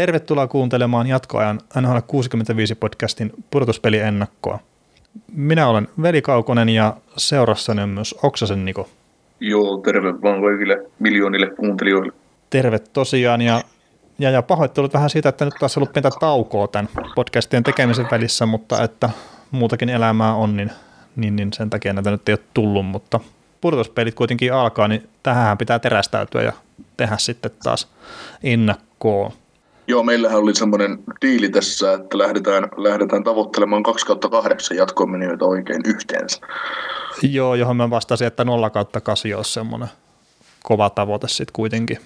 Tervetuloa kuuntelemaan jatkoajan NHL 65 podcastin pudotuspeliennakkoa. Minä olen Veli Kaukonen ja seurassani on myös Oksasen Niko. Joo, terve vaan kaikille miljoonille kuuntelijoille. Terve tosiaan ja, ja, ja pahoittelut vähän siitä, että nyt taas ollut pientä taukoa tämän podcastien tekemisen välissä, mutta että muutakin elämää on, niin, niin, niin sen takia näitä nyt ei ole tullut, mutta pudotuspelit kuitenkin alkaa, niin tähän pitää terästäytyä ja tehdä sitten taas ennakkoon. Joo, meillähän oli semmoinen diili tässä, että lähdetään, lähdetään tavoittelemaan 2 kautta 8 jatkomenijoita oikein yhteensä. Joo, johon mä vastasin, että 0 kautta 8 olisi semmoinen kova tavoite sitten kuitenkin.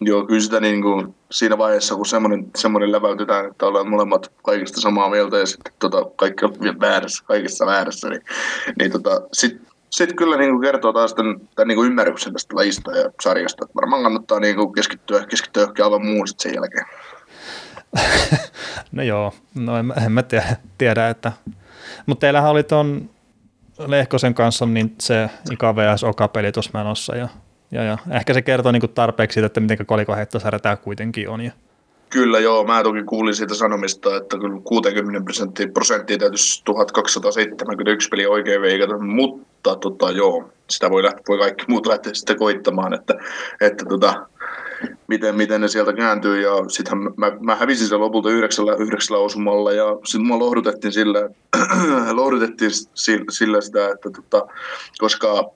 Joo, kyllä sitä niin kuin siinä vaiheessa, kun semmoinen, semmoinen läväytetään, että ollaan molemmat kaikista samaa mieltä ja sitten tota, kaikki on väärässä, kaikissa väärässä, niin, niin tota, sitten sit kyllä niin kuin kertoo taas tämän, tämän niin kuin ymmärryksen tästä lajista ja sarjasta. Että varmaan kannattaa niin kuin keskittyä, keskittyä johonkin aivan muuhun sen jälkeen. No joo, no en, en mä tiedä, tiedä että... Mutta teillähän oli tuon Lehkosen kanssa niin se Ika. Oka-peli tuossa menossa ja, ja, ja, ehkä se kertoo niin tarpeeksi siitä, että miten kolikoheittosarja tämä kuitenkin on. Ja. Kyllä joo, mä toki kuulin siitä sanomista, että kyllä 60 prosenttia, prosenttia täytyisi 1271 peliä oikein veikata, mutta tota, joo, sitä voi, lähteä, voi kaikki muut lähteä sitten koittamaan, että, että tota, miten, miten ne sieltä kääntyy. Ja sitten mä, mä, hävisin sen lopulta yhdeksällä, yhdeksällä osumalla ja sitten mua lohdutettiin sillä, lohdutettiin sillä sitä, että tota, koska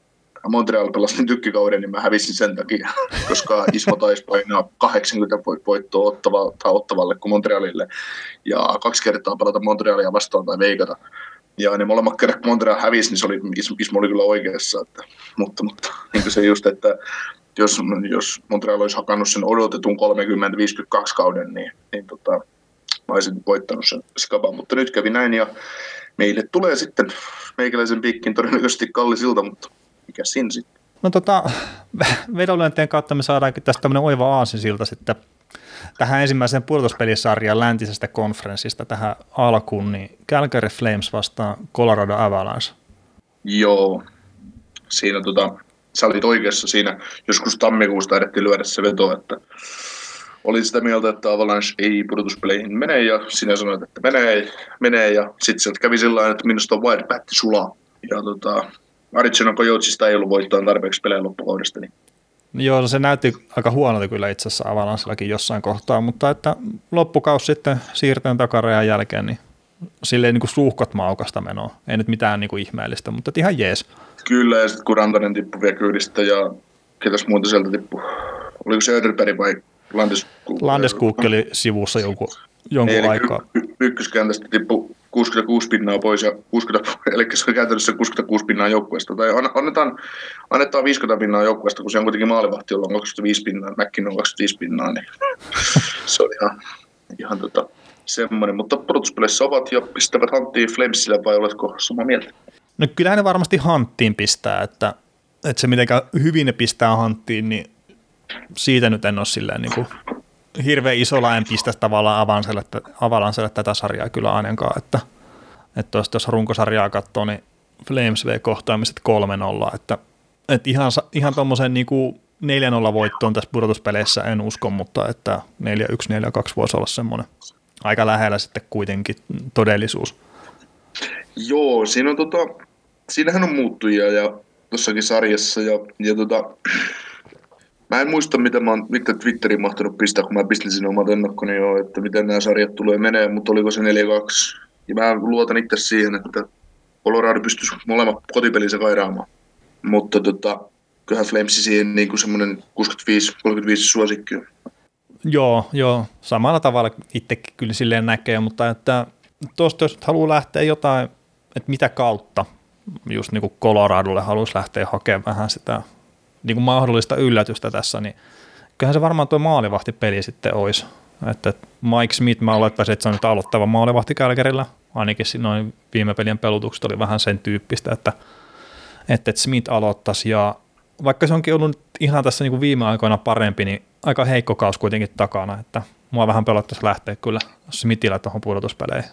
Montreal pelasi tykkikauden, niin mä hävisin sen takia, koska Ismo taisi painaa 80 voittoa ottava, tai ottavalle kuin Montrealille. Ja kaksi kertaa pelata Montrealia vastaan tai veikata. Ja ne molemmat kerrat, kun Montreal hävisi, niin se oli, Ismo oli kyllä oikeassa. Että, mutta, mutta niin se just, että jos, jos Montreal olisi hakannut sen odotetun 30-52 kauden, niin, niin tota, mä olisin voittanut sen skaban. Mutta nyt kävi näin ja meille tulee sitten meikäläisen piikkin todennäköisesti kallisilta, mutta mikä siinä sitten? No tota, vedonlyöntien kautta me saadaankin tästä tämmöinen oiva aasinsilta sitten tähän ensimmäiseen pudotuspelisarjan läntisestä konferenssista tähän alkuun, niin Calgary Flames vastaan Colorado Avalanche. Joo, siinä tota, sä olit oikeassa siinä, joskus tammikuusta taidettiin lyödä se veto, että oli sitä mieltä, että Avalanche ei pudotuspeleihin mene, ja sinä sanoit, että menee, menee ja sitten sieltä kävi sillä että minusta on Wild päätti sulaa. Ja tota, Arizona Coyotesista ei ollut voittaa tarpeeksi pelejä loppukaudesta. Niin. Joo, se näytti aika huonolta kyllä itse asiassa Avalanchellakin jossain kohtaa, mutta että loppukaus sitten siirteen takarajan jälkeen, niin silleen niin kuin suuhkot maukasta menoa. Ei nyt mitään niin kuin ihmeellistä, mutta ihan jees. Kyllä, ja sitten kun Rantanen tippui vielä kyydistä ja ketäs muuta sieltä tippui. Oliko se Öderberg vai Landeskuk? Landeskuk oli sivussa jonkun, jonkun Ei, aikaa. Ykköskäntästä tippui 66 pinnaa pois, ja 60, eli se on käytännössä 66 pinnaa joukkueesta. Tai annetaan, annetaan 50 pinnaa joukkueesta, kun se on kuitenkin maalivahti, jolla on 25 pinnaa, Mäkkin on 25 pinnaa, niin se on ihan, ihan tota, semmoinen. Mutta pudotuspeleissä ovat ja pistävät hanttiin Flamesille, vai oletko samaa mieltä? No kyllähän ne varmasti hanttiin pistää, että, että se miten hyvin ne pistää hanttiin, niin siitä nyt en ole silleen niin kuin hirveän isolla en pistä tavallaan Avalanselle, Avalanselle tätä sarjaa kyllä ainakaan, että, että jos, runkosarjaa katsoo, niin Flames V kohtaamiset 3-0, että, että ihan, ihan tuommoisen niin 4-0 voittoon tässä pudotuspeleissä en usko, mutta että 4-1-4-2 voisi olla semmoinen aika lähellä sitten kuitenkin todellisuus. Joo, siinä on tota, siinähän on muuttuja ja tuossakin sarjassa ja, ja tota, Mä en muista, mitä, mä oon, mitä Twitteriin mahtanut pistää, kun mä pistin sinne omat ennakkoni jo, että miten nämä sarjat tulee menee, mutta oliko se 4-2. Ja mä luotan itse siihen, että Colorado pystyisi molemmat kotipelinsä kairaamaan. Mutta tota, kyllähän Flames siihen niin kuin semmoinen 65-35 suosikki on. Joo, joo, samalla tavalla itsekin kyllä silleen näkee, mutta että tuosta jos haluaa lähteä jotain, että mitä kautta just niin kuin Coloradolle haluaisi lähteä hakemaan vähän sitä niin kuin mahdollista yllätystä tässä, niin kyllähän se varmaan tuo maalivahtipeli sitten olisi. Että Mike Smith, mä olettaisin, että se on nyt aloittava maalivahti Kälkärillä. Ainakin noin viime pelien pelutukset oli vähän sen tyyppistä, että, että Smith aloittaisi. Ja vaikka se onkin ollut ihan tässä niin kuin viime aikoina parempi, niin aika heikko kaus kuitenkin takana. Että mua vähän pelottaisi lähteä kyllä Smithillä tuohon pudotuspeleihin.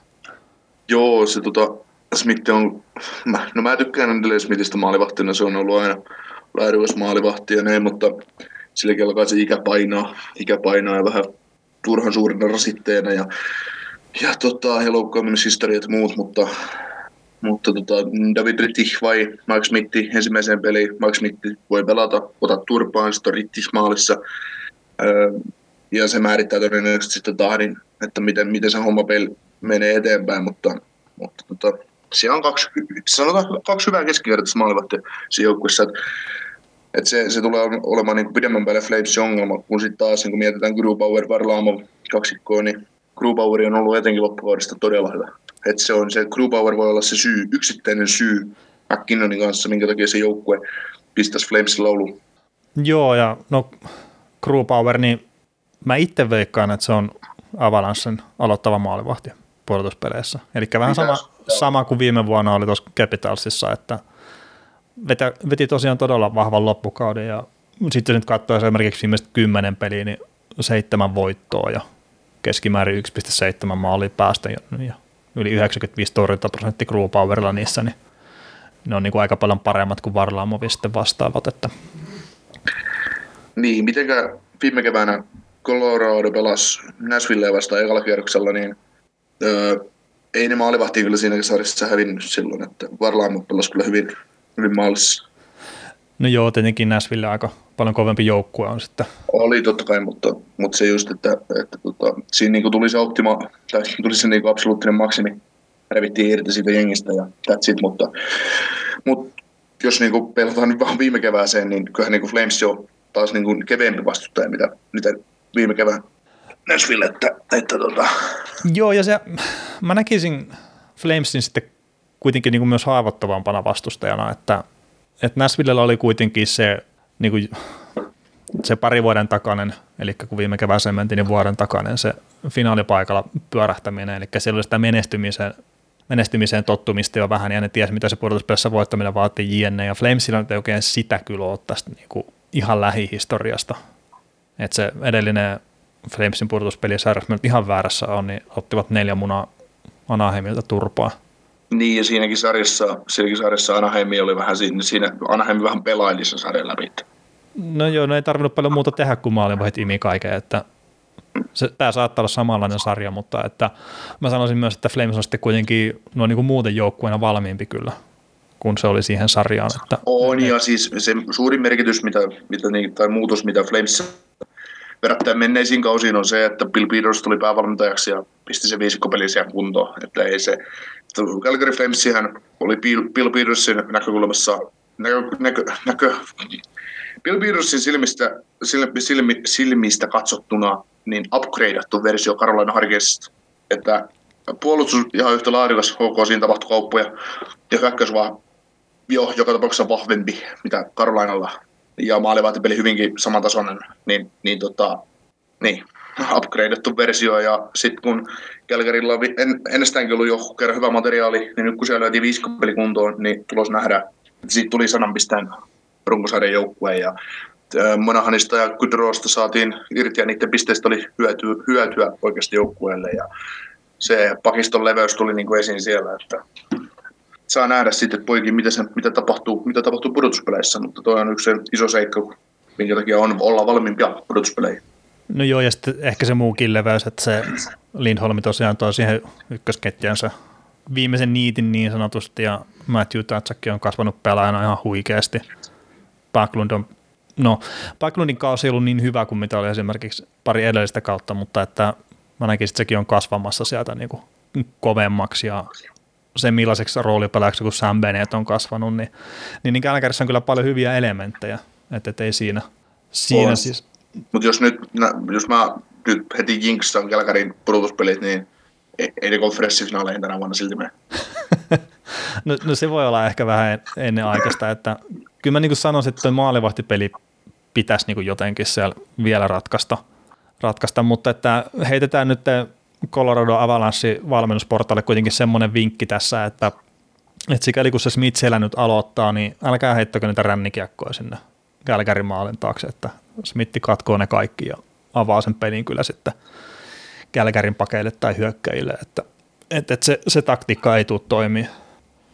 Joo, se tota, Smith on, mä, no mä tykkään edelleen Smithistä maalivahtina, se on ollut aina, laadukas maalivahti ja näin, mutta silläkin alkaa se ikä painaa, ikä painaa ja vähän, turhan suurina rasitteena ja, ja, tota, ja loukkaantumishistoriat muut, mutta, mutta tota, David Rittich vai Mike Smithi ensimmäiseen peliin. Mike Smithi voi pelata, ota turpaan, sitten maalissa. Öö, ja se määrittää todennäköisesti sitten tahdin, että miten, miten se homma peli menee eteenpäin, mutta, mutta tota, siellä on kaksi, sanotaan, kaksi hyvää keskivertaista maalivahtia siinä joukkueessa. Että se, se, tulee olemaan niin pidemmän päälle Flamesin ongelma, kun sitten taas niin kun mietitään Grubauer Varlaamo kaksikkoa, niin Grubauer on ollut etenkin loppuvuodesta todella hyvä. Että se on se, Grubauer voi olla se syy, yksittäinen syy McKinnonin kanssa, minkä takia se joukkue pistäisi Flamesin laulu. Joo, ja no Grubauer, niin mä itse veikkaan, että se on Avalanssin aloittava maalivahti puolustuspeleissä. Eli vähän sama, sama kuin viime vuonna oli tuossa Capitalsissa, että vetä, veti tosiaan todella vahvan loppukauden ja sitten nyt katsoo esimerkiksi viimeiset kymmenen peliä, niin seitsemän voittoa ja keskimäärin 1,7 maali päästä ja yli 95 torjuntaprosentti crew powerilla niissä, niin ne on niin kuin aika paljon paremmat kuin Varlaamovi sitten vastaavat. Että. Niin, mitenkä viime keväänä Colorado pelasi Nashville vastaan ekalla kierroksella, niin öö, ei ne maalivahti kyllä siinä sarjassa hävinnyt silloin, että Varlaamo pelasi kyllä hyvin, maalissa. No joo, tietenkin Nashville aika paljon kovempi joukkue on sitten. Oli totta kai, mutta, mutta se just, että, että tota, siinä niin tuli se optima, tai tuli se niin absoluuttinen maksimi, revittiin irti siitä jengistä ja that's it, mutta, mutta jos niin pelataan nyt vähän viime kevääseen, niin kyllähän niin Flames jo taas niin kuin keveämpi vastustaja, mitä, mitä viime kevään Nashville, että, että tota. Joo, ja se, mä näkisin Flamesin sitten kuitenkin niin kuin myös haavoittavampana vastustajana, että, että Nashvillellä oli kuitenkin se, niin kuin, se pari vuoden takainen, eli kun viime kevääseen mentiin, niin vuoden takainen se finaalipaikalla pyörähtäminen, eli siellä oli sitä menestymiseen, menestymiseen tottumista jo vähän, ja ne tiesi, mitä se pudotuspelissä voittaminen vaatii jne, ja Flamesilla ei oikein sitä kyllä ole tästä niin kuin ihan lähihistoriasta, että se edellinen Flamesin pudotuspeli jos ihan väärässä on, niin ottivat neljä munaa Anaheimilta turpaa. Niin, ja siinäkin sarjassa, siinäkin sarjassa Anaheim oli vähän siinä, siinä Anaheim vähän pelaili sen sarjan läpi. No joo, no ei tarvinnut paljon muuta tehdä, kuin maalivahit imi kaiken, että se, tämä saattaa olla samanlainen sarja, mutta että mä sanoisin myös, että Flames on sitten kuitenkin no niin kuin muuten joukkueena valmiimpi kyllä, kun se oli siihen sarjaan. Että on, ja siis se suurin merkitys, mitä, mitä, niin, tai muutos, mitä Flames verrattuna menneisiin kausiin on se, että Bill Peters tuli päävalmentajaksi ja pisti se viisikkopeli siihen kuntoon. Että ei se, Calgary Flamesihän oli Bill, Petersin näkökulmassa näkö, näkö, näkö, Bill Petersin silmistä, silmi, silmi, silmistä katsottuna niin upgradeattu versio Carolina Hurricanesista. Että puolustus ihan yhtä laadukas HK, siinä tapahtui kauppoja ja hyökkäys vaan jo joka tapauksessa vahvempi, mitä Carolinalla ja maalivahtipeli hyvinkin samantasoinen, niin, niin, tota, niin upgradeattu versio ja sitten kun Kälkärillä on en, ennestäänkin ollut jo kerran hyvä materiaali, niin nyt kun siellä löytiin viisikopeli kuntoon, niin tulos nähdä, että siitä tuli sanan pisteen runkosarjan joukkueen ja Monahanista ja Kudrosta saatiin irti ja niiden pisteistä oli hyötyä, hyötyä oikeasti joukkueelle ja se pakiston leveys tuli niin kuin esiin siellä, että saa nähdä sitten poikin, mitä, se, mitä, tapahtuu, mitä tapahtuu pudotuspeleissä, mutta tuo on yksi iso seikka, minkä takia on olla valmiimpia pudotuspeleihin. No joo, ja sitten ehkä se muukin leveys, että se Lindholm tosiaan toi siihen ykkösketjänsä viimeisen niitin niin sanotusti, ja Matthew Tatsakki on kasvanut pelaajana ihan huikeasti. Backlund on, no Backlundin kausi ei ollut niin hyvä kuin mitä oli esimerkiksi pari edellistä kautta, mutta että mä näkisin, että sekin on kasvamassa sieltä niin kuin kovemmaksi ja se millaiseksi roolipelaajaksi, kun Sam Bennett on kasvanut, niin, niin, niin on kyllä paljon hyviä elementtejä, että et ei siinä, siinä siis. Mutta jos nyt, jos mä nyt heti jinksaan Kälkärin pudotuspelit, niin ei, ei ne konferenssifinaaleihin tänä vuonna silti mene. no, no, se voi olla ehkä vähän ennen aikaista, että kyllä mä niin sanoisin, että tuo maalivahtipeli pitäisi niin jotenkin siellä vielä ratkaista, ratkaista, mutta että heitetään nyt Colorado Avalanche valmennusportaalle kuitenkin semmoinen vinkki tässä, että, että sikäli kun se Smith siellä nyt aloittaa, niin älkää heittäkö niitä rännikiekkoja sinne Kälkärin maalin taakse, että Smith katkoo ne kaikki ja avaa sen pelin kyllä sitten Kälkärin pakeille tai hyökkäjille, että, että, että se, se taktiikka ei tule toimia.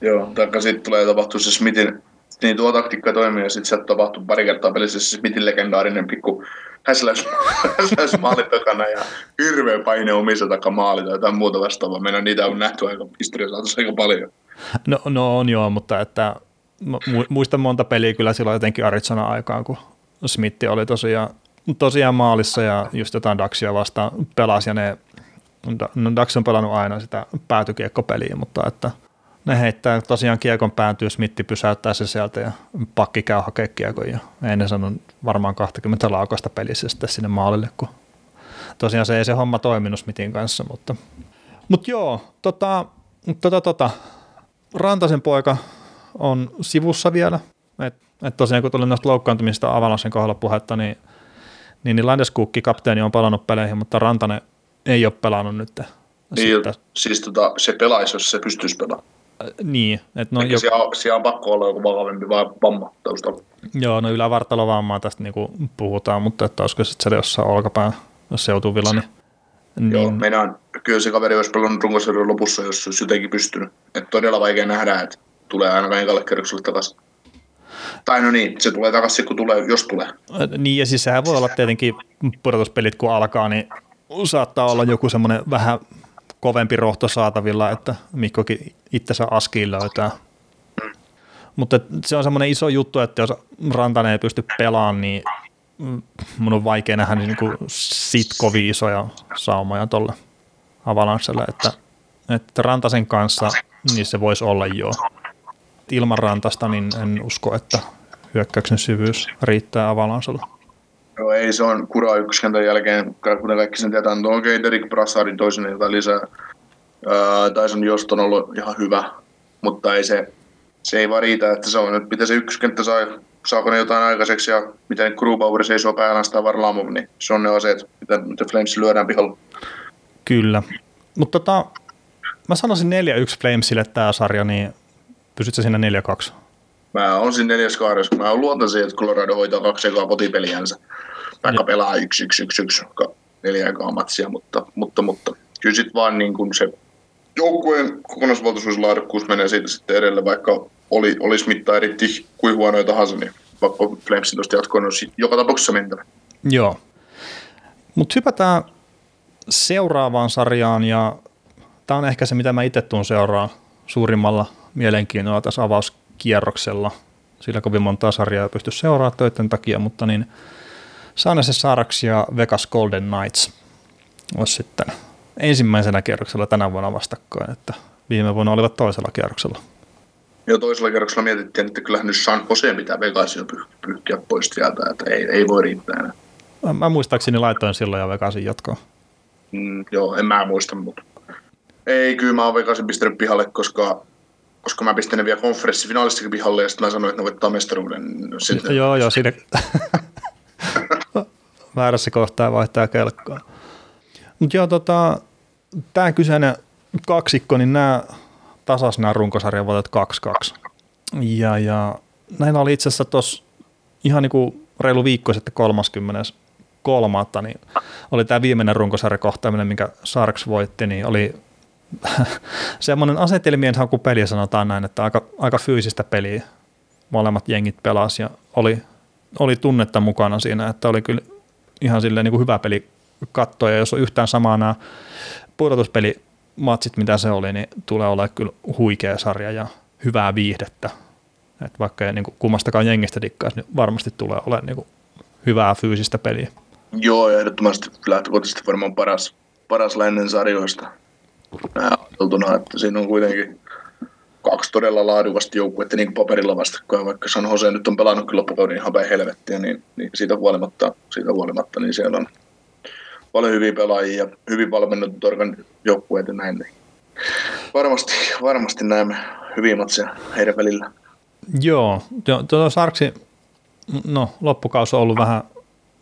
Joo, taikka sitten tulee tapahtua se Smithin, niin tuo taktiikka toimii ja sitten se tapahtuu pari kertaa pelissä se Smithin legendaarinen pikku häsläys maali takana ja hirveä paine omissa takamaali tai jotain muuta vastaavaa. Meidän niitä on nähty aika historiassa aika paljon. No, no on joo, mutta että muistan monta peliä kyllä silloin jotenkin Arizona aikaan, kun Smitti oli tosiaan, tosiaan maalissa ja just jotain Daxia vastaan pelasi ja ne, no Dax on pelannut aina sitä päätykiekkopeliä, mutta että ne heittää tosiaan kiekon päätyy, Smitti pysäyttää se sieltä ja pakki käy hakea kiekon ja ei ne sano varmaan 20 laukasta pelissä sitten sinne maalille, kun tosiaan se ei se homma toiminut Smithin kanssa, mutta, mutta joo, tota, tota, tota, Rantasen poika on sivussa vielä. Et, et tosiaan kun tuli noista loukkaantumista Avalansen kohdalla puhetta, niin, niin, niin Landeskukki kapteeni on palannut peleihin, mutta Rantanen ei ole pelannut nyt. Niin, Sitten. siis tota, se pelaisi, jos se pystyisi pelaamaan. Äh, niin. Et no, jo... siellä, siellä, on pakko olla joku vakavempi vai vamma taustalla. Joo, no ylävartalovammaa tästä niinku puhutaan, mutta että olisiko sitten se jossain olkapään seutuvilla, niin niin. Joo, meinaan, kyllä se kaveri olisi pelannut runkosarjan lopussa, jos olisi jotenkin pystynyt. Et todella vaikea nähdä, että tulee aina ekalle kerrokselle takaisin. Tai no niin, se tulee takaisin, kun tulee, jos tulee. Niin, ja siis sehän voi olla tietenkin pudotuspelit, kun alkaa, niin saattaa olla joku semmoinen vähän kovempi rohto saatavilla, että Mikkokin itsensä askiin löytää. Mutta se on semmoinen iso juttu, että jos Rantanen ei pysty pelaamaan, niin mun on vaikea nähdä niin kuin sit kovin isoja saumoja tuolle Avalansselle, että, että Rantasen kanssa niin se voisi olla jo. Ilman Rantasta niin en usko, että hyökkäyksen syvyys riittää Avalansselle. Joo, ei se on kura ykköskentän jälkeen, kuten kaikki sen tietää, okei, okay, Derek Brassardin toisen jotain lisää. Tyson Jost on ollut ihan hyvä, mutta ei se, se ei vaan riitä, että se on, että miten se ykköskenttä saa saako ne jotain aikaiseksi ja miten Grubauer seisoo päällä Varlamov, niin se on ne aseet, mitä, mitä Flames lyödään pihalla. Kyllä, mutta tota, mä sanoisin 4-1 Flamesille tämä sarja, niin pysytkö siinä 4-2? Mä on siinä neljäs kahdessa, kun mä luotan siihen, että Colorado hoitaa kaksi ekaa kotipeliänsä. Vaikka pelaa yksi, yksi, yksi, yksi, neljä ekaa matsia, mutta, mutta, mutta kyllä sitten vaan niin kuin se joukkueen kokonaisvaltaisuuslaadukkuus menee siitä sitten edelle, vaikka oli, olisi mitta eritti kuin huonoja tahansa, niin vaikka Flamesin tuosta jatkoon olisi joka tapauksessa mentävä. Joo. Mutta hypätään seuraavaan sarjaan ja tämä on ehkä se, mitä mä itse tuun seuraa suurimmalla mielenkiinnolla tässä avauskierroksella. Sillä kovin monta sarjaa ei pysty seuraamaan töiden takia, mutta niin Saanese Saaraks ja Vegas Golden Knights olisi sitten ensimmäisenä kierroksella tänä vuonna vastakkain, että viime vuonna olivat toisella kierroksella. Jo toisella kerroksella mietittiin, että kyllähän nyt San Jose pitää Vegasia pyh- pyyhkiä pois sieltä, että ei, ei voi riittää enää. Mä, mä muistaakseni laitoin silloin jo Vegasin jatkoon. Mm, joo, en mä muista, mutta ei, kyllä mä oon Vegasin pistänyt pihalle, koska, koska mä pistän ne vielä konferenssifinaalistakin pihalle ja sitten mä sanoin, että ne voittaa mestaruuden. Sitten... Joo, joo, siinä väärässä kohtaa vaihtaa kelkkaa. Mutta joo, tota, tämä kyseinen kaksikko, niin nämä tasas nämä runkosarjan voitot 2-2. Ja, ja näillä oli itse asiassa tuossa ihan niin kuin reilu viikko sitten 30 kolmatta, niin oli tämä viimeinen runkosarjakohtaaminen, minkä Sarks voitti, niin oli semmoinen asetelmien hakupeli, sanotaan näin, että aika, aika fyysistä peliä molemmat jengit pelasi ja oli, oli tunnetta mukana siinä, että oli kyllä ihan silleen niin kuin hyvä peli katsoa, ja jos on yhtään samaa nämä pudotuspeli matsit, mitä se oli, niin tulee olemaan kyllä huikea sarja ja hyvää viihdettä. Et vaikka ei niin kuin kummastakaan jengistä dikkaisi, niin varmasti tulee olemaan niin kuin hyvää fyysistä peliä. Joo, ehdottomasti lähtökohtaisesti varmaan paras, paras lännen sarjoista. Ajateltuna, että siinä on kuitenkin kaksi todella laadukasta joukkuetta niin paperilla vastakkain, vaikka San Jose nyt on pelannut kyllä loppukauden ihan päin helvettiä, niin, niin siitä, huolimatta, siitä huolimatta niin siellä on paljon hyviä pelaajia ja hyvin valmennetut organ joukkueet ja näin. Niin varmasti, varmasti näemme hyviä matseja heidän välillä. Joo, tuo Sarksi, no loppukausi on ollut vähän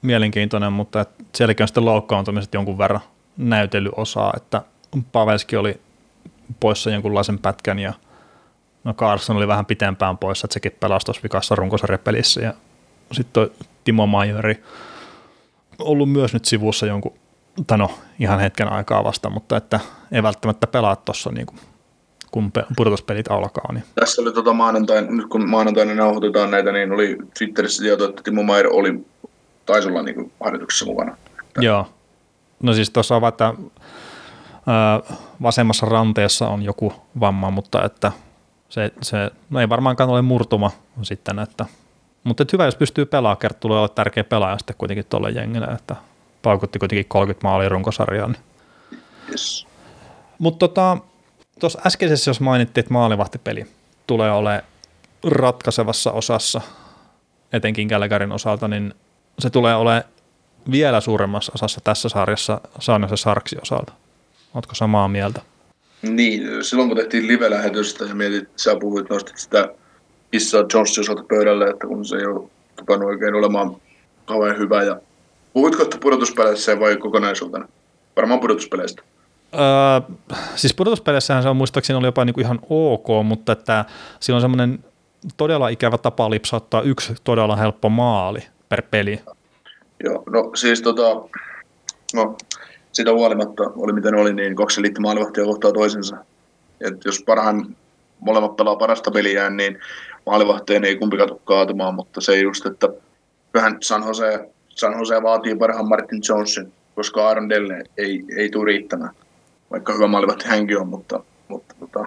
mielenkiintoinen, mutta sielläkin on sitten loukkaantumiset jonkun verran näytelyosaa, että Pavelski oli poissa jonkunlaisen pätkän ja no Carson oli vähän pitempään poissa, että sekin pelasi tuossa vikassa runkosarjapelissä ja sitten Timo Majori ollut myös nyt sivussa jonkun, tai no ihan hetken aikaa vasta, mutta että ei välttämättä pelaa tuossa niin kuin, kun pudotuspelit alkaa. Niin. Tässä oli tota maanantain, nyt kun maanantaina nauhoitetaan näitä, niin oli Twitterissä tieto, että Timo Maier oli taisi olla niin harjoituksessa mukana. Joo. No siis tuossa on että vasemmassa ranteessa on joku vamma, mutta että se, se no ei varmaankaan ole murtuma sitten, että mutta hyvä, jos pystyy pelaamaan, kerta tulee olla tärkeä pelaaja sitten kuitenkin tuolle jengille, että paukutti kuitenkin 30 maalia runkosarjaan. Niin. Yes. Mutta tota, tuossa äskeisessä, jos mainittiin, että maalivahtipeli tulee ole ratkaisevassa osassa, etenkin Gallagherin osalta, niin se tulee ole vielä suuremmassa osassa tässä sarjassa Saanosen Sarksi osalta. Oletko samaa mieltä? Niin, silloin kun tehtiin live-lähetystä ja mietit, sä puhuit, nostit sitä Issa Johnson osalta pöydälle, että kun se ei ole tupannut oikein olemaan kauhean hyvä. Ja puhuitko, että pudotuspeleissä vai kokonaisuutena? Varmaan pudotuspeleistä. Öö, siis pudotuspeleissähän se on muistaakseni oli jopa niinku ihan ok, mutta että sillä on semmoinen todella ikävä tapa lipsauttaa yksi todella helppo maali per peli. Joo, no siis tota, no sitä huolimatta oli miten oli, niin kaksi maalivahtia kohtaa toisensa. Et jos parhaan molemmat pelaa parasta peliään, niin maalivahteen ei kumpikaan tule kaatumaan, mutta se just, että vähän San Jose, San Jose vaatii parhaan Martin Jonesin, koska Aaron Delle ei, ei tule riittämään, vaikka hyvä maalivahti hänkin on, mutta, mutta tota,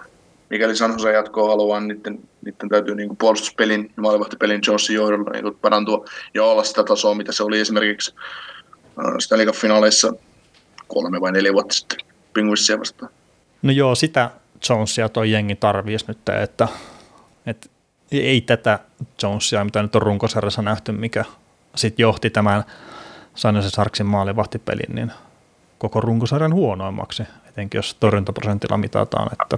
mikäli San Jose jatkoa haluaa, niin niiden, täytyy niin puolustuspelin ja maalivahtipelin Jonesin johdolla niin parantua ja olla sitä tasoa, mitä se oli esimerkiksi äh, Stanley Cup-finaaleissa kolme vai neljä vuotta sitten Penguinsia vastaan. No joo, sitä Jonesia toi jengi tarvitsisi nyt, että, että ei tätä Jonesia, mitä nyt on runkosarjassa nähty, mikä sitten johti tämän Sainosen Sarksin maalivahtipelin, niin koko runkosarjan huonoimmaksi, etenkin jos torjuntaprosentilla mitataan. Että...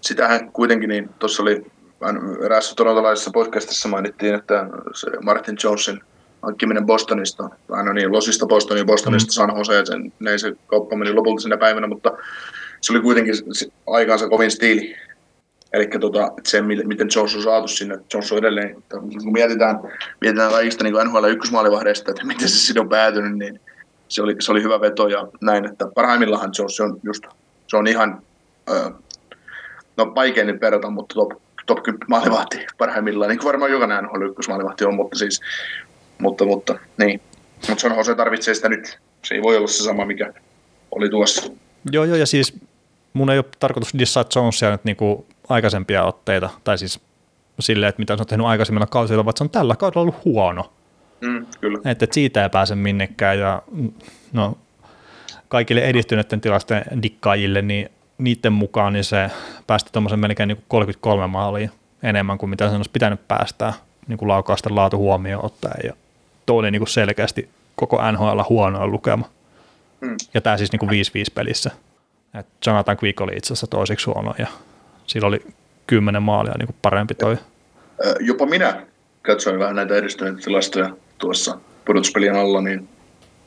Sitähän kuitenkin, niin tuossa oli eräässä torontolaisessa podcastissa mainittiin, että se Martin Jonesin hankkiminen Bostonista, aina niin Losista Bostoniin, Bostonista mm. San Jose, sen, ne se kauppa meni lopulta sinne päivänä, mutta se oli kuitenkin aikaansa kovin stiili. Eli tota, se, miten Jones on saatu sinne, Jones on edelleen, että kun mietitään, mietitään kaikista niin NHL ykkösmaalivahdeista, että miten se sinne on päätynyt, niin se oli, se oli hyvä veto ja näin, että parhaimmillaan Jones on just, se on ihan, öö, no vaikea nyt verrata, mutta top, top 10 maalivahti parhaimmillaan, niin kuin varmaan jokainen NHL ykkösmaalivahti on, mutta siis, mutta, mutta niin. Mutta San Jose tarvitsee sitä nyt. Se ei voi olla se sama, mikä oli tuossa. Joo, joo, ja siis mun ei ole tarkoitus dissaa Jonesia nyt niinku aikaisempia otteita, tai siis silleen, että mitä se on tehnyt aikaisemmilla kausilla, vaan se on tällä kaudella ollut huono. Mm, kyllä. Että, että siitä ei pääse minnekään, ja no, kaikille edistyneiden tilasten dikkaajille, niin niiden mukaan niin se päästi tuommoisen melkein niin kuin 33 maalia enemmän kuin mitä se olisi pitänyt päästää niin kuin laukausten laatu huomioon ottaen, ja tuo oli niin kuin selkeästi koko NHL huonoa lukema. Mm. Ja tämä siis niin kuin 5-5 pelissä. Et Jonathan Quick oli itse asiassa toiseksi huono ja sillä oli kymmenen maalia niin kuin parempi toi. Jopa minä katsoin vähän näitä edistyneitä tilastoja tuossa pudotuspelien alla, niin,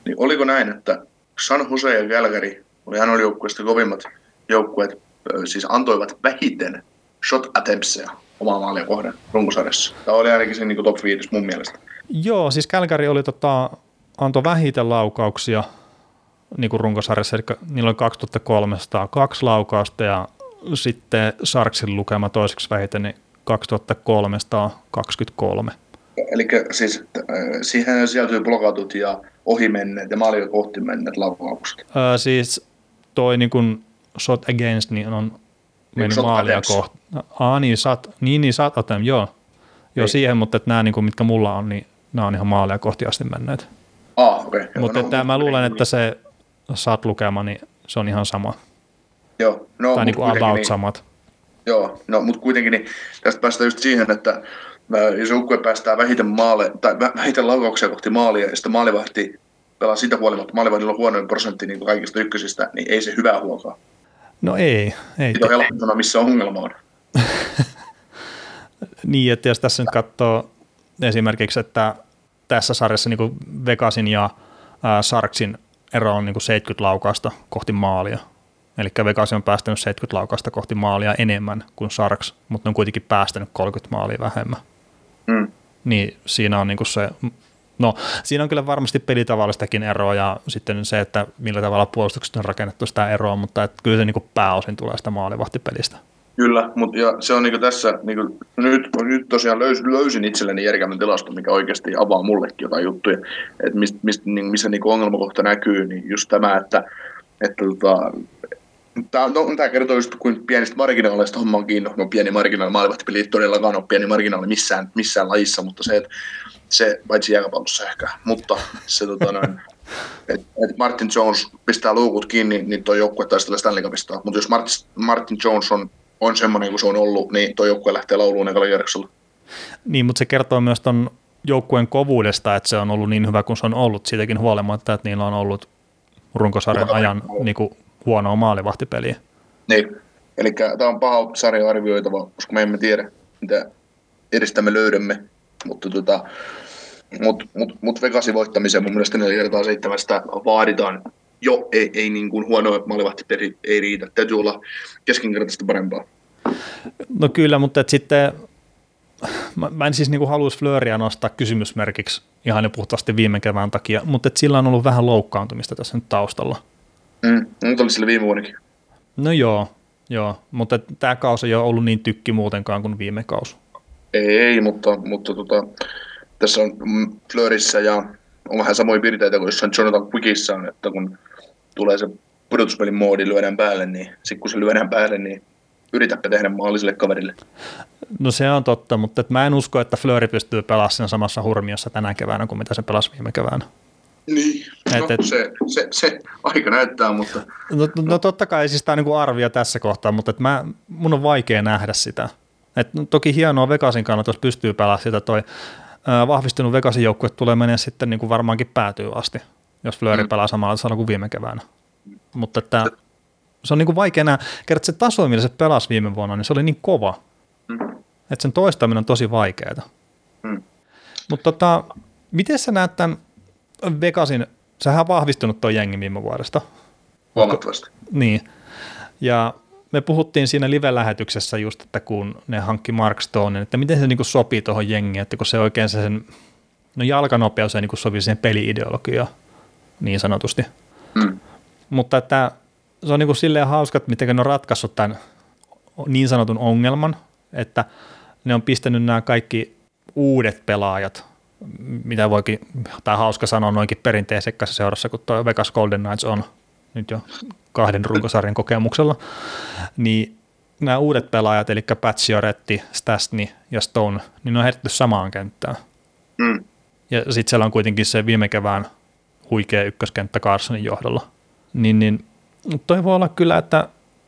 niin oliko näin, että San Jose ja Calgary oli hän oli joukkueesta kovimmat joukkueet, siis antoivat vähiten shot attemptseja omaa maalia kohden runkosarjassa. Tämä oli ainakin se niin top 5 mun mielestä. Joo, siis Calgary oli tota, antoi vähiten laukauksia niin kuin runkosarjassa, eli niillä oli 2302 laukausta ja sitten Sarksin lukema toiseksi vähiten, niin 2323. Eli siis äh, siihen sieltyy blokatut ja ohimenneet ja maaliin kohti menneet laukaukset. Öö, siis toi niin kuin shot against niin on mennyt maalia kohti. Ah, niin, sat, niin, niin sat attempt, joo. Joo, Ei. siihen, mutta että nämä, niin kuin, mitkä mulla on, niin nämä on ihan maalia kohti asti menneet. Ah, okay. Mutta no, että mä luulen, että se saat lukema, niin se on ihan sama. Joo, no, tai niin kuin about niin, samat. Joo, no mutta kuitenkin niin tästä päästään just siihen, että jos joukkue päästää vähiten, maale, tai vähiten laukauksia kohti maalia, ja sitten maalivahti pelaa sitä huolimatta, maalivahdilla on huonoin prosentti niin kaikista ykkösistä, niin ei se hyvää huokaa. No ei. ei Siitä on helppo sanoa, missä ongelma on. niin, että jos tässä nyt katsoo esimerkiksi, että tässä sarjassa niin Vegasin ja Sarksin ero on niin kuin 70 laukasta kohti maalia. Eli Vegas on päästänyt 70 laukasta kohti maalia enemmän kuin Sarks, mutta ne on kuitenkin päästänyt 30 maalia vähemmän. Mm. Niin siinä on niin se, no siinä on kyllä varmasti pelitavallistakin eroa ja sitten se, että millä tavalla puolustukset on rakennettu sitä eroa, mutta että kyllä se niin pääosin tulee sitä maalivahtipelistä. Kyllä, mutta ja se on niinku tässä, niinku, nyt, nyt tosiaan löys, löysin itselleni järkevän tilaston, mikä oikeasti avaa mullekin jotain juttuja, että mist, mist, niin, missä niinku ongelmakohta näkyy, niin just tämä, että, että tota, Tämä, no, tämä kertoo just kuin pienistä marginaaleista homma on kiinni. No pieni marginaali, maalivahtipeli ei todellakaan ole pieni marginaali missään, missään lajissa, mutta se, että se, paitsi jääkäpallossa ehkä, mutta se tota noin, että et Martin Jones pistää luukut kiinni, niin tuo joukkue taistelee Stanley Cupista. Mutta jos Martin, Martin Jones on, on semmoinen kuin se on ollut, niin tuo joukkue lähtee lauluun ekalla kierroksella. Niin, mutta se kertoo myös tuon joukkueen kovuudesta, että se on ollut niin hyvä kuin se on ollut, siitäkin huolimatta, että niillä on ollut runkosarjan ajan niin kuin, huonoa maalivahtipeliä. Niin, eli tämä on paha sarja arvioitava, koska me emme tiedä, mitä edestä me löydämme, mutta tota, mut, mut, mut Vegasin voittamiseen mun mielestä 4 kertaa seitsemästä vaaditaan jo, ei, ei niin kuin huono maalivahtipeli ei riitä, täytyy olla keskinkertaisesti parempaa. No kyllä, mutta et sitten mä, mä en siis niinku haluaisi Fleuria nostaa kysymysmerkiksi ihan jo puhtaasti viime kevään takia, mutta et sillä on ollut vähän loukkaantumista tässä nyt taustalla. Mm, mutta oli sillä viime vuonnakin. No joo, joo. mutta tämä kausi ei ole ollut niin tykki muutenkaan kuin viime kausi. Ei, mutta, mutta tota, tässä on Fleurissä ja on vähän samoja piirteitä kuin jossain Jonathan Quickissa on, että kun tulee se pudotuspelin moodi lyödään päälle, niin sitten kun se lyödään päälle, niin yritäpä tehdä maaliselle kaverille. No se on totta, mutta et mä en usko, että Flöri pystyy pelaamaan siinä samassa hurmiossa tänä keväänä kuin mitä se pelasi viime keväänä. Niin, no, et, et, se, se, se, aika näyttää, mutta... No, no totta kai siis tämä on niin arvio tässä kohtaa, mutta et mä, mun on vaikea nähdä sitä. Et, no, toki hienoa Vegasin kannalta, jos pystyy pelaamaan sitä toi ää, vahvistunut Vegasin joukkue tulee menee sitten niin kuin varmaankin päätyy asti, jos Flöri mm. pelaa samalla tavalla kuin viime keväänä. Mutta että se on niin kuin vaikea nähdä, kerran se taso, millä se pelasi viime vuonna, niin se oli niin kova, mm. että sen toistaminen on tosi vaikeaa. Mm. Mutta tota, miten sä näet tämän Vegasin, sehän on vahvistunut tuo jengi viime vuodesta. Huomattavasti. Niin, ja me puhuttiin siinä live-lähetyksessä just, että kun ne hankki Mark Stone, että miten se niin sopii tuohon jengiin, että kun se oikein se sen, no jalkanopeus ei niin sopii siihen peli-ideologiaan niin sanotusti. Mm. Mutta että se on niin kuin silleen hauska, että miten ne on ratkaissut tämän niin sanotun ongelman, että ne on pistänyt nämä kaikki uudet pelaajat, mitä voikin, tai hauska sanoa noinkin perinteisekkässä seurassa, kun tuo Vegas Golden Knights on nyt jo kahden runkosarjan kokemuksella, niin nämä uudet pelaajat, eli Patsioretti, Stasny ja Stone, niin ne on heitetty samaan kenttään. Mm. Ja sitten siellä on kuitenkin se viime kevään huikea ykköskenttä Carsonin johdolla. Niin, niin toi voi olla kyllä, että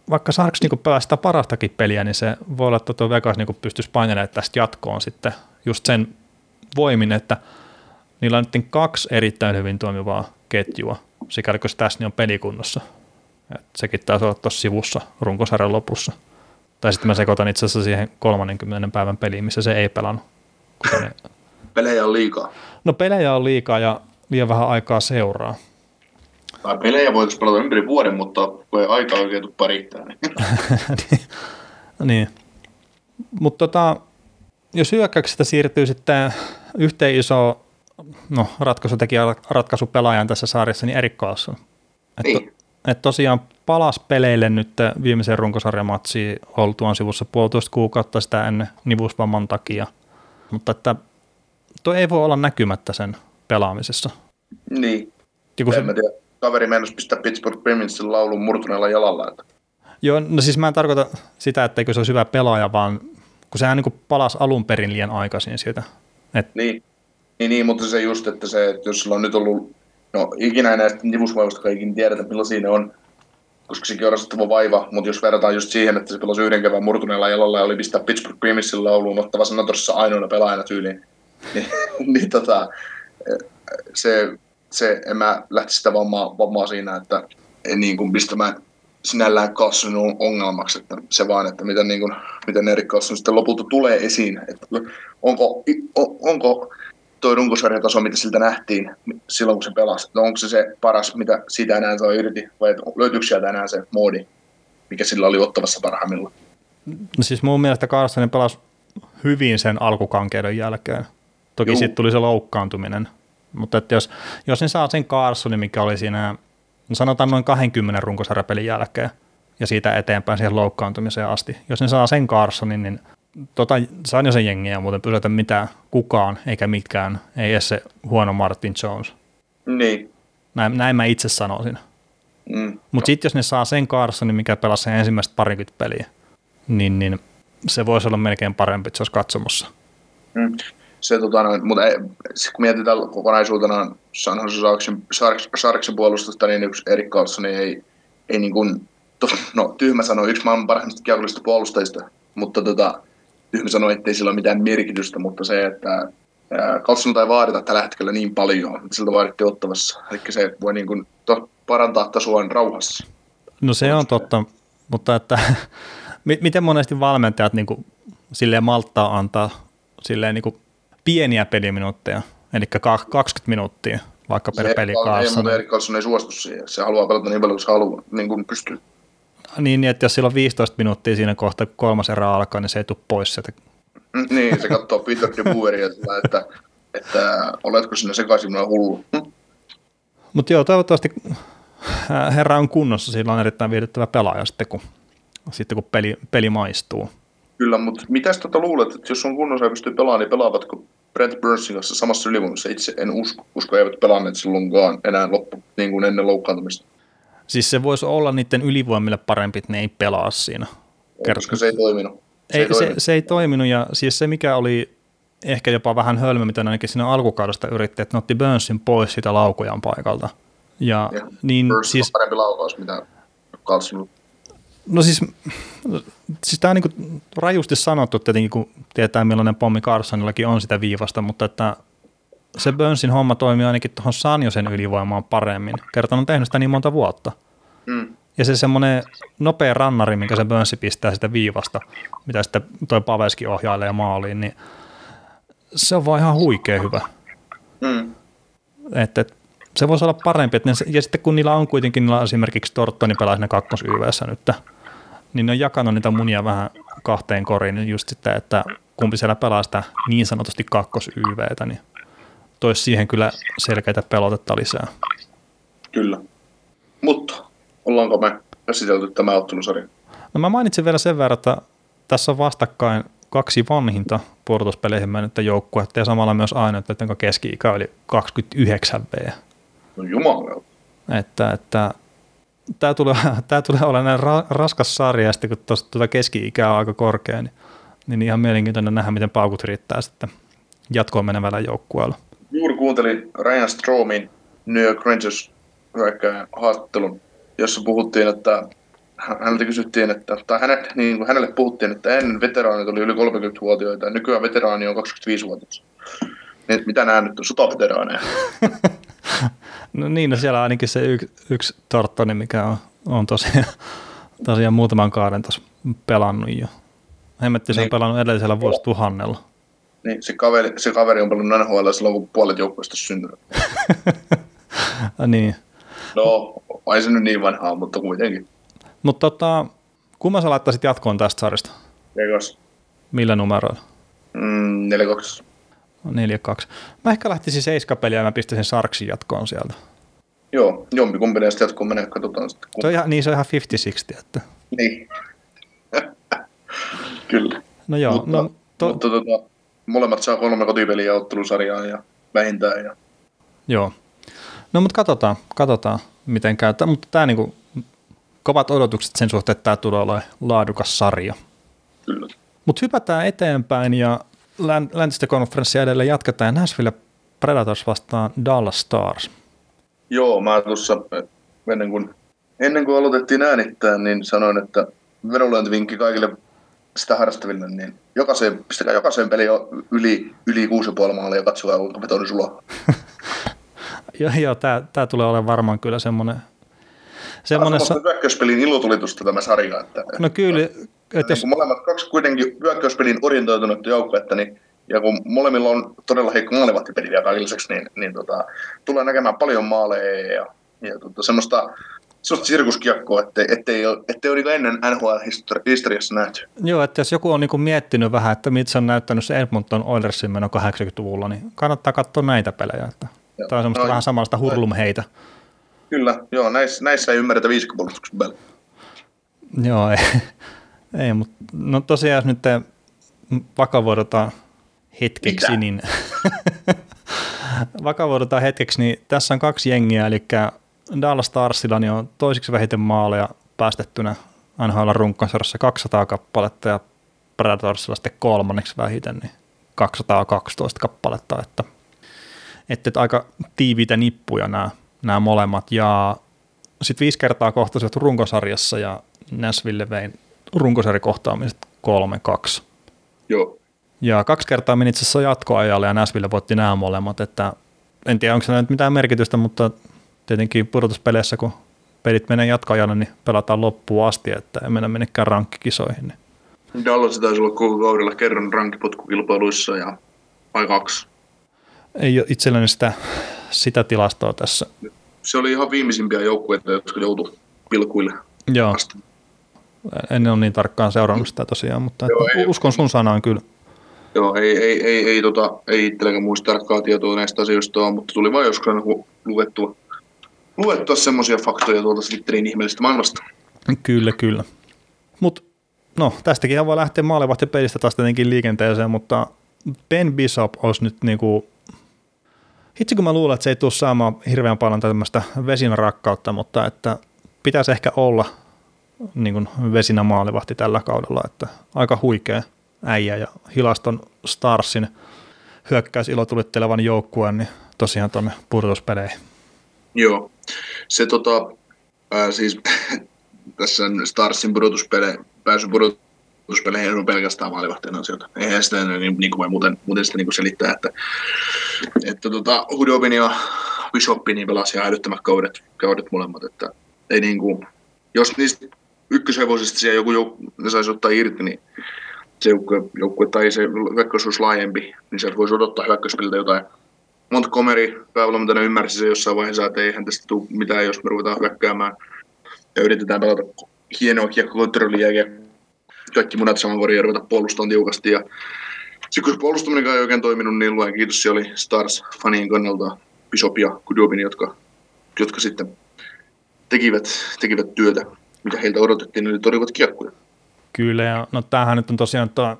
vaikka Sarks niinku pelaa sitä parastakin peliä, niin se voi olla, että tuo Vegas niinku pystyisi painelemaan tästä jatkoon sitten just sen voimin, että niillä on nyt kaksi erittäin hyvin toimivaa ketjua, sikäli kun tässä on pelikunnossa. Et sekin taisi olla tuossa sivussa runkosarjan lopussa. Tai sitten mä sekoitan itse asiassa siihen 30 päivän peliin, missä se ei pelannut. Ne... Pelejä on liikaa. No pelejä on liikaa ja liian vähän aikaa seuraa. Tai pelejä voitaisiin pelata ympäri vuoden, mutta kun ei aikaa oikein tule parittää. Niin. niin. niin. Mutta tota, jos hyökkäyksestä siirtyy sitten yhteen iso no, ratkaisutekijä ratkaisupelaajan tässä sarjassa, niin Erik Karlsson. Niin. Et, et tosiaan palas peleille nyt viimeisen runkosarjamatsiin oltuaan sivussa puolitoista kuukautta sitä ennen nivusvamman takia. Mutta että tuo ei voi olla näkymättä sen pelaamisessa. Niin. Ja kun en se... mä tiedä. Kaveri mennessä pistää Pittsburgh Penguinsin laulun murtuneella jalalla. Että. Joo, no siis mä en tarkoita sitä, etteikö se olisi hyvä pelaaja, vaan kun sehän niin palasi alun perin liian aikaisin siitä. Et... Niin. niin, niin, mutta se just, että se, että jos sillä on nyt ollut, no ikinä näistä nivusvaivoista ikinä tiedetä, millaisia ne on, koska sekin on rasittava vaiva, mutta jos verrataan just siihen, että se pelasi yhden kevään murtuneella jalalla ja oli pistää Pittsburgh Penguinsin lauluun ottava Sanatorissa ainoana pelaajana tyyliin, niin, niin tota, se, se, en mä lähtisi sitä vammaa, vammaa siinä, että en niin kuin pistämään sinällään Carlson ongelmaksi, että se vaan, että miten, niin kuin, miten Erik Carlson sitten lopulta tulee esiin, että onko, onko tuo runkosarjataso, mitä siltä nähtiin silloin, kun se pelasi, no onko se se paras, mitä siitä enää saa irti, vai löytyykö sieltä enää se moodi, mikä sillä oli ottavassa parhaimmillaan? No siis mun mielestä Carlson pelasi hyvin sen alkukankeuden jälkeen. Toki sitten tuli se loukkaantuminen, mutta että jos, jos ne saa sen Carlsonin, mikä oli siinä no sanotaan noin 20 runkosarjapelin jälkeen, ja siitä eteenpäin siihen loukkaantumiseen asti. Jos ne saa sen Carsonin, niin tota, San sen jengiä muuten pysäytä mitään kukaan eikä mitkään, ei edes se huono Martin Jones. Niin. Näin, näin mä itse sanoisin. Mm. Mutta sitten jos ne saa sen Carsonin, mikä pelasi sen ensimmäistä parikymmentä peliä, niin, niin se voisi olla melkein parempi, että se olisi katsomossa. Mm. Se, tota, no, mutta ei, kun mietitään kokonaisuutena San Jose Sharksin, Sharks, Sharksin puolustusta, niin yksi Erik Carlson ei, ei niin kuin, no tyhmä sanoa, yksi maailman parhaimmista kiekollisista puolustajista, mutta tota, tyhmä sanoa, ettei sillä ole mitään merkitystä, mutta se, että Carlson ei vaadita tällä hetkellä niin paljon, siltä vaadittiin ottavassa. Eli se voi niin kuin, to, parantaa tasoa rauhassa. No se on totta, mutta että miten monesti valmentajat niin kuin, silleen malttaa antaa silleen niin kuin pieniä peliminuutteja, eli 20 minuuttia vaikka per peli kanssa. Ei, mutta Erik Karlsson ei suostu siihen. Se haluaa pelata niin paljon kuin se haluaa, niin kuin pystyy. Niin, niin, että jos sillä on 15 minuuttia siinä kohta, kun kolmas erä alkaa, niin se ei tule pois sieltä. Mm, niin, se katsoo Peter de Boeria, että, että, että oletko sinne sekaisin minä hullu. Hm? Mutta joo, toivottavasti äh, herra on kunnossa, sillä on erittäin viihdyttävä pelaaja sitten, kun, sitten kun peli, peli maistuu. Kyllä, mutta mitä tota luulet, että jos on kunnossa ja pystyy pelaamaan, niin pelaavatko Brent Burnsin kanssa samassa ylivoimassa? Itse en usko, koska eivät pelanneet silloinkaan enää loppu, niin kuin ennen loukkaantumista. Siis se voisi olla niiden ylivoimille parempi, että ne ei pelaa siinä. Kert- koska se ei toiminut. Se ei, ei toiminut. Se, se ei toiminut ja siis se mikä oli ehkä jopa vähän hölmö, mitä ainakin siinä alkukaudesta yritti, että ne otti Burnsin pois sitä laukujan paikalta. Ja, ja niin, Burns siis, on parempi laukaus, mitä Carlson No siis, siis tämä on niin rajusti sanottu tietenkin, kun tietää millainen pommi Carsonillakin on sitä viivasta, mutta että se Burnsin homma toimii ainakin tuohon Sanjosen ylivoimaan paremmin. Kertaan on tehnyt sitä niin monta vuotta. Mm. Ja se semmoinen nopea rannari, minkä se Burnsi pistää sitä viivasta, mitä sitten toi Paveski ohjailee maaliin, niin se on vaan ihan huikea hyvä. Mm. Että et, se voisi olla parempi. Että ne, ja sitten kun niillä on kuitenkin, niillä on esimerkiksi Torttoni pelaa siinä kakkos nyt, niin ne on jakanut niitä munia vähän kahteen koriin just sitten, että kumpi siellä pelaa sitä niin sanotusti kakkos YVtä, niin toisi siihen kyllä selkeitä pelotetta lisää. Kyllä. Mutta ollaanko me käsitelty tämä ottelusarja? No mä mainitsin vielä sen verran, että tässä on vastakkain kaksi vanhinta puolustuspeleihin mennyttä joukkuetta ja samalla myös aina, että jonka keski-ikä oli 29 V. No jumala. Että, että tämä tulee, tämä tulee olemaan ra, raskas sarja, ja sitten kun tuosta tuota keski-ikä on aika korkea, niin, niin ihan mielenkiintoinen nähdä, miten paukut riittää sitten jatkoon menevällä joukkueella. Juuri kuuntelin Ryan Stromin New York Rangers haastattelun, jossa puhuttiin, että häneltä kysyttiin, että, tai hänet, niin kuin hänelle puhuttiin, että ennen veteraanit oli yli 30-vuotiaita ja nykyään veteraani on 25-vuotias. Niin, mitä nämä nyt on, sotaveteraaneja? no niin, no siellä on ainakin se yksi, yksi Tortoni, mikä on, on tosiaan, tosiaan muutaman kaaren tuossa pelannut jo. Hemmetti se niin. on pelannut edellisellä vuosituhannella. Niin, se kaveri, se kaveri on pelannut NHL silloin, kun puolet joukkueesta syntynyt. niin. No, ei se nyt niin vanhaa, mutta kuitenkin. Mutta tota, kumman sä laittaisit jatkoon tästä sarjasta? Vegas. Millä numeroilla? Mm, 4-2. 4-2. Mä ehkä lähtisin seiskapeliä ja mä pistäisin Sarksin jatkoon sieltä. Joo, jompikumpi näistä jatkoon menee, katsotaan sitten. Se on ihan, niin se on ihan 50-60. Että. Niin. Kyllä. No joo. Mutta, no, to... mutta tota, molemmat saa kolme kotipeliä ottelusarjaa ja vähintään. Ja... Joo. No mutta katsotaan, katsotaan miten käy. Mutta tämä niinku, kovat odotukset sen suhteen, että tämä tulee olemaan laadukas sarja. Kyllä. Mutta hypätään eteenpäin ja läntistä konferenssia edelleen jatketaan. Nashville Predators vastaan Dallas Stars. Joo, mä tuossa ennen kuin, ennen kuin aloitettiin äänittää, niin sanoin, että vedonlyöntivinkki kaikille sitä harrastaville, niin jokaiseen, pistäkää jokaiseen peliin yli, yli 6,5 maalia ja katsokaa, kuinka betoni sulla joo, joo tämä tulee olemaan varmaan kyllä semmoinen... Semmoinen sa- hyökkäyspelin ilotulitusta tämä sarja. Että, no kyllä. Että jos... molemmat kaksi kuitenkin hyökkäyspelin orientoitunutta joukkuetta, niin ja kun molemmilla on todella heikko maalivahtipeli vielä kaikilliseksi, niin, niin tota, tulee näkemään paljon maaleja ja, ja tota, semmoista, semmoista sirkuskiekkoa, ettei, ettei, ettei ole niin ennen NHL-historiassa nähty. Joo, että jos joku on niin miettinyt vähän, että mitä se on näyttänyt se Edmonton Oilersin meno 80-luvulla, niin kannattaa katsoa näitä pelejä. Että Joo. Tämä on semmoista no, vähän samanlaista hurlumheitä. Kyllä, joo, näissä, näissä ei ymmärretä viisikkopuolustuksen pelejä. Joo, ei, ei mutta no tosiaan jos nyt vakavoidutaan hetkeksi, Mitä? niin vakavoidutaan hetkeksi, niin tässä on kaksi jengiä, eli Dallas Starsilla niin on toisiksi vähiten maaleja päästettynä NHL runkkosarjassa 200 kappaletta ja Predatorsilla sitten kolmanneksi vähiten, niin 212 kappaletta, että, että, että aika tiiviitä nippuja nämä, nämä molemmat. Ja sitten viisi kertaa kohtasivat runkosarjassa ja Nashville vein runkosarjakohtaamiset 3-2. Joo. Ja kaksi kertaa meni itse asiassa jatkoajalle ja Nashville voitti nämä molemmat, että en tiedä onko se nyt mitään merkitystä, mutta tietenkin pudotuspeleissä, kun pelit menee jatkoajalle, niin pelataan loppuun asti, että ei mennä menekään rankkikisoihin. Niin. Dallas taisi olla koko kaudella kerran rankkipotkukilpailuissa ja vai kaksi. Ei ole itselleni sitä, sitä tilastoa tässä. Se oli ihan viimeisimpiä joukkueita, jotka joutui pilkuille. Joo. En ole niin tarkkaan seurannut sitä tosiaan, mutta Joo, ei, uskon sun sanaan kyllä. Joo, ei, ei, ei, ei, tota, ei itselläkään muista tarkkaa tietoa näistä asioista, mutta tuli vain joskus luettua luettua semmoisia faktoja tuolta Twitterin ihmeellisestä maailmasta. Kyllä, kyllä. Mutta no, tästäkin voi lähteä maalivahtipelistä taas tietenkin liikenteeseen, mutta Ben Bishop olisi nyt niinku, itse kun mä luulen, että se ei tule saamaan hirveän paljon tämmöistä vesinä rakkautta, mutta että pitäisi ehkä olla niin kuin vesinä maalivahti tällä kaudella, että aika huikea äijä ja Hilaston Starsin hyökkäysilotulittelevan joukkueen, niin tosiaan tuonne pudotuspeleihin. Joo, se tota, ää, siis tässä Starsin pudotuspele, pääsy pudotuspeleihin ei ole pelkästään maalivahteen asioita. Eihän sitä niin, niin kuin voi muuten, muuten sitä niin kuin selittää, että, että tota, Hudobin ja Bishoppi niin pelasi ihan älyttömät kaudet, kaudet molemmat, että ei niin kuin, jos niistä ykköshevosista siellä joku jouk- ne saisi ottaa irti, niin se joukkue, joukkue tai se hyökkäys olisi laajempi, niin sieltä voisi odottaa hyökkäyspiltä jotain Montgomery päävalmentajana ymmärsi se jossain vaiheessa, että eihän tästä tule mitään, jos me ruvetaan hyökkäämään ja yritetään pelata hienoa kiekkokontrollia ja kaikki munat saman koriin ja ruveta puolustamaan tiukasti. Ja sitten kun se puolustaminen ei oikein toiminut, niin luen kiitos, se oli Stars-fanien kannalta Bishop ja Kudobin, jotka, jotka sitten tekivät, tekivät työtä, mitä heiltä odotettiin, eli torjuvat kiekkoja. Kyllä, ja no tämähän nyt on tosiaan, tuo,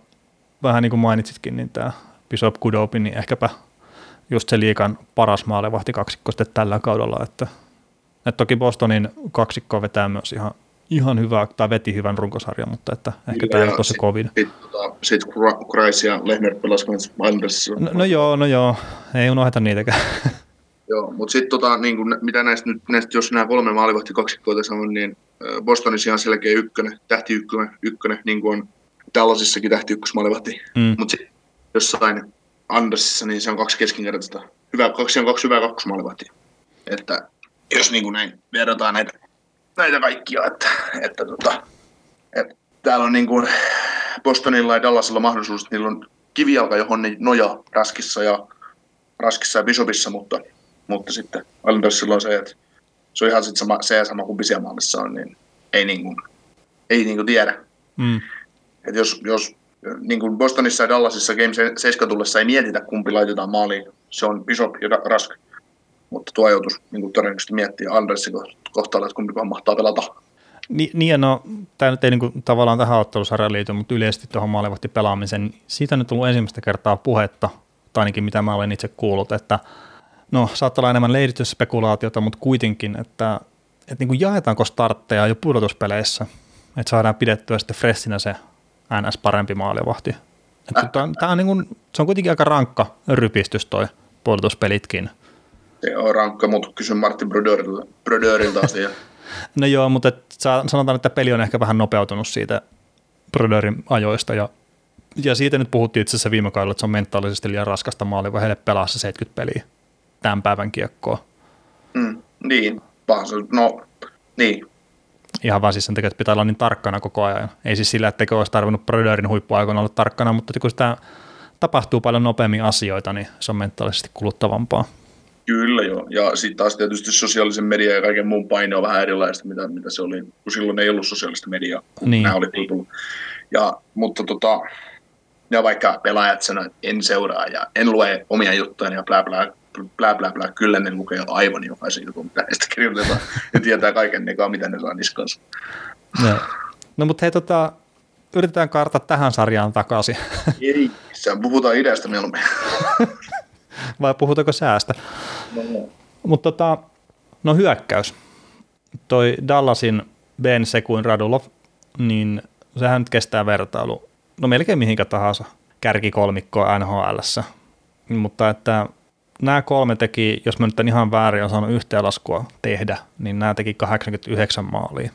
vähän niin kuin mainitsitkin, niin tämä Bishop Kudobin, niin ehkäpä just se liikan paras maalevahti kaksikko sitten tällä kaudella, että, että toki Bostonin kaksikko vetää myös ihan, ihan hyvää, tai veti hyvän runkosarjan, mutta että ehkä tämä ei ole tosi kovin. Sitten sit, Kreis ja Lehner pelasivat. No, no, joo, no joo, ei unohda niitäkään. Joo, mutta sitten tota, niin mitä näistä nyt, näistä, jos nämä kolme maalivahti kaksikkoa tässä on, niin Bostonissa ihan selkeä ykkönen, tähti ykkönen, ykkönen niin kuin on tällaisissakin tähti ykkösmaalivahti. Mm. Mutta sitten jossain Andersissa, niin se on kaksi keskinkertaista. Hyvä, kaksi on kaksi hyvää kakkosmaalivahtia. Että jos niin kuin näin verrataan näitä, näitä kaikkia, että, että, tota, että täällä on niin kuin Bostonilla ja Dallasilla mahdollisuus, että niillä on kivijalka, johon ne nojaa Raskissa ja, Raskissa ja Bishopissa, mutta, mutta sitten Andersilla on se, että se on ihan sit sama, se ja sama kuin Bisiamaalissa on, niin ei, niin kuin, ei niin kuin tiedä. Mm. Et jos, jos niin kuin Bostonissa ja Dallasissa Game 7 tullessa ei mietitä, kumpi laitetaan maaliin. Se on Bishop ja Rask. Mutta tuo ajoitus niin todennäköisesti miettiä Andersin kohtalla, että kumpi mahtaa pelata. Ni, niin, no, tämä nyt ei niin kuin, tavallaan tähän ottelusarjaan liity, mutta yleisesti tuohon maalivahti pelaamiseen, niin siitä on nyt tullut ensimmäistä kertaa puhetta, tai ainakin mitä mä olen itse kuullut, että no saattaa olla enemmän lehdistysspekulaatiota, mutta kuitenkin, että, että niin kuin jaetaanko startteja jo pudotuspeleissä, että saadaan pidettyä sitten freshinä se NS parempi maalivahti. Tämä on, on niin kuin, se on kuitenkin aika rankka rypistys toi puolustuspelitkin. Se on rankka, mutta kysyn Martin Brodeurilta, Brodeurilta asia. no joo, mutta et, sanotaan, että peli on ehkä vähän nopeutunut siitä Brodeurin ajoista ja, ja siitä nyt puhuttiin itse asiassa viime kaudella, että se on mentaalisesti liian raskasta maali, kun heille pelaa se 70 peliä tämän päivän kiekkoa. Mm, niin, no niin, ihan vaan siis sen takia, että pitää olla niin tarkkana koko ajan. Ei siis sillä, että olisi tarvinnut Predarin huippuaikoina olla tarkkana, mutta kun sitä tapahtuu paljon nopeammin asioita, niin se on mentaalisesti kuluttavampaa. Kyllä joo, ja sitten taas tietysti sosiaalisen median ja kaiken muun paine on vähän erilaista, mitä, mitä se oli, kun silloin ei ollut sosiaalista mediaa, kun niin. nämä oli tullut. Ja, mutta tota, ja vaikka pelaajat sanoivat, että en seuraa ja en lue omia juttuja ja bla bla, bla bla bla, kyllä ne lukee aivan jokaisen jutun, mitä heistä kirjoitetaan, ja tietää kaiken nekaan, mitä ne saa niskansa. No. No mutta hei, tota, yritetään karta tähän sarjaan takaisin. Ei, sehän puhutaan idästä mieluummin. Vai puhutaanko säästä? Mutta tota, no hyökkäys. Toi Dallasin Ben Sekuin Radulov, niin sehän nyt kestää vertailu. No melkein mihinkä tahansa kärkikolmikkoa NHLssä. Mutta että nämä kolme teki, jos mä nyt en ihan väärin osannut yhteenlaskua tehdä, niin nämä teki 89 maalia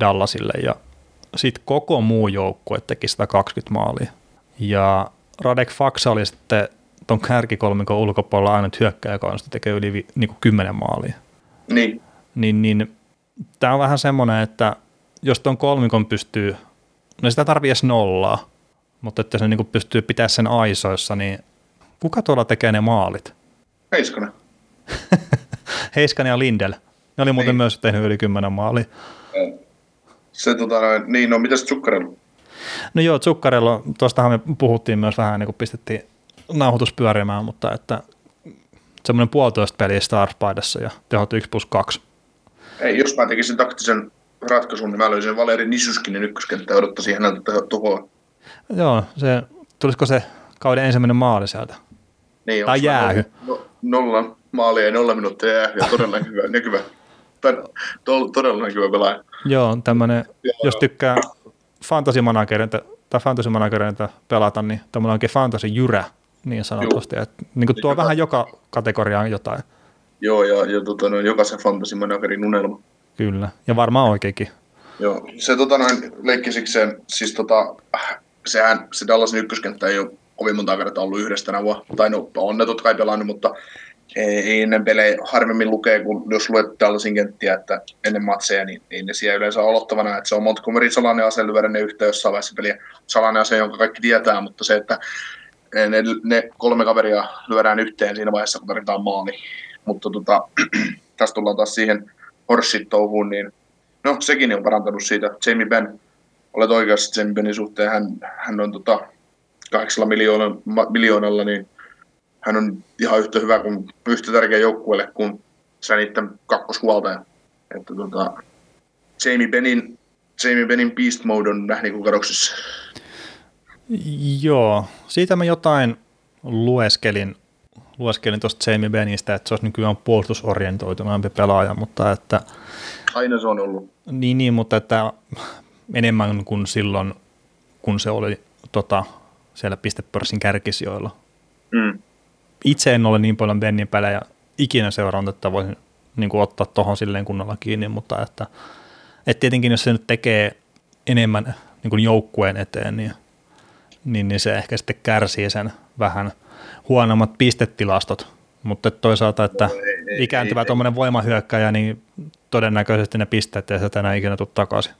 Dallasille ja sitten koko muu joukkue teki 120 maalia. Ja Radek Faksa oli sitten tuon kärkikolmikon ulkopuolella aina hyökkäjä, joka tekee yli niin kuin 10 maalia. Niin, Niin, niin tämä on vähän semmoinen, että jos tuon kolmikon pystyy, no sitä tarvii edes nollaa, mutta että se niin pystyy pitää sen aisoissa, niin kuka tuolla tekee ne maalit? Heiskanen. Heiskanen ja Lindel. Ne oli muuten Niin. myös tehnyt yli 10 maalia. Se tota niin no mitäs Tsukkarella? No joo, Zuccarello, tuostahan me puhuttiin myös vähän, niin kuin pistettiin nauhoitus pyörimään, mutta että semmoinen puolitoista peliä Starspaidassa ja tehot 1 plus 2. Ei, jos mä tekisin taktisen ratkaisun, niin mä löysin Valeri Nisuskinin ykköskenttä ja odottaisin häneltä tuhoa. Joo, se, tulisiko se kauden ensimmäinen maali sieltä? Niin, Tai jäähy. No, nolla maalia ja nolla minuuttia jäähy ja todella hyvä, näkyvä. Tän- to- Todella näkyvä pelaaja. Joo, tämmöinen, jos tykkää fantasy managerilta tai fantasy managerilta pelata, niin tämmöinen oikein fantasy jyrä niin sanotusti. Että, niin kuin tuo Joka- vähän joka kategoriaan jotain, Joo, ja, ja tota, noin, jokaisen fantasy managerin unelma. kyllä. Ja varmaan oikeinkin. Joo, se tota noin leikkisikseen, siis tota, sehän, se Dallasin ykköskenttä ei ole kovin monta kertaa ollut yhdessä tänä vuonna. Tai no, on ne totta kai pelannut, mutta ei, ennen pelejä harvemmin lukee, kun jos luet Dallasin kenttiä, että ennen matseja, niin ei ne siellä yleensä aloittavana, että se on Montgomery salainen ase, lyödä ne yhteen jossain vaiheessa peliä. Salainen ase, jonka kaikki tietää, mutta se, että ne, ne kolme kaveria lyödään yhteen siinä vaiheessa, kun tarvitaan maali. Mutta tota, tässä tullaan taas siihen Horshit-touhuun, niin No, sekin on parantanut siitä. Jamie Benn, olet oikeassa Jamie Bennin suhteen. Hän, hän on tota, kahdeksalla miljoonalla, miljoonalla, niin hän on ihan yhtä hyvä kuin yhtä tärkeä joukkueelle kuin se niiden kakkoshuoltaja. Että tota, Jamie Bennin, Jamie Bennin beast mode on nähnyt kuin kadoksissa. Joo, siitä mä jotain lueskelin, lueskelin tuosta Jamie Benistä, että se olisi nykyään puolustusorientoituneempi pelaaja, mutta että Aina se on ollut. Niin, niin, mutta että enemmän kuin silloin, kun se oli tota, siellä pistepörssin kärkisijoilla. Mm. Itse en ole niin paljon Bennin pelejä ikinä seurannut, että voisin niin kuin, ottaa tuohon silleen kunnolla kiinni, mutta että, että tietenkin jos se nyt tekee enemmän niin kuin joukkueen eteen, niin, niin, niin se ehkä sitten kärsii sen vähän huonommat pistetilastot, mutta toisaalta, että ei, ei, ikääntyvä tuommoinen voimahyökkäjä, niin todennäköisesti ne pisteet ei sieltä enää ikinä tule takaisin.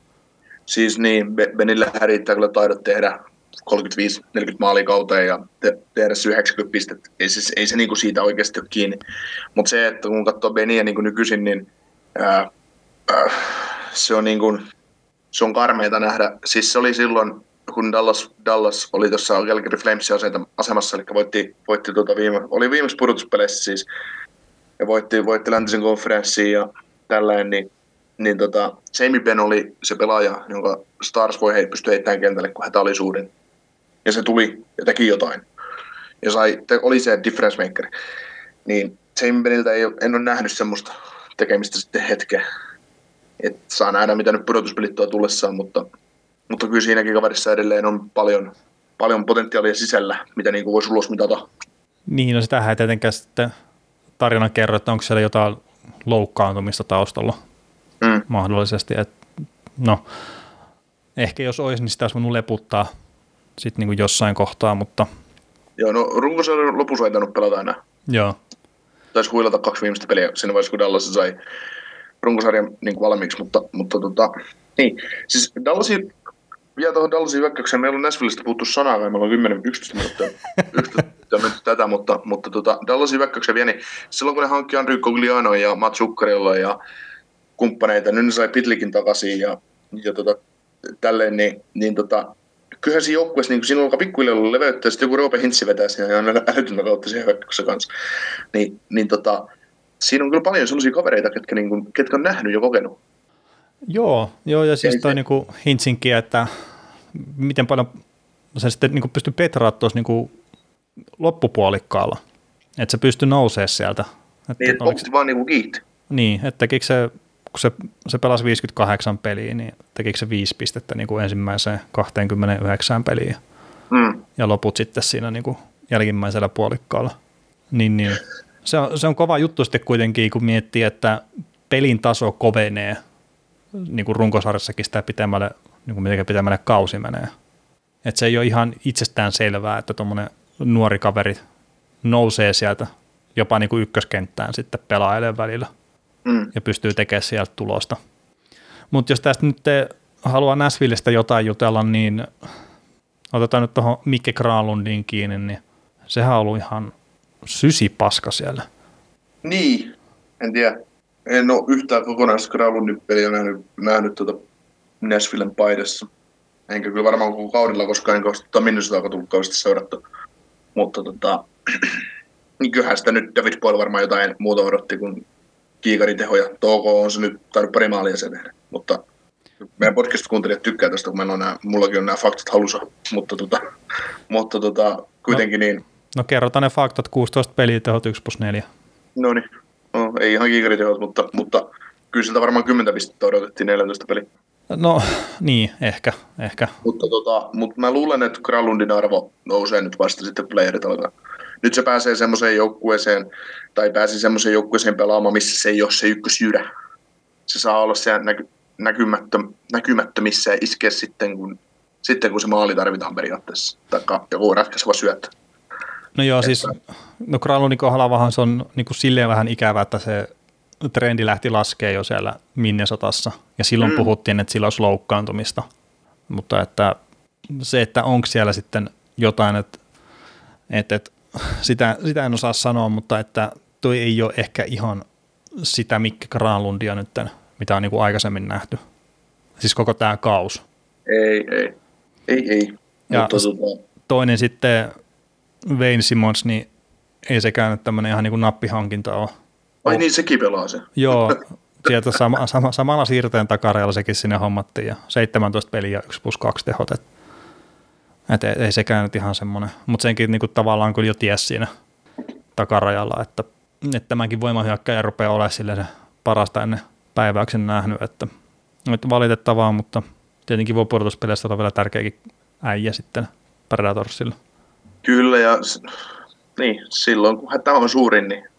Siis niin, Be- Benillä riittää kyllä taidot tehdä 35-40 maalia kauteen ja te- tehdä se 90 pistettä. Ei se, ei se niinku siitä oikeasti ole kiinni. Mutta se, että kun katsoo Beniä niinku nykyisin, niin ää, ää, se on niinku, se on karmeita nähdä. Siis se oli silloin, kun Dallas, Dallas oli tuossa Calgary Flamesin asemassa, eli voitti, voitti tuota viime, oli viimeksi pudotuspeleissä siis, ja voitti, voitti läntisen konferenssiin ja tällainen, niin niin tota, Jamie Benn oli se pelaaja, jonka Stars voi hei, pystyä heittämään kentälle, kun hätä oli suurin. Ja se tuli ja teki jotain. Ja sai, te, oli se difference maker. Niin Jamie Benniltä ei, en ole nähnyt semmoista tekemistä sitten hetkeä. Et saa nähdä, mitä nyt pudotuspelit tuo tullessaan, mutta, mutta kyllä siinäkin kaverissa edelleen on paljon, paljon potentiaalia sisällä, mitä niin kuin voisi ulos mitata. Niin, no sitähän ei tietenkään sitten tarina kerro, että onko siellä jotain loukkaantumista taustalla Mm. mahdollisesti. Et, no, ehkä jos olisi, niin sitä olisi voinut leputtaa sitten niin jossain kohtaa, mutta Joo, no runkosarjan lopussa ei tainnut pelata enää. joo, taisi huilata kaksi viimeistä peliä siinä vaiheessa, kun Dallas sai runkosarjan niin kuin valmiiksi, mutta, mutta tota, niin. Siis Dallasin, vielä tuohon Dallasin hyökkäykseen, meillä on Nashvillestä puhuttu sanaa, meillä on 10, 11 minuuttia, 11 minuuttia tätä, mutta, mutta tota, Dallasin hyökkäykseen vielä, niin silloin kun ne hankki Andrew Cogliano ja Matt Zuccarello ja kumppaneita, nyt ne sai Pitlikin takaisin ja, ja tota, tälleen, niin, niin tota, kyllähän siinä joukkueessa, niin siinä alkaa pikkuhiljaa olla leveyttä, ja sitten joku Roope Hintsi vetää siinä ja älytöntä kautta siihen hyökkäyksessä kanssa. Niin, niin tota, siinä on kyllä paljon sellaisia kavereita, ketkä, niin kuin, ketkä on nähnyt ja kokenut. Joo, joo ja siis toi niinku Hintsinkin, että miten paljon se sitten niinku pystyy petraamaan tuossa niinku loppupuolikkaalla, että se pystyy nousemaan sieltä. Että Niin, että oliko- boksi vaan niinku kiihti. Niin, että tekikö se, kun se, se pelasi 58 peliä, niin tekikö se 5 pistettä niin kuin ensimmäiseen 29 peliin Mm. ja loput sitten siinä niin kuin jälkimmäisellä puolikkaalla. Niin, niin. Se, on, se on kova juttu sitten kuitenkin, kun miettii, että pelin taso kovenee niin kuin runkosarjassakin sitä pitemmälle, niin kuin miten pitemmälle kausi menee. Että se ei ole ihan itsestään selvää, että tuommoinen nuori kaveri nousee sieltä jopa niin kuin ykköskenttään sitten pelaajalle välillä Mm. ja pystyy tekemään sieltä tulosta. Mutta jos tästä nyt te haluaa Näsvillestä jotain jutella, niin otetaan nyt tuohon Mikke Granlundin kiinni, niin sehän on ollut ihan sysipaska siellä. Niin, en tiedä. En ole yhtään kokonaista Growlundin peliä nähnyt, nähnyt tuota Nashvillen paidassa. Enkä kyllä varmaan koko kaudella, koska en kosta Minnesotaa tullut kauheasti seurattu. Mutta tota, niin kyllähän sitä nyt David Boyle varmaan jotain muuta odotti kuin kiikariteho ja Touko on se nyt tainnut pari maalia sen tehdä. Mutta meidän podcast-kuuntelijat tykkää tästä, kun meillä on nämä, mullakin on nämä faktat halussa. Mutta, tota, mutta tota, kuitenkin niin, No kerrotaan ne faktat, 16 peliä, tehot 1 plus 4. No niin, no, ei ihan kiikaritehot, mutta, mutta kyllä siltä varmaan 10 pistettä odotettiin 14 peli. No niin, ehkä, ehkä. Mutta, tota, mutta mä luulen, että Kralundin arvo nousee nyt vasta sitten playerit alkaa. Nyt se pääsee semmoiseen joukkueeseen, tai pääsi semmoiseen joukkueeseen pelaamaan, missä se ei ole se ykkösjyrä. Se saa olla siellä näky, näkymättö, näkymättömissä ja iskeä sitten kun, sitten, kun se maali tarvitaan periaatteessa. Tai joku ratkaiseva syöttö. No joo, siis no Granlundin kohdalla vähän se on niin kuin silleen vähän ikävä, että se trendi lähti laskee jo siellä Minnesotassa, ja silloin Mm. puhuttiin, että sillä olisi loukkaantumista. Mutta että se, että onko siellä sitten jotain, että, että, että sitä, sitä en osaa sanoa, mutta että toi ei ole ehkä ihan sitä Mikke Granlundia nyt, mitä on niin kuin aikaisemmin nähty. Siis koko tämä kaus. Ei, ei. Ei, ei. Ja mutta, Toinen sitten Wayne Simmons, niin ei sekään nyt tämmöinen ihan niin kuin nappihankinta ole. Ai niin, sekin pelaa se. Joo, sieltä sama, sama, samalla siirteen takareella sekin sinne hommattiin ja 17 peliä 1 plus 2 tehot. Et, et ei, ei sekään nyt ihan semmoinen, mutta senkin niinku tavallaan kyllä jo ties siinä takarajalla, että, että tämänkin voimahyökkäjä rupeaa olemaan sille se parasta ennen päiväyksen nähnyt, että, että valitettavaa, mutta tietenkin voi pudotuspeleissä olla vielä tärkeäkin äijä sitten Predatorsilla. Kyllä, ja niin, silloin kun hätä on suurin, niin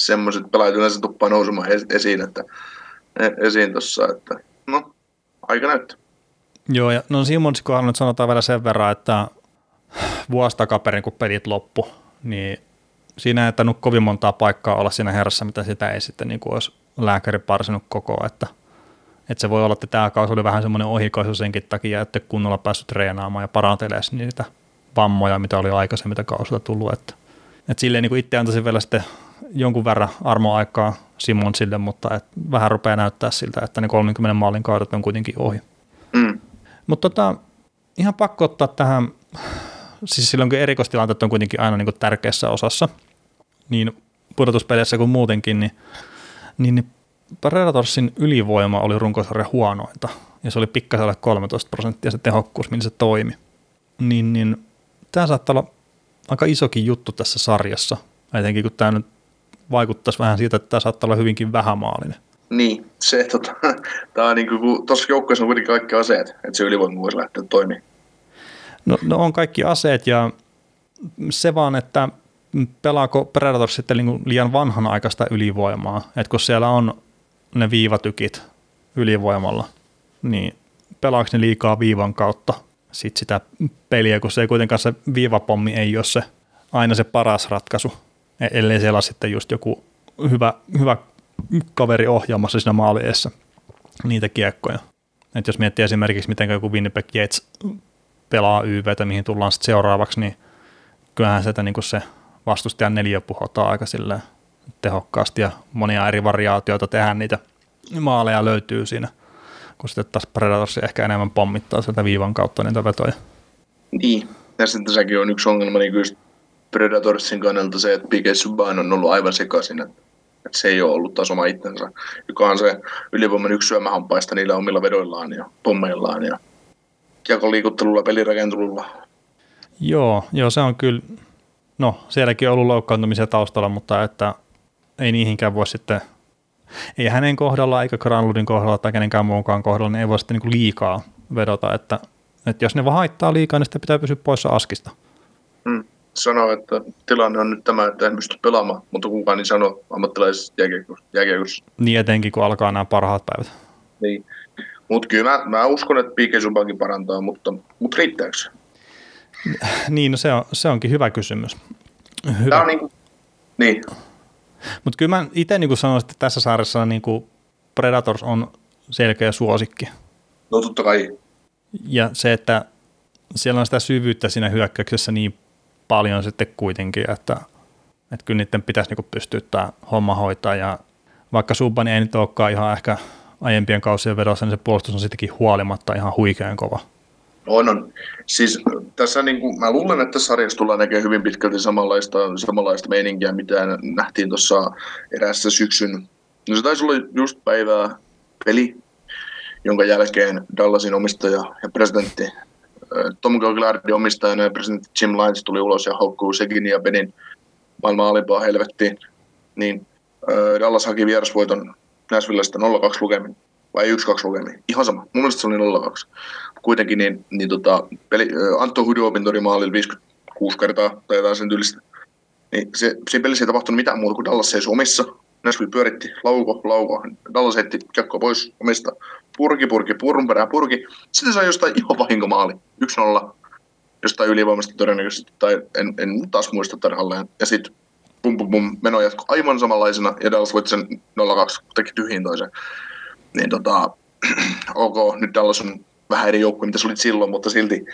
semmoiset pelaajat yleensä tuppaa nousemaan es- esiin, että, e- esiin tossa, että no, aika näyttää. Joo, ja no Simons kohdalla nyt sanotaan vielä sen verran, että vuosi takaperin, kun pelit loppu, niin siinä ei tainnut kovin montaa paikkaa olla siinä herrassa, mitä sitä ei sitten niin kuin olisi lääkäri parsinut koko, että, että se voi olla, että tämä kausi oli vähän semmoinen ohikoisu senkin takia, että kunnolla päässyt treenaamaan ja parantelemaan niitä vammoja, mitä oli aikaisemmin kausilla tullut, että, että silleen niin kuin itse antaisin vielä sitten jonkun verran armoaikaa Simonsille, mutta että vähän rupeaa näyttää siltä, että ne 30 maalin kaudet on kuitenkin ohi. Mm. Mutta tota, ihan pakko ottaa tähän, siis silloin kun erikoistilanteet on kuitenkin aina niin kuin tärkeässä osassa, niin pudotuspeleissä kuin muutenkin, niin, niin, niin Predatorsin ylivoima oli runkosarjan huonointa, ja se oli pikkasen alle 13 prosenttia se tehokkuus, millä se toimi. Niin, niin tämä saattaa olla aika isokin juttu tässä sarjassa, etenkin kun tämä nyt vaikuttaisi vähän siitä, että tämä saattaa olla hyvinkin vähämaalinen. Niin, se, tota, tää on niinku, kun tuossa joukkueessa on kuitenkin kaikki aseet, että se ylivoima voisi lähteä toimimaan. No, no on kaikki aseet ja se vaan, että pelaako Predators sitten niinku liian vanhanaikaista ylivoimaa, että kun siellä on ne viivatykit ylivoimalla, niin pelaako ne liikaa viivan kautta sit sitä peliä, kun se ei kuitenkaan se viivapommi ei ole se aina se paras ratkaisu, ellei siellä sitten just joku hyvä, hyvä kaveri ohjaamassa siinä maalieessa niitä kiekkoja. Et jos miettii esimerkiksi, miten joku Winnipeg Jets pelaa YVtä, mihin tullaan sitten seuraavaksi, niin kyllähän sitä niin se vastustajan neljä puhotaan aika silleen tehokkaasti ja monia eri variaatioita tehdään niitä maaleja löytyy siinä, kun sitten taas Predators ehkä enemmän pommittaa sieltä viivan kautta niitä vetoja. Niin, sitten tässäkin on yksi ongelma niin kyllä Predatorsin kannalta se, että P.K. Subban on ollut aivan sekaisin. Että että se ei ole ollut taas oma itsensä, joka on se ylivoiman yksi syömähampaista niillä omilla vedoillaan ja pommeillaan ja kiekoliikuttelulla, pelirakentelulla. Joo, joo, se on kyllä, no sielläkin on ollut loukkaantumisia taustalla, mutta että ei niihinkään voi sitten, ei hänen kohdalla eikä Granlundin kohdalla tai kenenkään muunkaan kohdalla, niin ei voi sitten niin liikaa vedota, että, että jos ne vaan haittaa liikaa, niin sitten pitää pysyä poissa askista. Hmm sanoo, että tilanne on nyt tämä, että en pysty pelaamaan, mutta kukaan niin sanoo ammattilaisessa jääkiekossa. Niin etenkin, kun alkaa nämä parhaat päivät. Niin. Mutta kyllä mä, mä, uskon, että P.K. Subbankin parantaa, mutta, mutta riittääkö se? Niin, no se, on, se onkin hyvä kysymys. Hyvä. Tämä on niin, kuin, niin. Mutta kyllä mä itse niin sanoisin, että tässä saaressa niin kuin Predators on selkeä suosikki. No totta kai. Ja se, että siellä on sitä syvyyttä siinä hyökkäyksessä niin paljon sitten kuitenkin, että, että kyllä niiden pitäisi niin pystyä tämä homma hoitaa ja vaikka Subbani ei nyt olekaan ihan ehkä aiempien kausien vedossa, niin se puolustus on sittenkin huolimatta ihan huikean kova. On, on. Siis tässä niin kuin, mä luulen, että sarjassa tullaan näkemään hyvin pitkälti samanlaista, samanlaista meininkiä, mitä nähtiin tuossa eräässä syksyn. No se taisi olla just päivää peli, jonka jälkeen Dallasin omistaja ja presidentti Tom Gaglardi omistajana ja presidentti Jim Lines tuli ulos ja haukkuu Segin ja Benin maailman alimpaa helvettiin, niin Dallas haki vierasvoiton Nashvillestä 0-2 lukemin vai 1-2 lukemin. Ihan sama. Mun mielestä se oli 0-2. Kuitenkin niin, niin tota, peli, Antto Hudobin tori maalilla 56 kertaa tai jotain sen tyylistä. Niin se, siinä pelissä ei tapahtunut mitään muuta kuin Dallas seisoi omissa. Nashville pyöritti lauko, lauko. Dallas heitti kiekko pois omista purki, purki, purun perään, purki. Sitten sai jostain ihan vahinkomaali, 1-0, jostain ylivoimasta todennäköisesti, tai en, en taas muista tarkalleen. Ja sitten pum pum pum, meno jatkoi aivan samanlaisena, ja Dallas voitti sen 0-2, teki tyhjin toisen. Niin tota, ok, nyt Dallas on vähän eri joukkue, mitä se oli silloin, mutta silti,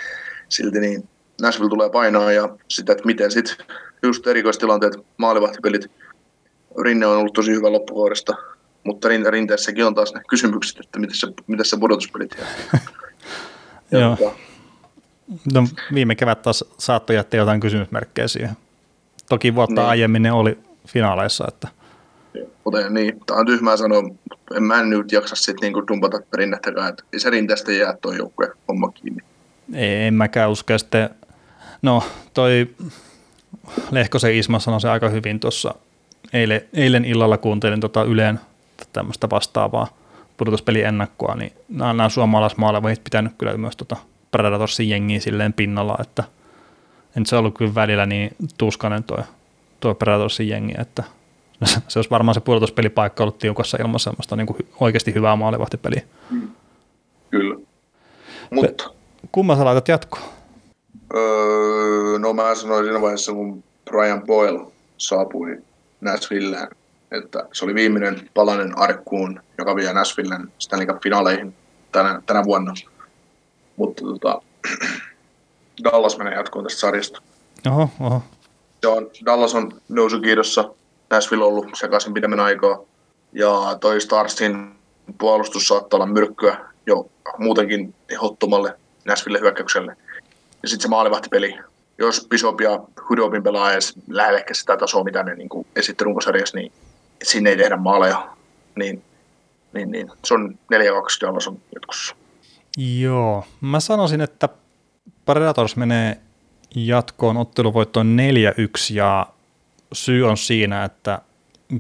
silti niin Nashville tulee painaa ja sitä, että miten sitten just erikoistilanteet, maalivahtipelit, Rinne on ollut tosi hyvä loppuvuodesta, mutta rinteessäkin on taas ne kysymykset, että miten se, miten se pudotuspelit jää. Joo. No, viime kevät taas saattoi jättää jotain kysymysmerkkejä siihen. Toki vuotta niin. aiemmin ne oli finaaleissa. Että... Kuten niin, tämä on tyhmää sanoa, en mä nyt jaksa sitten niinku dumpata rinnettäkään, että se rinteestä jää tuo joukkue homma kiinni. Ei, en mäkään usko. Sitten, no toi Lehkosen Isma sanoi se aika hyvin tuossa eilen, eilen illalla kuuntelin tota Yleen tämmöistä vastaavaa pudotuspeli ennakkoa, niin nämä, nämä suomalaismaalevahit pitänyt kyllä myös tota Predatorsin jengiä silleen pinnalla, että en se ollut kyllä välillä niin tuskanen tuo, tuo Predatorsin jengi, että se olisi varmaan se pudotuspelipaikka ollut tiukassa ilman semmoista niin kuin oikeasti hyvää maalivahtipeliä. Kyllä. Mutta. Kumman sä laitat jatkoon? Öö, no mä sanoin siinä vaiheessa, kun Brian Boyle saapui Nashvilleen että se oli viimeinen palanen arkkuun, joka vie Nashvillen Stanley Cup-finaaleihin tänä, tänä vuonna. Mutta tota, Dallas menee jatkoon tästä sarjasta. Oho, oho. Joo, Dallas on nousukiidossa. Nashville on ollut sekaisin pidemmän aikaa. Ja toi Starsin puolustus saattaa olla myrkkyä jo muutenkin tehottomalle Nashville hyökkäykselle. Ja sitten se maalivahtipeli. Jos Bishop ja Hudobin pelaa edes lähellekään sitä tasoa, mitä ne niin esitti runkosarjassa, niin sinne ei tehdä maaleja, niin, niin, niin se on 4-2 Dallas on jatkossa. Joo, mä sanoisin, että Predators menee jatkoon otteluvoittoon 4-1 ja syy on siinä, että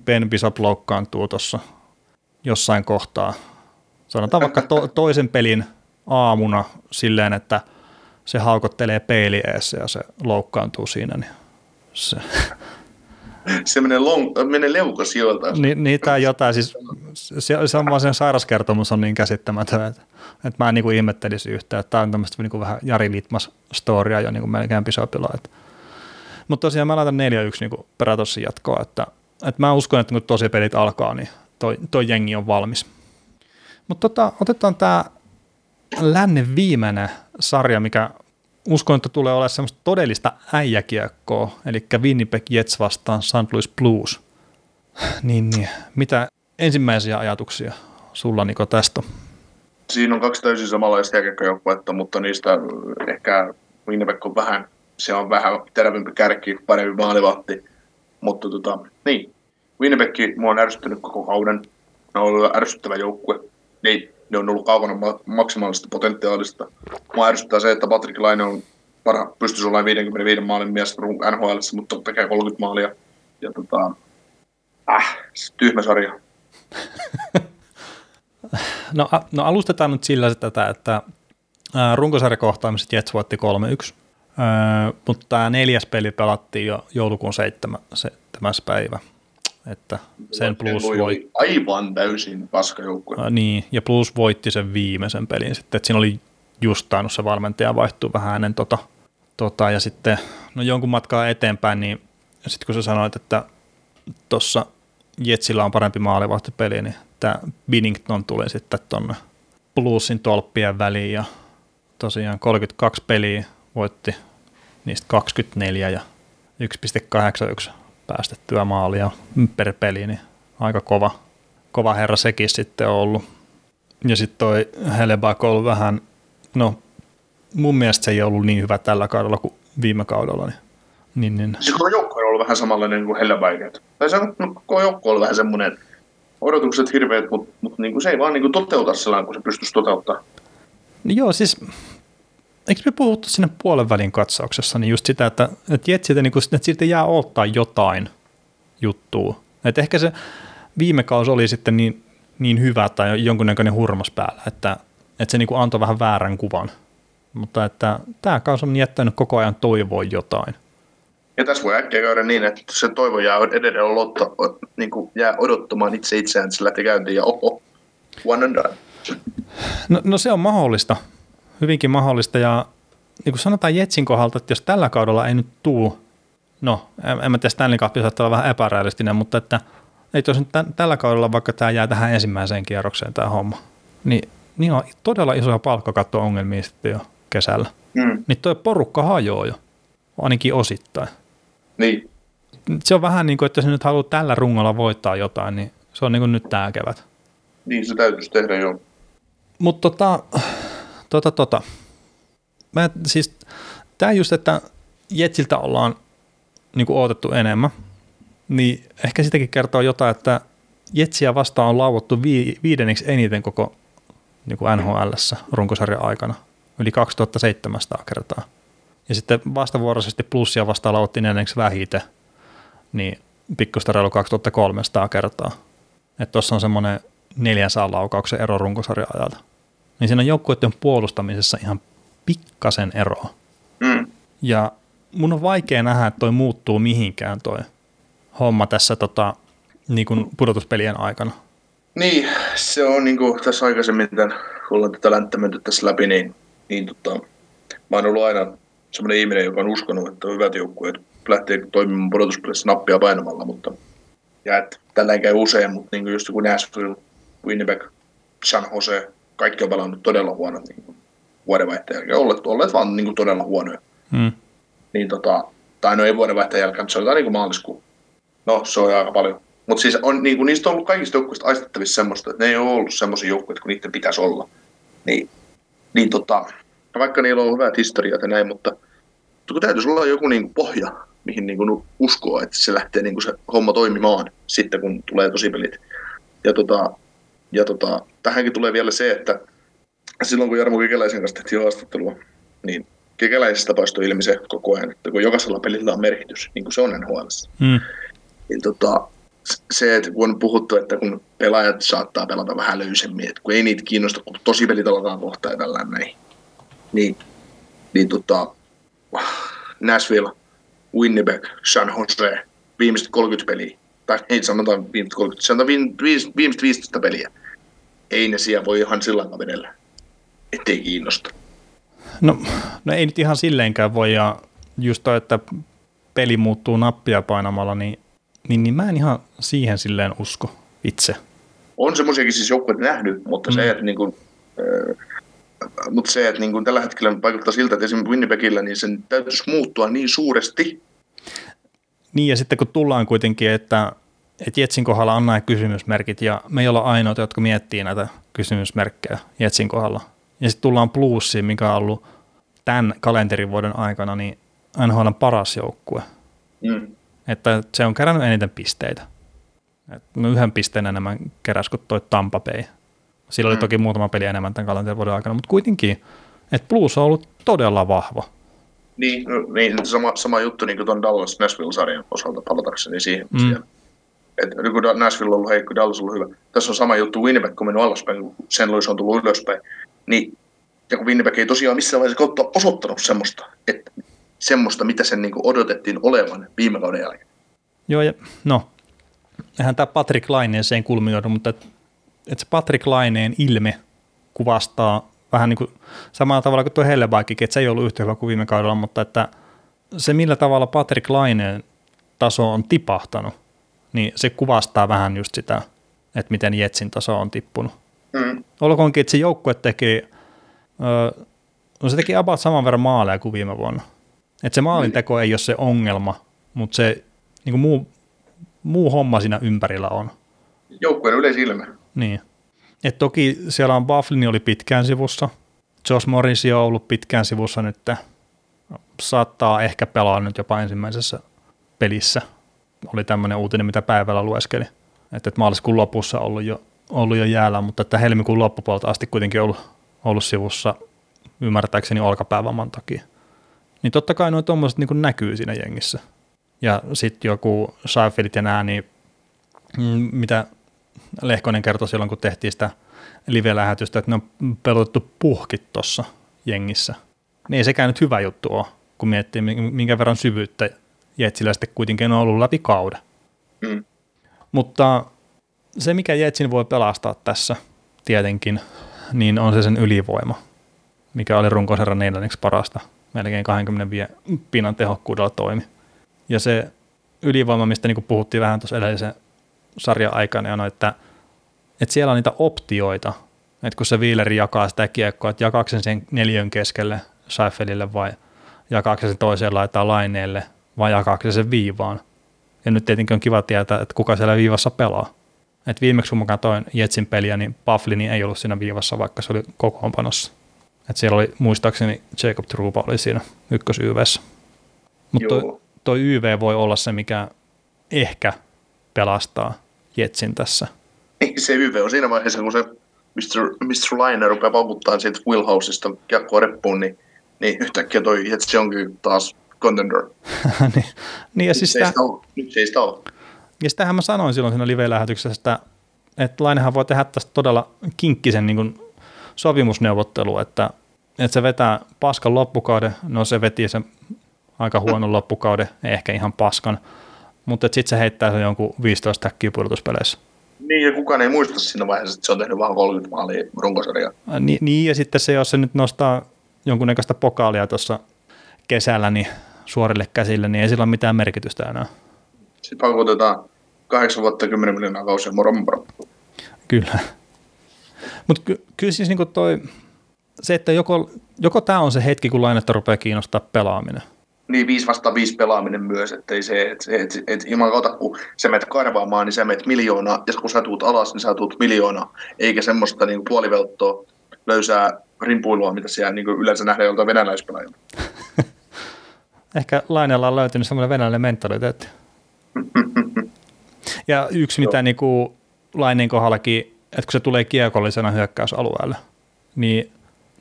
Ben Bishop loukkaantuu tuossa jossain kohtaa. Sanotaan vaikka to- toisen pelin aamuna silleen, että se haukottelee peili ja se loukkaantuu siinä, niin se, se menee, long, menee leukasijoilta. Ni, niitä jotain, siis se, se on vaan sen sairaskertomus on niin käsittämätön, että, että mä en niin ihmettelisi yhtään, että tämä on tämmöistä niin vähän Jari Litmas storia jo niin kuin melkein pisopilla. Että. Mutta tosiaan mä laitan 4-1 niin Peratossin jatkoa, että, että mä uskon, että kun tosi pelit alkaa, niin toi, toi jengi on valmis. Mutta tota, otetaan tämä lännen viimeinen sarja, mikä uskon, että tulee olemaan semmoista todellista äijäkiekkoa, eli Winnipeg Jets vastaan St. Louis Blues. niin, niin, mitä ensimmäisiä ajatuksia sulla Niko tästä? Siinä on kaksi täysin samanlaista jääkiekkojoukkuetta, mutta niistä ehkä Winnipeg on vähän, se on vähän terävimpi kärki, parempi maalivahti, mutta tota, niin, Winnipeg, mua on ärsyttänyt koko kauden. Ne on ollut ärsyttävä joukkue. Ne, ne on ollut kaukana maksimaalista potentiaalista. Mua ärsyttää se, että Patrick Laine on parha, pystyisi olla 55 maalin mies NHL, mutta tekee 30 maalia. Ja tota, äh, tyhmä sarja. no, no alustetaan nyt sillä tätä, että runkosarjakohtaamiset Jets voitti 3-1, mutta tämä neljäs peli pelattiin jo joulukuun 7. 7. päivä. Että sen plus voi... Aivan täysin paskajoukkue. Niin, ja plus voitti sen viimeisen pelin sitten, että siinä oli just tainnut se valmentaja vaihtuu vähän ennen tota, tota, ja sitten no jonkun matkaa eteenpäin, niin sitten kun sä sanoit, että tuossa Jetsillä on parempi maalivahtipeli, niin tämä Binnington tuli sitten tuonne plussin tolppien väliin ja tosiaan 32 peliä voitti niistä 24 ja 1,81 päästettyä maalia per peli, niin aika kova, kova herra sekin sitten on ollut. Ja sitten toi Helebak on ollut vähän, no mun mielestä se ei ollut niin hyvä tällä kaudella kuin viime kaudella. Niin, niin, niin. Se koko joukko on ollut vähän samanlainen kuin Helebak. Tai se no, koko joukko on vähän semmoinen, odotukset hirveät, mutta, mutta niin kuin se ei vaan niin kuin toteuta sellainen, kun se pystyisi toteuttamaan. No joo, siis eikö me puhuttu sinne puolen välin katsauksessa, niin just sitä, että, että Jetsiltä, niin kuin, että siitä jää ottaa jotain juttua. Että ehkä se viime kausi oli sitten niin, niin hyvä tai jonkunnäköinen hurmas päällä, että, että se niin kuin antoi vähän väärän kuvan. Mutta että tämä kausi on jättänyt koko ajan toivoa jotain. Ja tässä voi äkkiä käydä niin, että se toivo jää edelleen olotta, niin kuin jää odottamaan itse itseään, että se lähtee käyntiin ja oho, one and done. No, no se on mahdollista, hyvinkin mahdollista ja niin kuin sanotaan Jetsin kohdalta, että jos tällä kaudella ei nyt tuu, no en, en mä tiedä Stanley Cup saattaa olla vähän epärealistinen, mutta että ei jos nyt tämän, tällä kaudella vaikka tämä jää tähän ensimmäiseen kierrokseen tämä homma, niin, niin on todella isoja palkkakatto-ongelmia sitten jo kesällä. Mm. Niin toi porukka hajoaa jo, ainakin osittain. Niin. Se on vähän niin kuin, että jos nyt haluaa tällä rungolla voittaa jotain, niin se on niin kuin nyt tämä kevät. Niin se täytyisi tehdä jo. Mutta tota, tota, tota. Mä, siis, tämä just, että Jetsiltä ollaan niin odotettu enemmän, niin ehkä sitäkin kertoo jotain, että Jetsiä vastaan on lauottu vi, viidenneksi eniten koko niin kuin NHLssä runkosarjan aikana, yli 2700 kertaa. Ja sitten vastavuoroisesti plussia vastaan lauottiin neljänneksi vähiten, niin pikkusta reilu 2300 kertaa. Että tuossa on semmoinen 400 laukauksen ero runkosarjan ajalta. Niin siinä on joukkueiden puolustamisessa ihan pikkasen eroa. Mm. Ja mun on vaikea nähdä, että toi muuttuu mihinkään toi homma tässä tota, niin kuin pudotuspelien aikana. Niin, se on niin kuin tässä aikaisemmin, tämän, kun ollaan tätä länttä menty tässä läpi, niin, niin tota, mä oon ollut aina semmoinen ihminen, joka on uskonut, että hyvät joukkueet lähtee toimimaan pudotuspelissä nappia painamalla, mutta ja että tällä käy usein, mutta niin kuin just kun Nashville, Winnipeg, San Jose, kaikki on pelannut todella huonot niin vuodenvaihteen jälkeen, olleet, olleet vaan niin kuin todella huonoja. Mm. Niin tota, tai no ei vuodenvaihteen jälkeen, mutta se oli niin kuin maaliskuu. No, se on aika paljon. Mutta siis on, niin kuin, niistä on ollut kaikista joukkueista aistettavissa semmoista, että ne ei ole ollut semmoisia joukkueita kuin niiden pitäisi olla. Niin, niin tota, vaikka niillä on hyvät historiat ja näin, mutta kun täytyisi olla joku niin kuin pohja, mihin niin kuin uskoo, että se lähtee niin kuin se homma toimimaan sitten, kun tulee tosipelit. Ja, tota, ja tota, tähänkin tulee vielä se, että silloin kun Jarmo Kekeläisen kanssa tehtiin haastattelua, niin Kekeläisestä paistoi ilmi se koko ajan, että kun jokaisella pelillä on merkitys, niin kuin se on NHL. Mm. Niin tota, se, että kun on puhuttu, että kun pelaajat saattaa pelata vähän löysemmin, että kun ei niitä kiinnosta, kun tosi pelit aletaan kohta ja tällainen näin, niin, niin tota, Nashville, Winnipeg, San Jose, viimeiset 30 peliä, tai ei sanotaan viimeiset 30, sanotaan viimeiset 15 peliä, ei ne siellä voi ihan sillä tavalla ettei kiinnosta. No, no ei nyt ihan silleenkään voi, ja just toi, että peli muuttuu nappia painamalla, niin, niin, niin mä en ihan siihen silleen usko itse. On semmoisiakin siis joukkueet nähnyt, mutta mm. se, että niin kuin, äh, mutta se, että niin kuin tällä hetkellä vaikuttaa siltä, että esimerkiksi Winnipegillä niin sen täytyisi muuttua niin suuresti. Niin ja sitten kun tullaan kuitenkin, että, että Jetsin kohdalla on nämä kysymysmerkit ja me ei olla ainoita, jotka miettii näitä kysymysmerkkejä Jetsin kohdalla. Ja sitten tullaan plussiin, mikä on ollut tämän kalenterivuoden aikana niin NHL paras joukkue. Mm. Että se on kerännyt eniten pisteitä. Et no yhden pisteen enemmän keräs kuin toi Tampa Bay. Sillä oli Mm. toki muutama peli enemmän tämän kalenterivuoden aikana, mutta kuitenkin, että Blues on ollut todella vahva. Niin, no, niin sama, sama juttu niin kuin tuon Dallas Nashville-sarjan osalta palatakseni siihen. Mm. Siellä. Et nyt kun Nashville on ollut heikko, Dallas on ollut hyvä. Tässä on sama juttu, Winnipeg on mennyt alaspäin, kun St. Louis on tullut ylöspäin. Niin, ja kun Winnipeg ei tosiaan missään vaiheessa kautta osoittanut semmoista, että semmoista, mitä sen niin odotettiin olevan viime kauden jälkeen. Joo, ja no, eihän tämä Patrick Laineeseen kulminoidu, mutta et, et se Patrick Laineen ilme kuvastaa vähän niin kuin samalla tavalla kuin tuo Hellebaikkikin, että se ei ollut yhtä hyvä kuin viime kaudella, mutta että se millä tavalla Patrick Laineen taso on tipahtanut, niin se kuvastaa vähän just sitä, että miten Jetsin taso on tippunut. Mm. Olkoonkin, että se joukkue teki, öö, no se teki about saman verran maaleja kuin viime vuonna. Että se maalinteko ei ole se ongelma, mutta se niin kuin muu, muu homma siinä ympärillä on. Joukkueen yleisilme. Niin. Et toki siellä on Bufflin oli pitkään sivussa, Josh Morris on ollut pitkään sivussa nyt, saattaa ehkä pelaa nyt jopa ensimmäisessä pelissä. Oli tämmöinen uutinen, mitä päivällä lueskeli, että et maaliskuun lopussa ollut jo, ollut jo jäällä, mutta että helmikuun loppupuolta asti kuitenkin ollut, ollut sivussa ymmärtääkseni olkapäävamman takia. Niin totta kai nuo tuommoiset niin näkyy siinä jengissä. Ja sitten joku Seinfeldt ja nää, niin mm, mitä Lehkonen kertoi silloin, kun tehtiin sitä live-lähetystä, että ne on pelotettu puhkit tuossa jengissä. Niin ei sekään nyt hyvä juttu ole, kun miettii, minkä verran syvyyttä Jetsillä sitten kuitenkin on ollut läpi kauden. Mm. Mutta se, mikä Jetsin voi pelastaa tässä tietenkin, niin on se sen ylivoima, mikä oli runkosarjan neljänneksi parasta. Melkein 25 pinnan tehokkuudella toimi. Ja se ylivoima, mistä niin puhuttiin vähän tuossa edellisen sarjan aikana, on, että, että siellä on niitä optioita, että kun se Wheeleri jakaa sitä kiekkoa, että jakaako sen neljön keskelle Seifelille vai jakaako se sen toiseen laitaan laineelle vai jakaako se sen viivaan. Ja nyt tietenkin on kiva tietää, että kuka siellä viivassa pelaa. Et viimeksi kun mä katsoin Jetsin peliä, niin Bufflini ei ollut siinä viivassa, vaikka se oli kokoonpanossa. Et siellä oli muistaakseni Jacob Truba oli siinä ykkös-YVssä. Mutta toi, toi YV voi olla se, mikä ehkä pelastaa Jetsin tässä. Niin, se YV on siinä vaiheessa, kun se Mr. Mr. Liner rupeaa paukuttaa siitä Willhouseista kiekkoa reppuun, niin, niin yhtäkkiä toi Jetsi onkin taas contender. niin, niin ja siis Nyt se ei sitä. Nyt ei sitä ole. ja sitähän mä sanoin silloin siinä live-lähetyksessä, että, että Lainehan voi tehdä tästä todella kinkkisen niin kuin sopimusneuvottelu, että, että se vetää paskan loppukauden, no se veti sen aika huonon loppukauden, ehkä ihan paskan, mutta sitten se heittää sen jonkun 15 täkkiä pudotuspeleissä. Niin, ja kukaan ei muista siinä vaiheessa, että se on tehnyt vaan 30 maalia runkosarjaa. Ni, niin, ja sitten se, jos se nyt nostaa jonkunnäköistä pokaalia tuossa kesällä niin suorille käsille, niin ei sillä ole mitään merkitystä enää. Sitten pakotetaan 8 vuotta 10 miljoonaa kausia moromparo. Kyllä. Mutta ky- kyllä siis niinku toi, se, että joko, joko tämä on se hetki, kun lainetta rupeaa kiinnostaa pelaaminen. Niin 5 vastaan 5 pelaaminen myös, ettei se, että et, et, et, ilman kautta, kun sä menet karvaamaan, niin sä menet miljoonaa, ja kun sä tuut alas, niin sä tuut miljoonaa, eikä semmoista niin puolivelttoa löysää rimpuilua, mitä siellä niin yleensä nähdään joltain venäläispelaajilta. Ehkä Lainella on löytynyt semmoinen venäläinen mentaliteetti. Ja yksi, mitä niinku Laineen kohdallakin, että kun se tulee kiekollisena hyökkäysalueelle, niin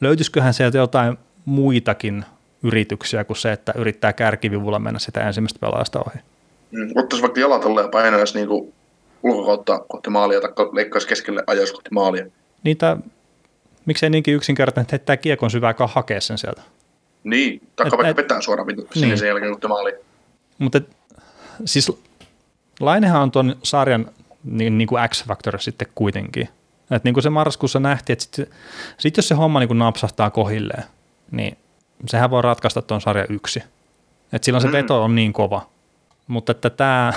löytyisiköhän sieltä jotain muitakin yrityksiä kuin se, että yrittää kärkivivulla mennä sitä ensimmäistä pelaajasta ohi. Mm. Ottaisi vaikka jalat alle ja painaisi niin ulkokautta kohti maalia, tai leikkaisi keskelle ajaisi kohti maalia. Niitä, miksei niinkin yksinkertainen, että heittää kiekon syvää hakea sen sieltä. Niin, tai Et- vaikka et- vetää suoraan niin. Sinne sen jälkeen kohti maalia. Mutta et, siis Lainehan on tuon sarjan niin, niin kuin X-Factor sitten kuitenkin. Et niin kuin se marraskuussa nähtiin, että sitten sit jos se homma niin kuin napsahtaa kohilleen, niin sehän voi ratkaista tuon sarjan yksi. Et silloin se Mm. veto on niin kova. Mutta että tämä,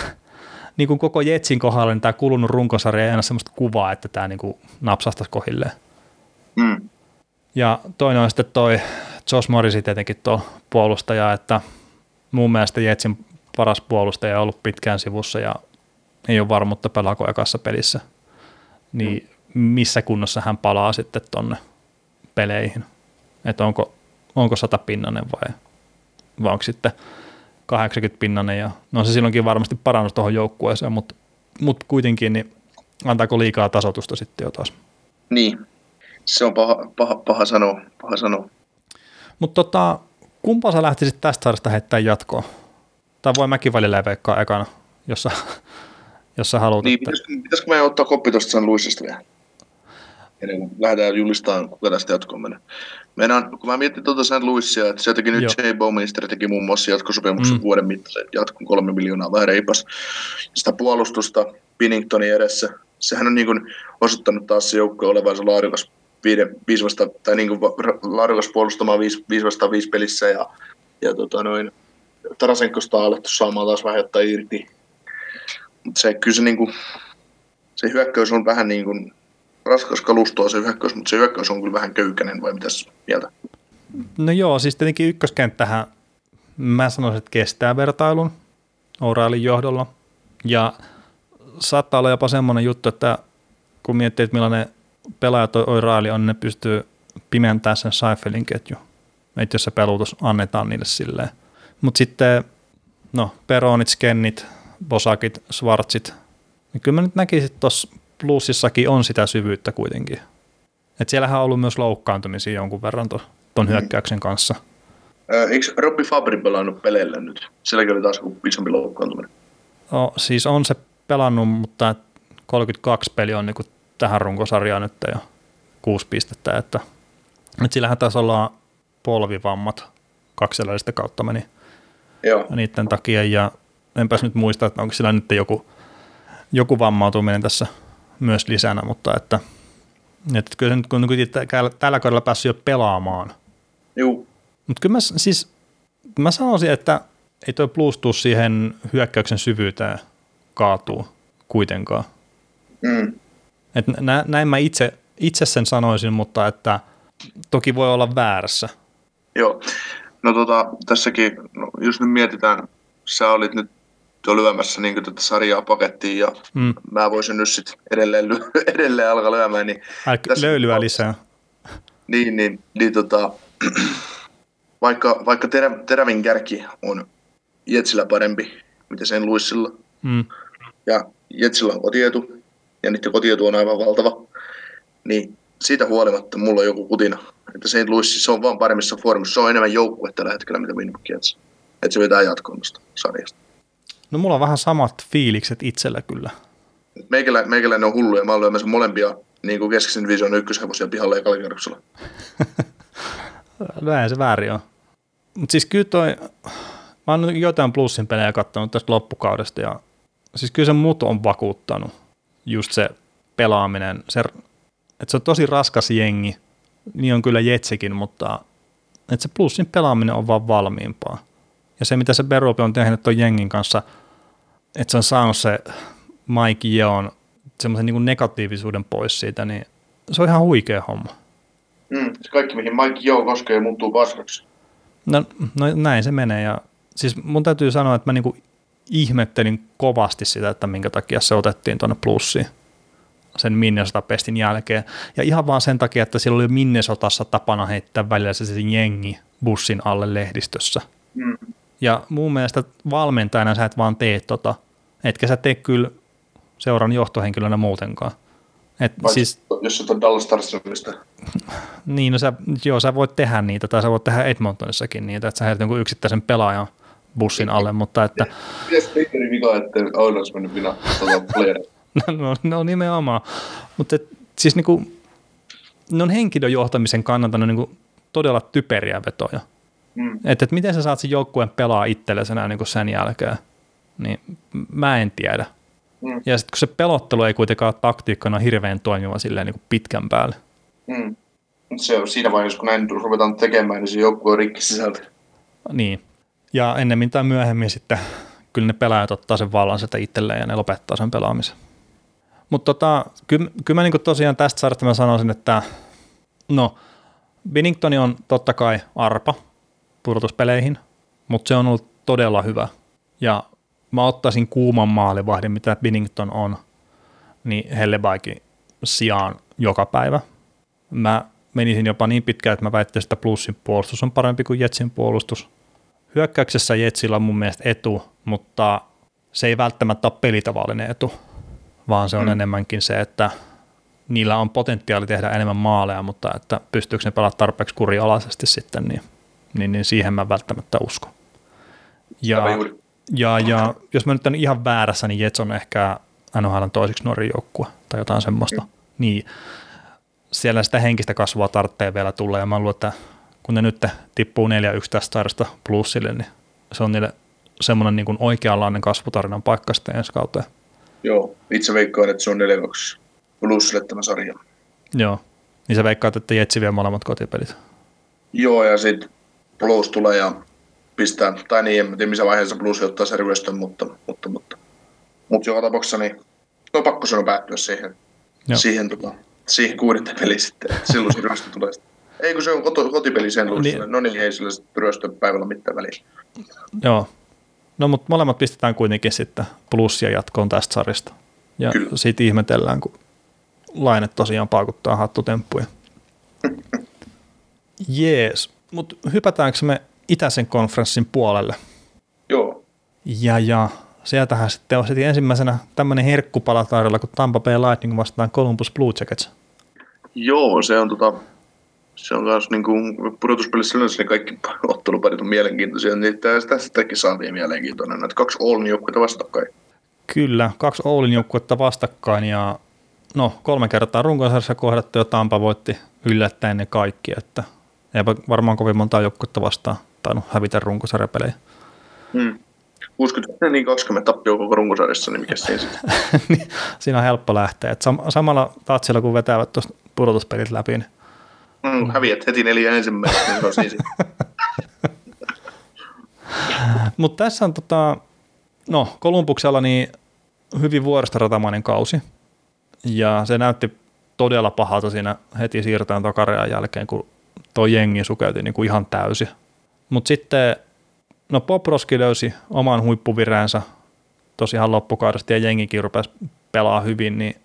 niin kuin koko Jetsin kohdalla, niin tämä kulunut runkosarja ei aina sellaista kuvaa, että tämä niin kuin napsahtaisi kohilleen. Mm. Ja toinen on sitten toi Josh Morrisi tietenkin tuo puolustaja, että mun mielestä Jetsin paras puolustaja on ollut pitkään sivussa ja ei ole varmuutta pelaako ekassa pelissä. Niin missä kunnossa hän palaa sitten tonne peleihin? Että onko, onko 100 pinnanen vai, vai onko sitten 80 pinnanen ja no se silloinkin varmasti parannus tuohon joukkueeseen, mutta mutta kuitenkin, niin antaako liikaa tasotusta sitten jo taas. Niin, se on paha, paha, paha sanoa. Paha sanoa. Mutta tota, kumpa sä lähtisit tästä sarjasta heittämään jatkoon? Tai voi mäkin välillä veikkaa ekana, jos sä, jos sä haluat. Niin, että... pitäisikö, pitäisikö meidän ottaa koppi tuosta San Luisista vielä? Ennen kuin lähdetään julistamaan, kuka tästä jatkoon menee. Meidän, kun mä mietin tuota St. Louisia, että se teki nyt Joo. Jay Bowminster teki muun muassa jatkosopimuksen Mm. mm. vuoden mittaisen jatkon kolme miljoonaa vähän reipas. Sitä puolustusta Pinningtonin edessä, sehän on niin kuin osoittanut taas se joukko olevansa laadukas viiden, viisi vasta, tai niin kuin laadukas puolustamaan viisi, viisi vastaan viisi pelissä ja, ja tota noin, Tarasenkosta on alettu saamaan taas vähän jotain irti. Mutta se kyllä se, niin kuin, se hyökkäys on vähän niin kuin raskas kalustoa se hyökkäys, mutta se hyökkäys on kyllä vähän köykäinen, vai mitäs mieltä? No joo, siis tietenkin ykköskenttähän mä sanoisin, että kestää vertailun O'Reillyn johdolla. Ja saattaa olla jopa semmoinen juttu, että kun miettii, että millainen pelaaja toi O'Reilly on, ne pystyy pimentämään sen Seifelin ketju. Että jos se pelutus annetaan niille silleen. Mutta sitten, no, Peronit, Skennit, Bosakit, Schwarzit, niin kyllä mä nyt näkisin, että tuossa plussissakin on sitä syvyyttä kuitenkin. Et siellähän on ollut myös loukkaantumisia jonkun verran tuon ton hyökkäyksen kanssa. Eikö Robby Fabri pelannut peleillä nyt? Silläkin oli taas isompi loukkaantuminen. No, siis on se pelannut, mutta 32 peli on niinku tähän runkosarjaan nyt jo kuusi pistettä, että, että sillähän taisi olla polvivammat kaksi edellistä kautta meni Joo. niiden takia ja enpäs nyt muista, että onko sillä nyt joku, joku vammautuminen tässä myös lisänä, mutta että, että kyllä se nyt kun tällä kaudella päässyt jo pelaamaan, Juu. mutta kyllä mä, siis, mä sanoisin, että ei toi plus tuu siihen hyökkäyksen syvyyteen kaatuu kuitenkaan. Mm. Et nä, näin mä itse, itse sen sanoisin, mutta että toki voi olla väärässä. Joo. No tota, tässäkin, no, jos nyt mietitään, sä olit nyt jo lyömässä niin tätä sarjaa pakettiin ja Mm. mä voisin nyt sit edelleen, ly- edelleen alkaa lyömään, niin Älä Tässä- löylyä lisää. Niin, niin, niin tota, vaikka, vaikka terä, terävin kärki on Jetsillä parempi, mitä sen Luissilla, Mm. ja Jetsillä on kotietu, ja niiden kotietu on aivan valtava, niin siitä huolimatta mulla on joku kutina, että St. Louis se on vaan paremmissa formissa, se on enemmän joukkue tällä hetkellä, mitä Winnipeg Jets. Että se vetää jatkoon tästä sarjasta. No mulla on vähän samat fiilikset itsellä kyllä. Meikälä, meikäläinen on hullu ja mä oon lyömässä molempia niin kuin keskisen division ykköshevosia pihalle ekalla kierroksella. Näin se väärin on. Mutta siis kyllä toi, mä oon jotain plussin pelejä katsonut tästä loppukaudesta ja siis kyllä se mut on vakuuttanut just se pelaaminen, se, että se on tosi raskas jengi, niin on kyllä Jetsikin, mutta että se plussin pelaaminen on vaan valmiimpaa. Ja se, mitä se Berupi on tehnyt tuon jengin kanssa, että se on saanut se Mike Jeon semmoisen niin negatiivisuuden pois siitä, niin se on ihan huikea homma. Mm, se kaikki, mihin Mike Joo koskee, muuttuu paskaksi. No, no näin se menee ja siis mun täytyy sanoa, että mä niinku ihmettelin kovasti sitä, että minkä takia se otettiin tuonne plussiin sen Minnesota-pestin jälkeen. Ja ihan vaan sen takia, että siellä oli Minnesotassa tapana heittää välillä se, se jengi bussin alle lehdistössä. Mm. Ja mun mielestä valmentajana sä et vaan tee tota, etkä sä tee kyllä seuran johtohenkilönä muutenkaan. Et Paitsi, siis, jos sä Dallas Starsonista. niin, no sä, joo, sä voit tehdä niitä, tai sä voit tehdä Edmontonissakin niitä, että sä heität jonkun yksittäisen pelaajan bussin alle, mutta että Mites vika, että Oilers mennyt tuota player? no, no nimenomaan, mutta et, siis niinku, ne on henkilöjohtamisen kannalta ne on niinku todella typeriä vetoja. Mm. Että et miten sä saat sen joukkueen pelaa itsellesi enää niinku sen jälkeen, niin mä en tiedä. Mm. Ja sitten kun se pelottelu ei kuitenkaan ole taktiikkana hirveän toimiva silleen niinku pitkän päälle. Mm. Se on siinä vaiheessa, kun näin ruvetaan tekemään, niin se joukkue on rikki sisältä. Niin. Ja ennemmin tai myöhemmin sitten kyllä ne pelaajat ottaa sen vallan sitä itselleen ja ne lopettaa sen pelaamisen. Mutta tota, kyllä, kyllä mä niinku tosiaan tästä sarjasta mä sanoisin, että no, Binnington on totta kai arpa pudotuspeleihin, mutta se on ollut todella hyvä. Ja mä ottaisin kuuman maalivahdin, mitä Binnington on, niin Hellebaikin sijaan joka päivä. Mä menisin jopa niin pitkään, että mä väittäisin, että plussin puolustus on parempi kuin Jetsin puolustus. Hyökkäyksessä Jetsillä on mun mielestä etu, mutta se ei välttämättä ole pelitavallinen etu. vaan se on mm. enemmänkin se, että niillä on potentiaali tehdä enemmän maaleja, mutta että pystyykö ne pelaamaan tarpeeksi kurialaisesti sitten, niin, niin, niin siihen mä välttämättä usko. Ja, ja, ja jos mä nyt olen ihan väärässä, niin Jets on ehkä NHLn toiseksi nuori joukkue tai jotain semmoista. Mm. Niin siellä sitä henkistä kasvua tarvitsee vielä tulla ja mä luulen, että kun ne nyt tippuu 4-1 tästä sairasta plussille, niin se on niille semmoinen niin kuin oikeanlainen kasvutarinan paikka sitten ensi kauteen. Joo, itse veikkaan, että se on 4-2 plussille tämä sarja. Joo, niin sä veikkaat, että Jetsi vie molemmat kotipelit. Joo, ja sitten plus tulee ja pistää, tai niin, en tiedä missä vaiheessa plus ottaa se ryöstön, mutta, mutta, mutta, mutta joka tapauksessa niin no pakko sanoa päättyä siihen, Joo. siihen, tota, siihen kuudenteen peliin sitten, silloin se ryöstö tulee sitten. Ei kun se on koto, kotipeli sen niin. no niin, ei sillä ryöstön päivällä mitään väliä. Joo, no mutta molemmat pistetään kuitenkin sitten plussia jatkoon tästä sarjasta. Ja Kyllä. siitä ihmetellään, kun Laine tosiaan paukuttaa hattutemppuja. Jees, mutta hypätäänkö me itäisen konferenssin puolelle? Joo. Ja, ja sieltähän sitten on ensimmäisenä tämmöinen herkkupala tarjolla, kun Tampa Bay Lightning vastaan Columbus Blue Jackets. Joo, se on tota, se on myös niin kuin pudotuspelissä yleensä niin kaikki otteluparit on mielenkiintoisia, niin tästäkin saatiin mielenkiintoinen, että kaksi Oulun joukkuetta vastakkain. Kyllä, kaksi Oulun joukkuetta vastakkain ja no kolme kertaa runkosarjassa kohdattu ja Tampa voitti yllättäen ne kaikki, että eipä varmaan kovin monta joukkuetta vastaan tainnut hävitä runkosarjapelejä. Hmm. 60, niin 20 tappia koko runkosarjassa, niin mikä siinä sitten? Niin, siinä on helppo lähteä. Et sam- samalla tatsilla, kun vetävät tuosta pudotuspelit läpi, niin Mm, häviät heti neljä ensimmäistä, niin. Mutta tässä on tota, no Kolumbuksella niin hyvin vuoristoratamainen kausi. Ja se näytti todella pahalta siinä heti siirtojen takarean jälkeen, kun tuo jengi sukeuti niin kuin ihan täysi. Mutta sitten, no Poproski löysi oman huippuvireensä tosiaan loppukaudesta ja jengikin rupesi pelaa hyvin, niin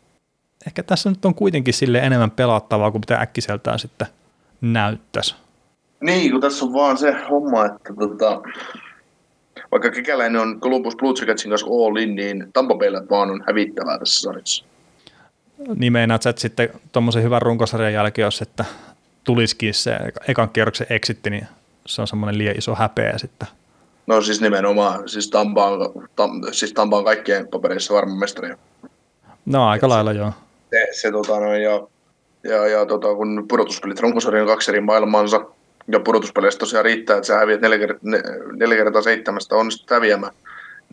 ehkä tässä nyt on kuitenkin sille enemmän pelattavaa kuin mitä äkkiseltään sitten näyttäisi. Niin, kun tässä on vaan se homma, että tota, vaikka Kekäläinen on Columbus Blue Jacketsin kanssa all in, niin Tampa Baylla vaan on hävittävää tässä sarjassa. Niin meinaat että sitten tuommoisen hyvän runkosarjan jälkeen, jos että tulisikin se ekan kierroksen exitti, niin se on semmoinen liian iso häpeä sitten. No siis nimenomaan, siis Tampa on, tam, siis Tampa on kaikkien papereissa varmaan mestari. No aika lailla joo. Se, se tota, no, ja, ja, ja tota, kun pudotuspelit runkosarjan kaksi eri maailmansa, ja pudotuspeleissä tosiaan riittää, että sä häviät neljä, neljä kertaa seitsemästä onnistut häviämään,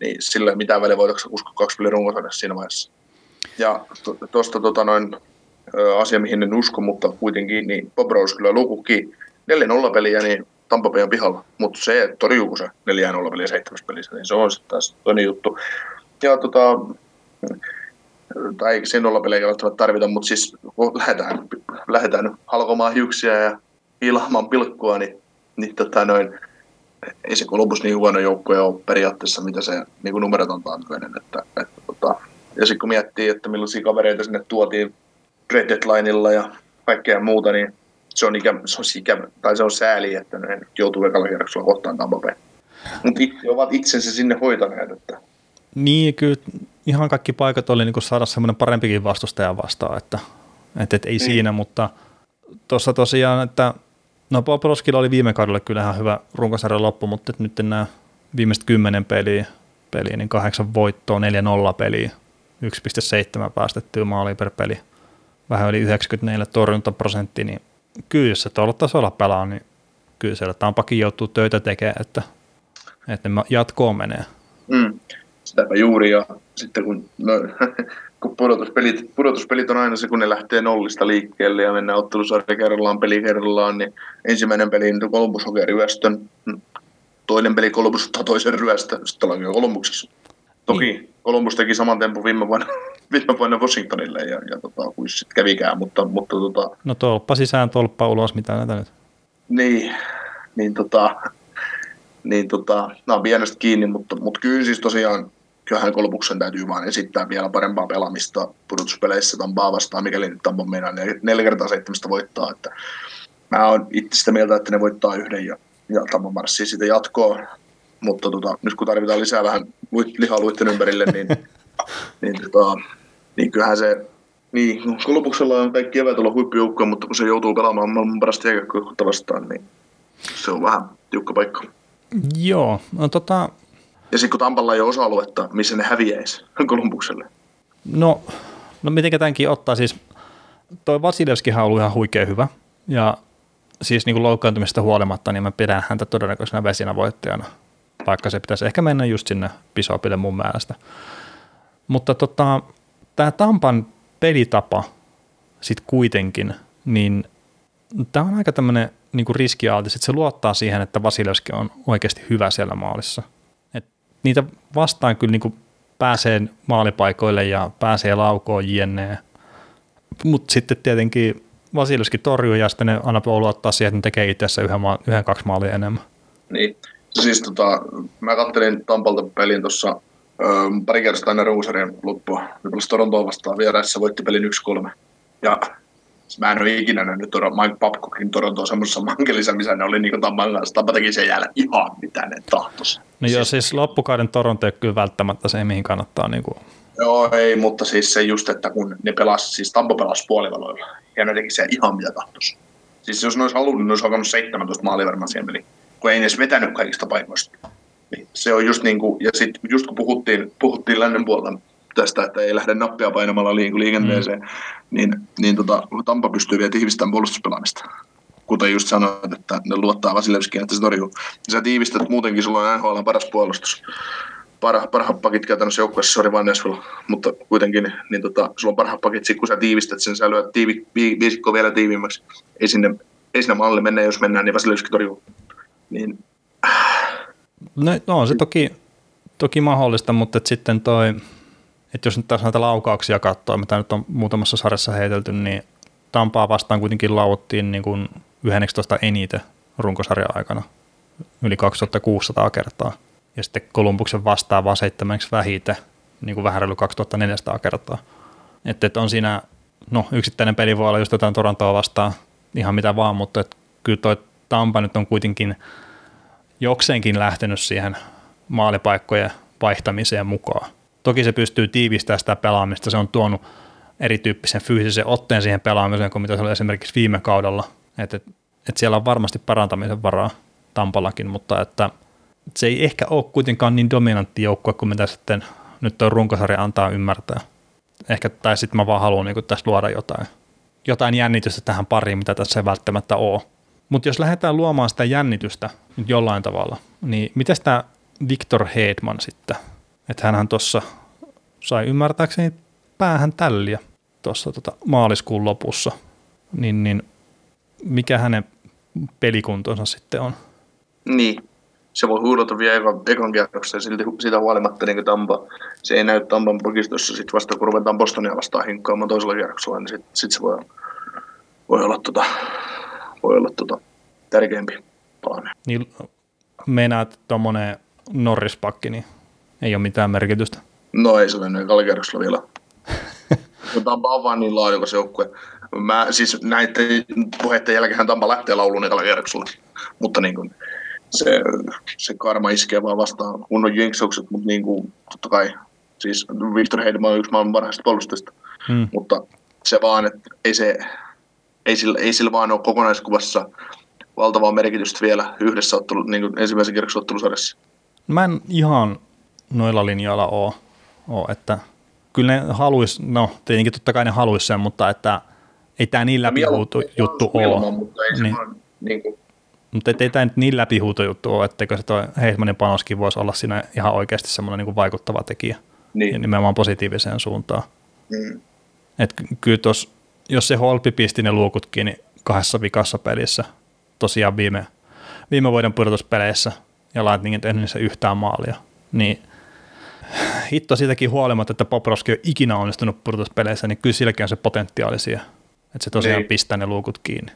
niin sillä ei mitään väliä voitatko uskoa kaksi peliä runkosarjassa siinä vaiheessa. Ja tuosta to, tota noin, asia, mihin en usko, mutta kuitenkin, niin Bob Rose kyllä lukukin 4-0 peliä, niin Tampa Bay on pihalla, mutta se, torjuuko se 4-0 peliä seitsemässä pelissä, niin se on sitten taas toinen juttu. Ja tota, tai ei sen nollapelejä välttämättä tarvita, mutta siis kun lähdetään, lähdetään halkomaan hiuksia ja ilaamaan pilkkua, niin, niin tota noin, ei se Columbus niin huono joukkue ole periaatteessa, mitä se niin kuin numerot on tankoinen. Että, että, tota, ja sitten kun miettii, että millaisia kavereita sinne tuotiin Red Deadlineilla ja kaikkea muuta, niin se on, ikä, se on, ikä, tai se on sääli, että ne joutuu ekalla kierroksella kohtaan Bay. Mutta ovat itsensä sinne hoitaneet. Että. Niin, kyllä ihan kaikki paikat oli niin saada semmoinen parempikin vastustaja vastaan, että, että, että ei niin. siinä, mutta tuossa tosiaan, että no Poproskilla oli viime kaudella kyllä ihan hyvä runkosarjan loppu, mutta nyt nämä viimeiset kymmenen peliä, peliä niin kahdeksan voittoa, 4-0 peliä, 1,7 päästettyä maaliin per peli, vähän yli 94 torjuntaprosenttia, niin kyllä jos se tuolla tasolla pelaa, niin kyllä siellä Tampakin joutuu töitä tekemään, että, että ne jatkoon menee. Mm, sitäpä juuri, ja sitten kun, no, kun pudotuspelit, pudotuspelit on aina se, kun ne lähtee nollista liikkeelle ja mennään ottelusarja kerrallaan, peli kerrallaan, niin ensimmäinen peli niin Columbus hokee ryöstön, toinen peli Columbus ottaa toisen ryöstön, sitten ollaan jo Columbuksessa. Toki niin. Columbus teki saman tempun viime vuonna, viime vuonna Washingtonille ja, ja tota, kuin sitten kävikään, mutta, mutta tota, No tolppa sisään, tolppa ulos, mitä näitä nyt? Niin, niin tota, niin tota, nämä on pienestä kiinni, mutta, mutta kyllä siis tosiaan kyllähän Kolmuksen täytyy vaan esittää vielä parempaa pelaamista pudotuspeleissä Tampaa vastaan, mikäli nyt Tampa meinaa neljä kertaa seitsemästä voittaa. Että mä oon itse sitä mieltä, että ne voittaa yhden ja, ja Tampa marssii sitä jatkoa. Mutta tota, nyt kun tarvitaan lisää vähän lihaa luitten ympärille, niin, niin tota, Niin kyllähän se, niin Kolumbuksella on kaikki eväät olla huippujoukkoja, mutta kun se joutuu pelaamaan maailman parasta jääkäkköä vastaan, niin se on vähän tiukka paikka. Joo, no tota... Ja sitten kun Tampalla ei ole osa-aluetta, missä ne häviäisi Kolumbukselle. No, no miten tämänkin ottaa, siis toi Vasilevskihan on ollut ihan huikea hyvä, ja siis niin kuin loukkaantumista huolimatta, niin mä pidän häntä todennäköisenä vesinä voittajana, vaikka se pitäisi ehkä mennä just sinne pisopille mun mielestä. Mutta tota, tämä Tampan pelitapa sitten kuitenkin, niin tämä on aika tämmöinen niin riskialtis, että se luottaa siihen, että Vasilevski on oikeasti hyvä siellä maalissa. Niitä vastaan kyllä niin pääsee maalipaikoille ja pääsee laukoon jne. Mutta sitten tietenkin Vasilevski torjuu ja sitten ne aina voi luottaa siihen, että ne tekee itse yhden, yhden, kaksi maalia enemmän. Niin, siis tota, mä kattelin Tampalta pelin tuossa pari kertaa ennen ruusarien loppua. Ne pelasi Torontoa vastaan vieraissa, voitti pelin 1-3. Ja mä en ole ikinä nähnyt Mike Babcockin Torontoa semmoisessa mankelissa, missä ne oli niin Tampan kanssa. Tampa teki sen jälkeen ihan mitä ne tahtoisi. No joo, siis loppukauden Toronto ei kyllä välttämättä se, mihin kannattaa niin kuin... Joo, ei, mutta siis se just, että kun ne pelasi, siis Tampa pelasi puolivaloilla, ja ne teki sen ihan mitä tahtoisi. Siis jos ne olisi halunnut, ne olisi alkanut 17 maalia varmaan siihen peliin, kun ei edes vetänyt kaikista paikoista. Niin se on just niin kuin, ja sitten just kun puhuttiin, puhuttiin lännen puolta tästä, että ei lähde nappia painamalla liikenteeseen, mm. niin, niin tota, Tampa pystyy vielä tiivistämään puolustuspelaamista. Kuten just sanoit, että ne luottaa Vasilevskiin, että se torjuu. Sä tiivistät muutenkin, sulla on NHL paras puolustus. Parha, parhaat pakit käytännössä joukkueessa, sorry Van Nashville, mutta kuitenkin niin tota, sulla on parhaat pakit, sit kun sä tiivistät sen, sä lyöt tiivi, viisikko vielä tiiviimmäksi. Ei sinne, ei sinne malli mennä, jos mennään, niin Vasilevski torjuu. Niin, No, no on se toki, toki mahdollista, mutta sitten toi, että jos nyt taas näitä laukauksia katsoo, mitä nyt on muutamassa sarjassa heitelty, niin Tampaa vastaan kuitenkin lauottiin niin kuin 11 eniten runkosarjan aikana, yli 2600 kertaa. Ja sitten Kolumbuksen vastaan vaan seitsemäksi vähiten, niin kuin vähän reilu 2400 kertaa. Että et on siinä, no yksittäinen peli voi olla just jotain Torontoa vastaan, ihan mitä vaan, mutta et kyllä toi Tampa nyt on kuitenkin – jokseenkin lähtenyt siihen maalipaikkojen vaihtamiseen mukaan. Toki se pystyy tiivistämään sitä pelaamista, se on tuonut erityyppisen fyysisen otteen siihen pelaamiseen kuin mitä se oli esimerkiksi viime kaudella. Että et, et siellä on varmasti parantamisen varaa Tampallakin, mutta että se ei ehkä ole kuitenkaan niin dominantti joukkue kuin mitä sitten nyt tuo runkosarja antaa ymmärtää. Ehkä, tai sitten mä vaan haluan niin tässä luoda jotain, jotain jännitystä tähän pariin, mitä tässä ei välttämättä ole. Mutta jos lähdetään luomaan sitä jännitystä nyt jollain tavalla, niin miten tämä Victor Hedman sitten? Että hänhän tuossa sai ymmärtääkseni päähän tälliä tuossa tota maaliskuun lopussa, niin, niin mikä hänen pelikuntonsa sitten on? Niin, se voi huudota vielä ekan, ekan kierroksen silti, siitä huolimatta niin Tampa, se ei näy Tampan pakistossa sit vasta kun ruvetaan Bostonia vastaan hinkkaamaan toisella kierroksella, niin sitten sit se voi, voi olla tota, voi olla tota, tärkeämpi palanen. Niin meinaat, tuommoinen Norrispakki, niin ei ole mitään merkitystä? No ei se ole noin kalkierroksella vielä. Tampa on vaan niin laadukas joukkue. Mä siis näiden puheiden jälkeen Tampa lähtee lauluun ekalla kierroksella. Mutta niin kuin, se, se karma iskee vaan vastaan kunnon jinksukset, mutta niin kuin, totta kai siis Victor Hedman on yksi maailman parhaista puolustajista, hmm. mutta se vaan, että ei se, ei sillä, ei sillä vaan ole kokonaiskuvassa valtavaa merkitystä vielä yhdessä ottelu, niin kuin ensimmäisen kierroksen ottelusarjassa. Mä en ihan noilla linjoilla ole, ole että kyllä ne haluis, no tietenkin totta kai ne haluis sen, mutta että ei tämä niin läpihuuto juttu ole. Mutta ei niin. Vaan, niin kuin... Mutta ei tämä nyt niin läpihuuto juttu ole, etteikö se toi Heismanin panoskin voisi olla siinä ihan oikeasti semmoinen niin vaikuttava tekijä. Niin. Ja nimenomaan positiiviseen suuntaan. Mm. Et kyllä tos, jos se Holpi pisti ne luukut kiinni kahdessa vikassa pelissä, tosiaan viime, viime vuoden pudotuspeleissä ja Lightning ei tehnyt se yhtään maalia, niin hitto siitäkin huolimatta, että Poproski on ikinä onnistunut pudotuspeleissä, niin kyllä silläkin on se potentiaali siihen, että se tosiaan niin. pistää ne luukut kiinni.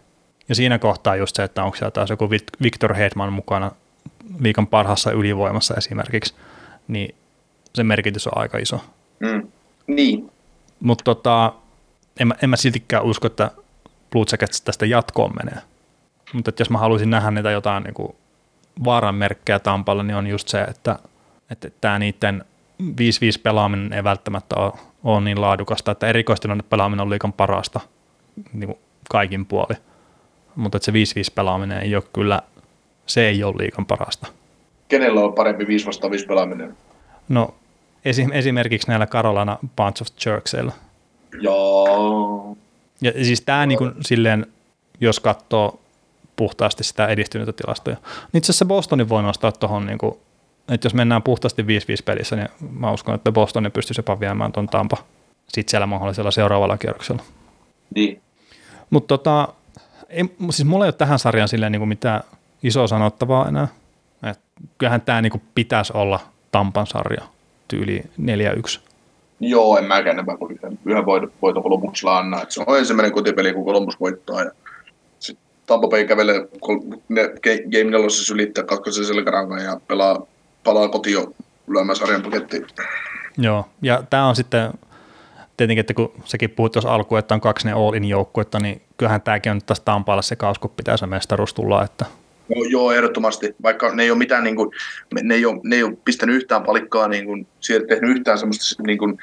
Ja siinä kohtaa just se, että onko siellä taas joku Victor Hedman mukana liikan parhaassa ylivoimassa esimerkiksi, niin se merkitys on aika iso. Mm. Niin. Mutta tota, en, mä, en mä siltikään usko, että Blue Jackets tästä jatkoon menee. Mutta jos mä haluaisin nähdä niitä jotain niin vaaran merkkejä Tampalla, niin on just se, että, että tämä niiden 5-5 pelaaminen ei välttämättä ole, ole niin laadukasta, että erikoistilanne pelaaminen on liikan parasta niin kuin kaikin puoli. Mutta että se 5-5 pelaaminen ei ole kyllä, se ei ole liikan parasta. Kenellä on parempi 5 vastaan 5 pelaaminen? No esim, esimerkiksi näillä Carolina Bunch of Jerksillä. Joo. Ja siis tämä niin kuin, silleen, jos katsoo puhtaasti sitä edistynyttä tilastoja. Itse asiassa Bostonin voi nostaa tuohon, niin että jos mennään puhtaasti 5-5 pelissä, niin mä uskon, että Bostonin pystyisi jopa viemään tuon Tampa sitten siellä mahdollisella seuraavalla kierroksella. Niin. Mutta tota, ei, siis mulla ei ole tähän sarjaan silleen niin kuin mitään isoa sanottavaa enää. Et kyllähän tämä niin pitäisi olla Tampan sarja tyyli 4-1. Joo, en mäkään enempää kuin yhden, yhden voiton, voiton Kolumbuksella anna. Et se on ensimmäinen kotipeli, kun Columbus voittaa. Ja sitten Tampa Bay kävelee kol- ne, Game 4 ylittää kakkosen selkärangan ja pelaa, palaa kotiin lyömään sarjan pakettiin. Joo, ja tämä on sitten tietenkin, että kun sekin puhut tuossa alkuun, että on kaksi ne all-in joukkuetta, niin kyllähän tämäkin on nyt taas Tampaalla se kaus, kun pitää se mestaruus tulla, että No, joo, ehdottomasti. Vaikka ne ei ole mitään, niin kuin, ne, ei ole, ne ei ole pistänyt yhtään palikkaa, niin kuin, tehnyt yhtään semmoista niin kuin,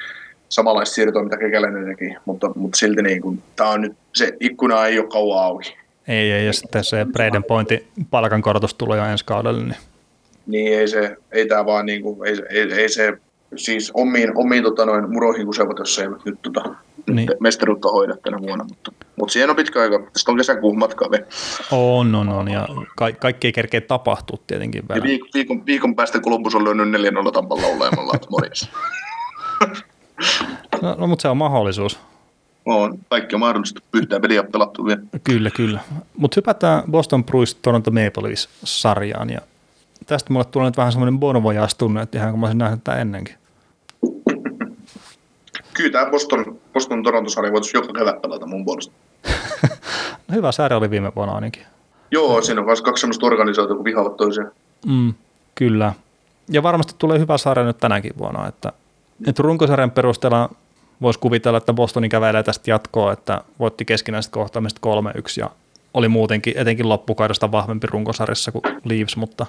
samanlaista siirtoa, mitä Kekäläinen teki, mutta, mutta silti niin kuin, tää on nyt, se ikkuna ei ole kauan auki. ei, ei, ja sitten se Braden Pointin palkankorotus tulee jo ensi kaudelle, niin Niin ei se, ei tää vaan niin kuin, ei, ei, ei se, siis omiin, omiin tota, noin muroihin kusevat, jos eivät nyt tota, Niin. mestaruutta hoida tänä vuonna, mutta, mutta siihen on pitkä aika. Tästä on kesäkuun matkaa vielä. on, on, on, ja ka- kaikki ei kerkeä tapahtua tietenkin Ja vielä. viikon, viikon, viikon päästä Columbus on lyönyt 4-0 Tampalla olemaan, että morjens. No, no mutta se on mahdollisuus. On, kaikki on mahdollista. Yhtään peliä on pelattu vielä. Kyllä, kyllä. Mutta hypätään Boston Bruins Toronto Maple Leafs-sarjaan, ja tästä mulle tulee nyt vähän semmoinen bonvojaastunne, että ihan kun mä olisin nähnyt tätä ennenkin. Kyllä tämä Boston, Boston Toronto-sarja voitaisiin joka kevät pelata mun puolesta. No, hyvä sarja oli viime vuonna ainakin. Joo, siinä on myös kaksi semmoista organisaatiota, kun vihaavat toisiaan. Mm, kyllä. Ja varmasti tulee hyvä sarja nyt tänäkin vuonna, että, että runkosarjan perusteella voisi kuvitella, että Bostoni kävelee tästä jatkoa, että voitti keskinäiset kohtaamiset 3-1 ja oli muutenkin etenkin loppukaudesta vahvempi runkosarjassa kuin Leafs, mutta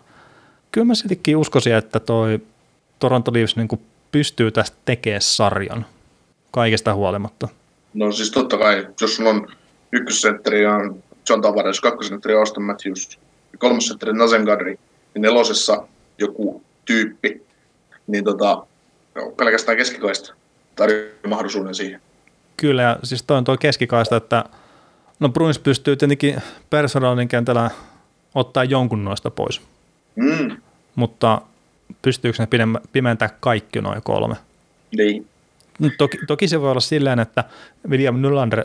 kyllä mä siltikin uskoisin, että toi Toronto Leafs niin pystyy tästä tekemään sarjan kaikesta huolimatta. No siis totta kai, jos sulla on ykkössentteri on John Tavares, kakkosentteri Austin Matthews, ja kolmosentteri Nazen Kadri, niin nelosessa joku tyyppi, niin tota, pelkästään keskikaista tarjoaa mahdollisuuden siihen. Kyllä, ja siis toi on tuo keskikaista, että no Bruins pystyy tietenkin personaalin kentällä ottaa jonkun noista pois, Mm, mutta pystyykö ne pimentää kaikki noin kolme? niin. No, toki, toki se voi olla silleen, että William Nylander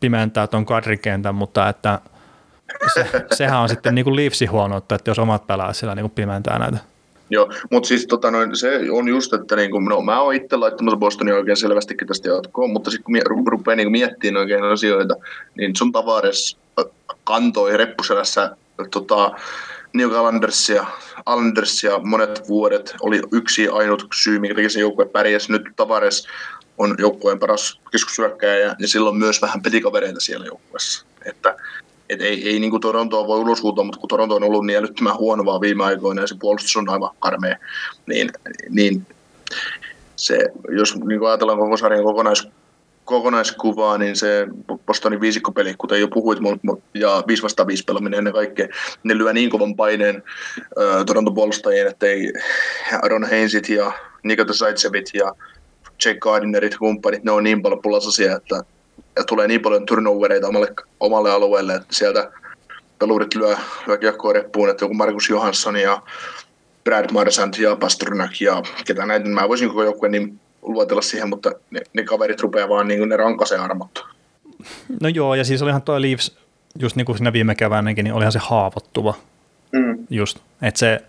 pimentää tuon kadrikentän, mutta että se, sehän on sitten niin kuin Leafsin huonoutta, että jos omat pelaajat siellä niin kuin pimentää näitä. Joo, mutta siis tota noin, se on just, että niinku, no, mä oon itse laittamassa Bostonia oikein selvästikin tästä jatkoon, mutta sitten kun mie- ru- rupeaa niinku miettimään oikein asioita, niin sun Tavares kantoi reppuselässä tota, New Andersia, Andersia monet vuodet, oli yksi ainut syy, minkä se joukkue pärjäsi. Nyt Tavares on joukkueen paras keskushyökkäjä ja, ja sillä on myös vähän petikavereita siellä joukkueessa. Että et ei, ei niin kuin Torontoa voi uloshuutaa, mutta kun Toronto on ollut niin älyttömän huono vaan viime aikoina ja se puolustus on aivan karmea, niin, niin se, jos niin ajatellaan koko sarjan kokonais, kokonaiskuvaa, niin se Bostonin viisikkopeli, kuten jo puhuit, ja 5 vastaan 5 pelaaminen ennen kaikkea, ne lyö niin kovan paineen ö, Toronton puolustajien, että ei Aaron Heinsit ja Nikita Zaitsevit ja Jake Gardinerit kumppanit, ne on niin paljon pulasasia, että ja tulee niin paljon turnovereita omalle, omalle alueelle, että sieltä pelurit lyö, lyö kiekkoa reppuun, että joku Markus Johansson ja Brad Marsant ja Pasternak ja ketä näitä, mä voisin koko joukkueen niin luotella siihen, mutta ne, ne kaverit rupeaa vaan niin kuin ne rankasee armottu. No joo, ja siis olihan tuo Leafs, just niin kuin siinä viime keväänäkin, niin olihan se haavoittuva Mm. just, että se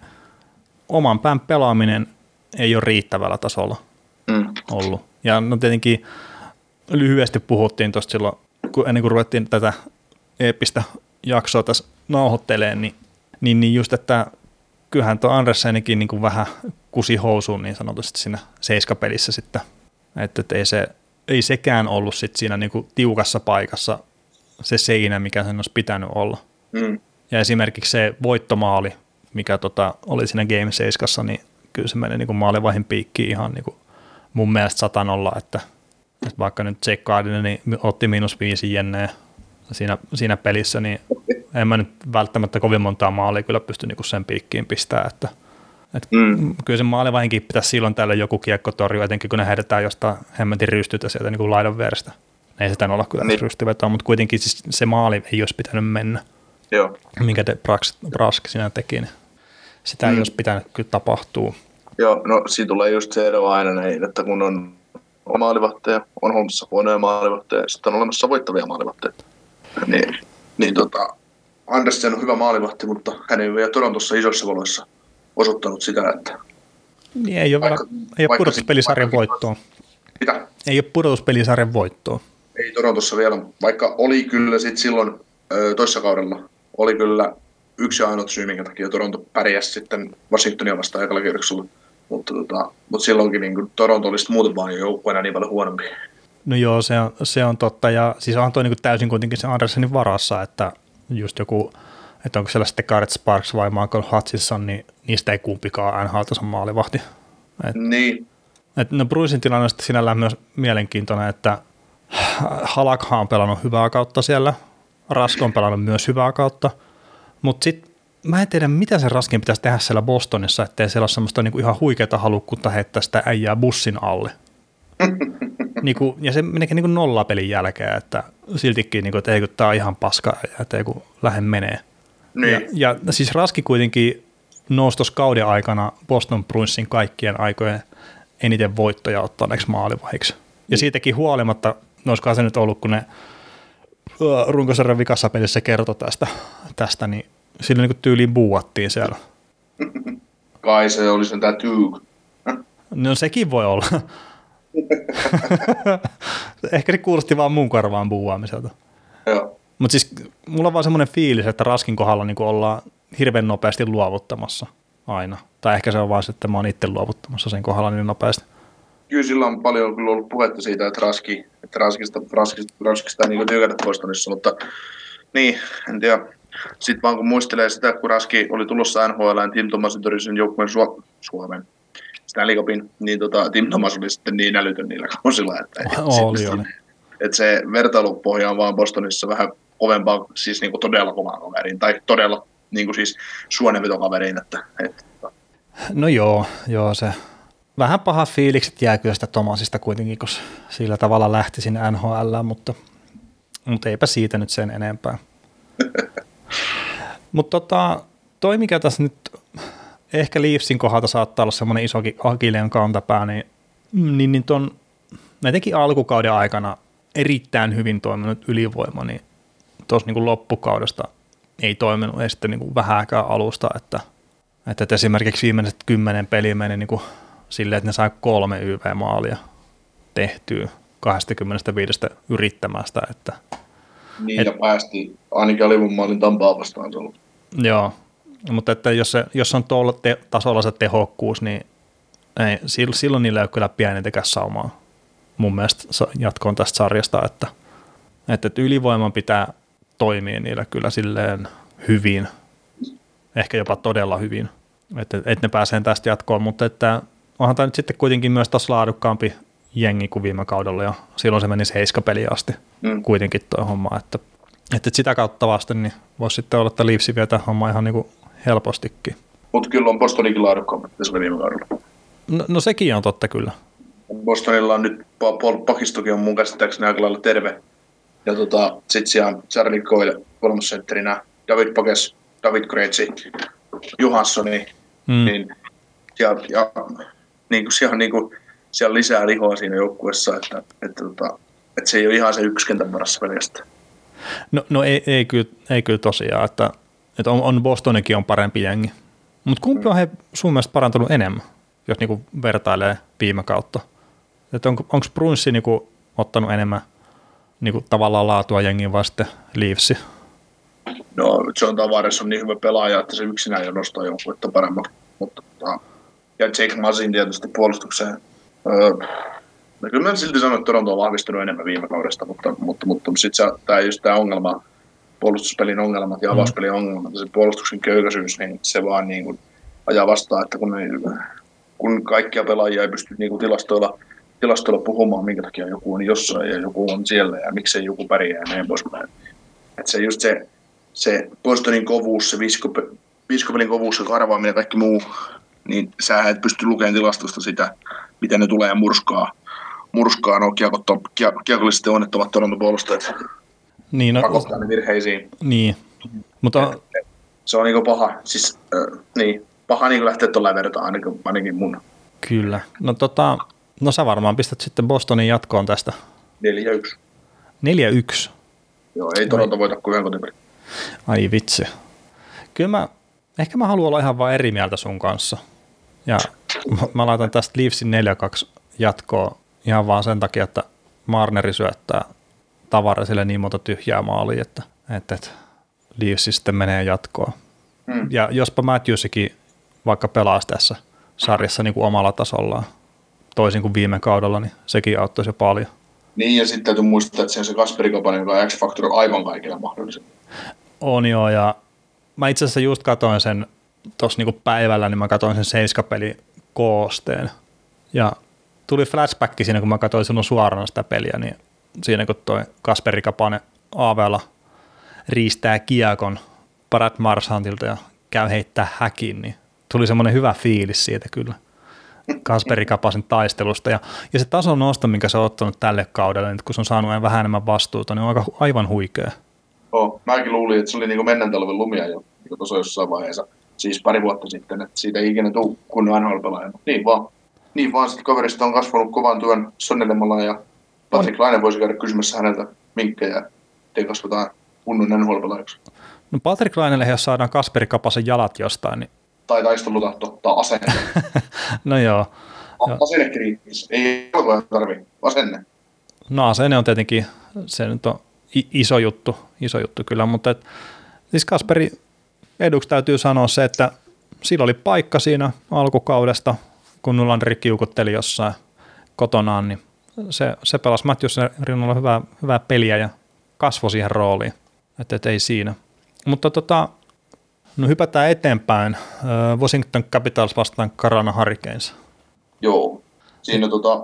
oman pään pelaaminen ei ole riittävällä tasolla Mm. ollut. Ja no tietenkin lyhyesti puhuttiin tuosta silloin, kun ennen kuin ruvettiin tätä eeppistä jaksoa tässä nauhoitteleen, niin, niin, niin just, että kyllähän tuo Andersenikin niin kuin vähän kusi housuun niin sanotusti siinä seiskapelissä sitten, että, että ei, se, ei sekään ollut sit siinä niin kuin tiukassa paikassa se seinä, mikä sen olisi pitänyt olla. Mm. Ja esimerkiksi se voittomaali, mikä tota, oli siinä Game 7, niin kyllä se meni niin kuin maalivahin piikkiin ihan niin kuin mun mielestä satanolla, että, että vaikka nyt Jake Gardiner niin otti miinus viisi jenneä siinä, siinä pelissä, niin en mä nyt välttämättä kovin montaa maalia kyllä pysty niin kuin sen piikkiin pistämään, että – et mm. Kyllä se maalivahinkin pitäisi silloin tällä joku kiekko torjua, etenkin kun ne heitetään jostain hemmetin rystytä sieltä niin kuin laidan verestä. Ei sitä olla kyllä niin. rystyvetoa, mutta kuitenkin siis se maali ei olisi pitänyt mennä. Joo. Minkä de Brask, Brask sinä teki, niin sitä mm. ei olisi pitänyt kyllä tapahtua. Joo, no siitä tulee just se ero aina näin, että kun on maalivahteja, on Holmessa huonoja maalivahteja, ja sitten on olemassa voittavia maalivahteja. Niin, niin tota, Andersen on hyvä maalivahti, mutta hän ei ole vielä Torontossa isoissa valoissa osoittanut sitä, että... Niin ei ole, vaikka, vielä, ei ole pudotuspelisarjan voittoa. Mitä? Ei ole pudotuspelisarjan voittoa. Ei Torontossa vielä, vaikka oli kyllä sit silloin toissa kaudella, oli kyllä yksi ainut syy, minkä takia Toronto pärjäsi sitten Washingtonia vastaan ekalla kierroksella. Mutta, tota, mutta silloinkin niin Toronto olisi muuten vaan jo joukkueena niin paljon huonompi. No joo, se on, se on totta. Ja siis on toi niin täysin kuitenkin se Andersenin varassa, että just joku että onko siellä sitten Garrett Sparks vai Michael Hutchinson, niin niistä ei kumpikaan NHL-tason maalivahti. Et, niin. Et, no Brucein tilanne on sitten sinällään myös mielenkiintoinen, että Halakha on pelannut hyvää kautta siellä, Rasko on pelannut myös hyvää kautta, mutta sitten mä en tiedä, mitä se Raskin pitäisi tehdä siellä Bostonissa, ettei siellä ole semmoista niinku ihan huikeata halukkuutta heittää sitä äijää bussin alle. niinku, ja se meneekin niinku nollapelin jälkeen, että siltikin, niinku, että ei kun tämä on ihan paska, että ei kun lähde menee. Niin. Ja, ja siis Raski kuitenkin nousi tuossa kauden aikana Boston Bruinsin kaikkien aikojen eniten voittoja ottaneeksi maalivahiksi. Ja niin. siitäkin huolimatta, olisikohan se nyt ollut, kun ne runkosarjan vikassa pelissä kertoi tästä, tästä niin sillä niin tyyliin buuattiin siellä. Kai se oli sen tämä tyy. No sekin voi olla. Ehkä se kuulosti vaan mun korvaan buuaamiselta. Joo. Mutta siis mulla on vaan semmoinen fiilis, että Raskin kohdalla niin ollaan hirveän nopeasti luovuttamassa aina. Tai ehkä se on vaan se, että mä oon itse luovuttamassa sen kohdalla niin nopeasti. Kyllä sillä on paljon kyllä ollut puhetta siitä, että Raski, että Raskista, Raskista, Raskista ei niin tykätä Bostonissa, mutta niin, en tiedä. Sitten vaan kun muistelee sitä, kun Raski oli tulossa NHL ja Tim Thomas sen joukkueen Su- Suomen Stanley Cupin, niin tota, Tim Thomas oli sitten niin älytön niillä kausilla, että, oli, oli. että se vertailupohja on vaan Bostonissa vähän kovempaa, siis niin kuin todella kovaan kaveriin, tai todella niin kuin siis suonenvetokaveriin. Että, että. No joo, joo se vähän pahat fiilikset jää kyllä sitä Tomasista kuitenkin, kun sillä tavalla lähti sinne NHL, mutta, mutta eipä siitä nyt sen enempää. mutta tota, toi mikä tässä nyt ehkä Leafsin kohdalta saattaa olla semmoinen iso Akileon kantapää, niin, niin, niin ton, etenkin alkukauden aikana erittäin hyvin toiminut ylivoima, niin tuossa niin loppukaudesta ei toiminut ei sitten niin vähääkään alusta, että, että, että esimerkiksi viimeiset kymmenen peliä meni niin kuin silleen, että ne sai kolme YV-maalia tehtyä 25 yrittämästä. Että, niin, et, ja päästi ainakin alivun maalin Tampaa vastaan se ollut. Joo, mutta että jos, se, jos on tuolla te, tasolla se tehokkuus, niin ei, silloin niillä ei ole kyllä pienintäkään saumaa. Mun mielestä jatkoon tästä sarjasta, että, että, että ylivoiman pitää toimii niillä kyllä silleen hyvin, ehkä jopa todella hyvin, että, että ne pääsee tästä jatkoon, mutta että onhan tämä nyt sitten kuitenkin myös taas laadukkaampi jengi kuin viime kaudella. Ja silloin se meni seiskapeliin asti mm. kuitenkin tuo homma, että, että sitä kautta vasten niin voisi sitten olla, että Leafs vietä homma ihan niin kuin helpostikin. Mutta kyllä on Bostonikin laadukkaampi, se oli viime kaudella. No, no, sekin on totta kyllä. Bostonilla on nyt Paul Pakistokin on mun käsittääkseni aika lailla terve, ja tota, sitten siellä Charlie Coyle kolmosentterinä, David Pokes, David Krejci, Johanssoni, mm. niin, ja, ja niin kuin siellä, niin kuin, siellä lisää lihoa siinä joukkueessa, että, että, että, tota, että se ei ole ihan se yksi kentän varassa pelkästään. No, no ei, ei, kyllä, ei kyllä tosiaan, että, että on, on Bostonikin on parempi jengi. Mutta kumpi on he sun mielestä parantunut enemmän, jos niinku vertailee viime kautta? Että on, onko Brunssi niinku ottanut enemmän – niin kuin tavallaan laatua jengiin vasten Leafsi? No John Tavares on niin hyvä pelaaja, että se yksinään jo nostaa joukkuetta paremmin. Mutta, tota, ja Jake Masin tietysti puolustukseen. Öö, no kyllä mä silti sanon, että Toronto on vahvistunut enemmän viime kaudesta, mutta, mutta, mutta sitten tämä just tämä ongelma, puolustuspelin ongelmat ja mm. avauspelin ongelmat ja se puolustuksen köykäisyys, niin se vaan niin kuin ajaa vastaan, että kun ne kun kaikkia pelaajia ei pysty niin kuin tilastoilla, tilastoilla puhumaan, minkä takia joku on jossain ja joku on siellä ja miksei joku pärjää ja näin poispäin. Että se just se, se Bostonin kovuus, se viiskopelin kovuus ja karvaaminen ja kaikki muu, niin sä et pysty lukemaan tilastosta sitä, miten ne tulee murskaa, murskaa no kiekollisesti onnettomat Toronto-puolustajat. Niin, no, pakottaa ne virheisiin. Niin, mutta... Se on niinku paha, siis äh, niin, paha niinku lähteä tuolla vertaan ainakin, ainakin mun. Kyllä. No tota, no sä varmaan pistät sitten Bostonin jatkoon tästä. 4-1. 4-1? Joo, ei Toronto voita kuin yhden kotipeli. Ai vitsi. Kyllä mä, ehkä mä haluan olla ihan vaan eri mieltä sun kanssa. Ja mä, mä laitan tästä Leafsin 4-2 jatkoa ihan vaan sen takia, että Marneri syöttää Tavaresille niin monta tyhjää maalia, että, että, että Leafs sitten menee jatkoon. Hmm. Ja jospa Matthewsikin vaikka pelaisi tässä sarjassa niin kuin omalla tasollaan, toisin kuin viime kaudella, niin sekin auttaisi jo paljon. Niin, ja sitten täytyy muistaa, että se on se Kasperi Kopanen, joka on X-Factor aivan kaikilla mahdollisilla. On joo, ja mä itse asiassa just katoin sen tuossa niinku päivällä, niin mä katoin sen seiskapeli koosteen. Ja tuli flashback siinä, kun mä katsoin sinun suorana sitä peliä, niin siinä kun toi Kasperi Kapanen Aavella riistää kiekon Brad Marshantilta ja käy heittää häkin, niin tuli semmoinen hyvä fiilis siitä kyllä. Kasperi Kapasen taistelusta ja, ja se tason nosto, minkä se on ottanut tälle kaudelle, niin kun se on saanut vähän enemmän vastuuta, niin on aika, aivan huikea. Oh, mäkin luulin, että se oli niin menneen talven lumia jo niin tuossa jossain vaiheessa, siis pari vuotta sitten, että siitä ei ikinä tule kunnon nhl Niin vaan, niin vaan sitten kaverista on kasvanut kovan työn sonnelemalla ja Patrick Laine voisi käydä kysymässä häneltä minkkejä, ettei kasvataan kunnon nhl No Patrick Lainelle, jos saadaan Kasperi Kapasen jalat jostain, niin... Tai taistelutahto tai asenne. no joo. Asenne kriittis. Ei ole tarvi. Asenne. No asenne on tietenkin, se nyt on iso juttu, iso juttu kyllä, mutta et, siis Kasperi eduksi täytyy sanoa se, että sillä oli paikka siinä alkukaudesta, kun Nulandri kiukutteli jossain kotonaan, niin se, se pelasi Matthewsin rinnalla hyvää, hyvää peliä ja kasvoi siihen rooliin, että et ei siinä. Mutta tota, no hypätään eteenpäin. Washington Capitals vastaan Carolina Hurricanes. Joo, siinä tota,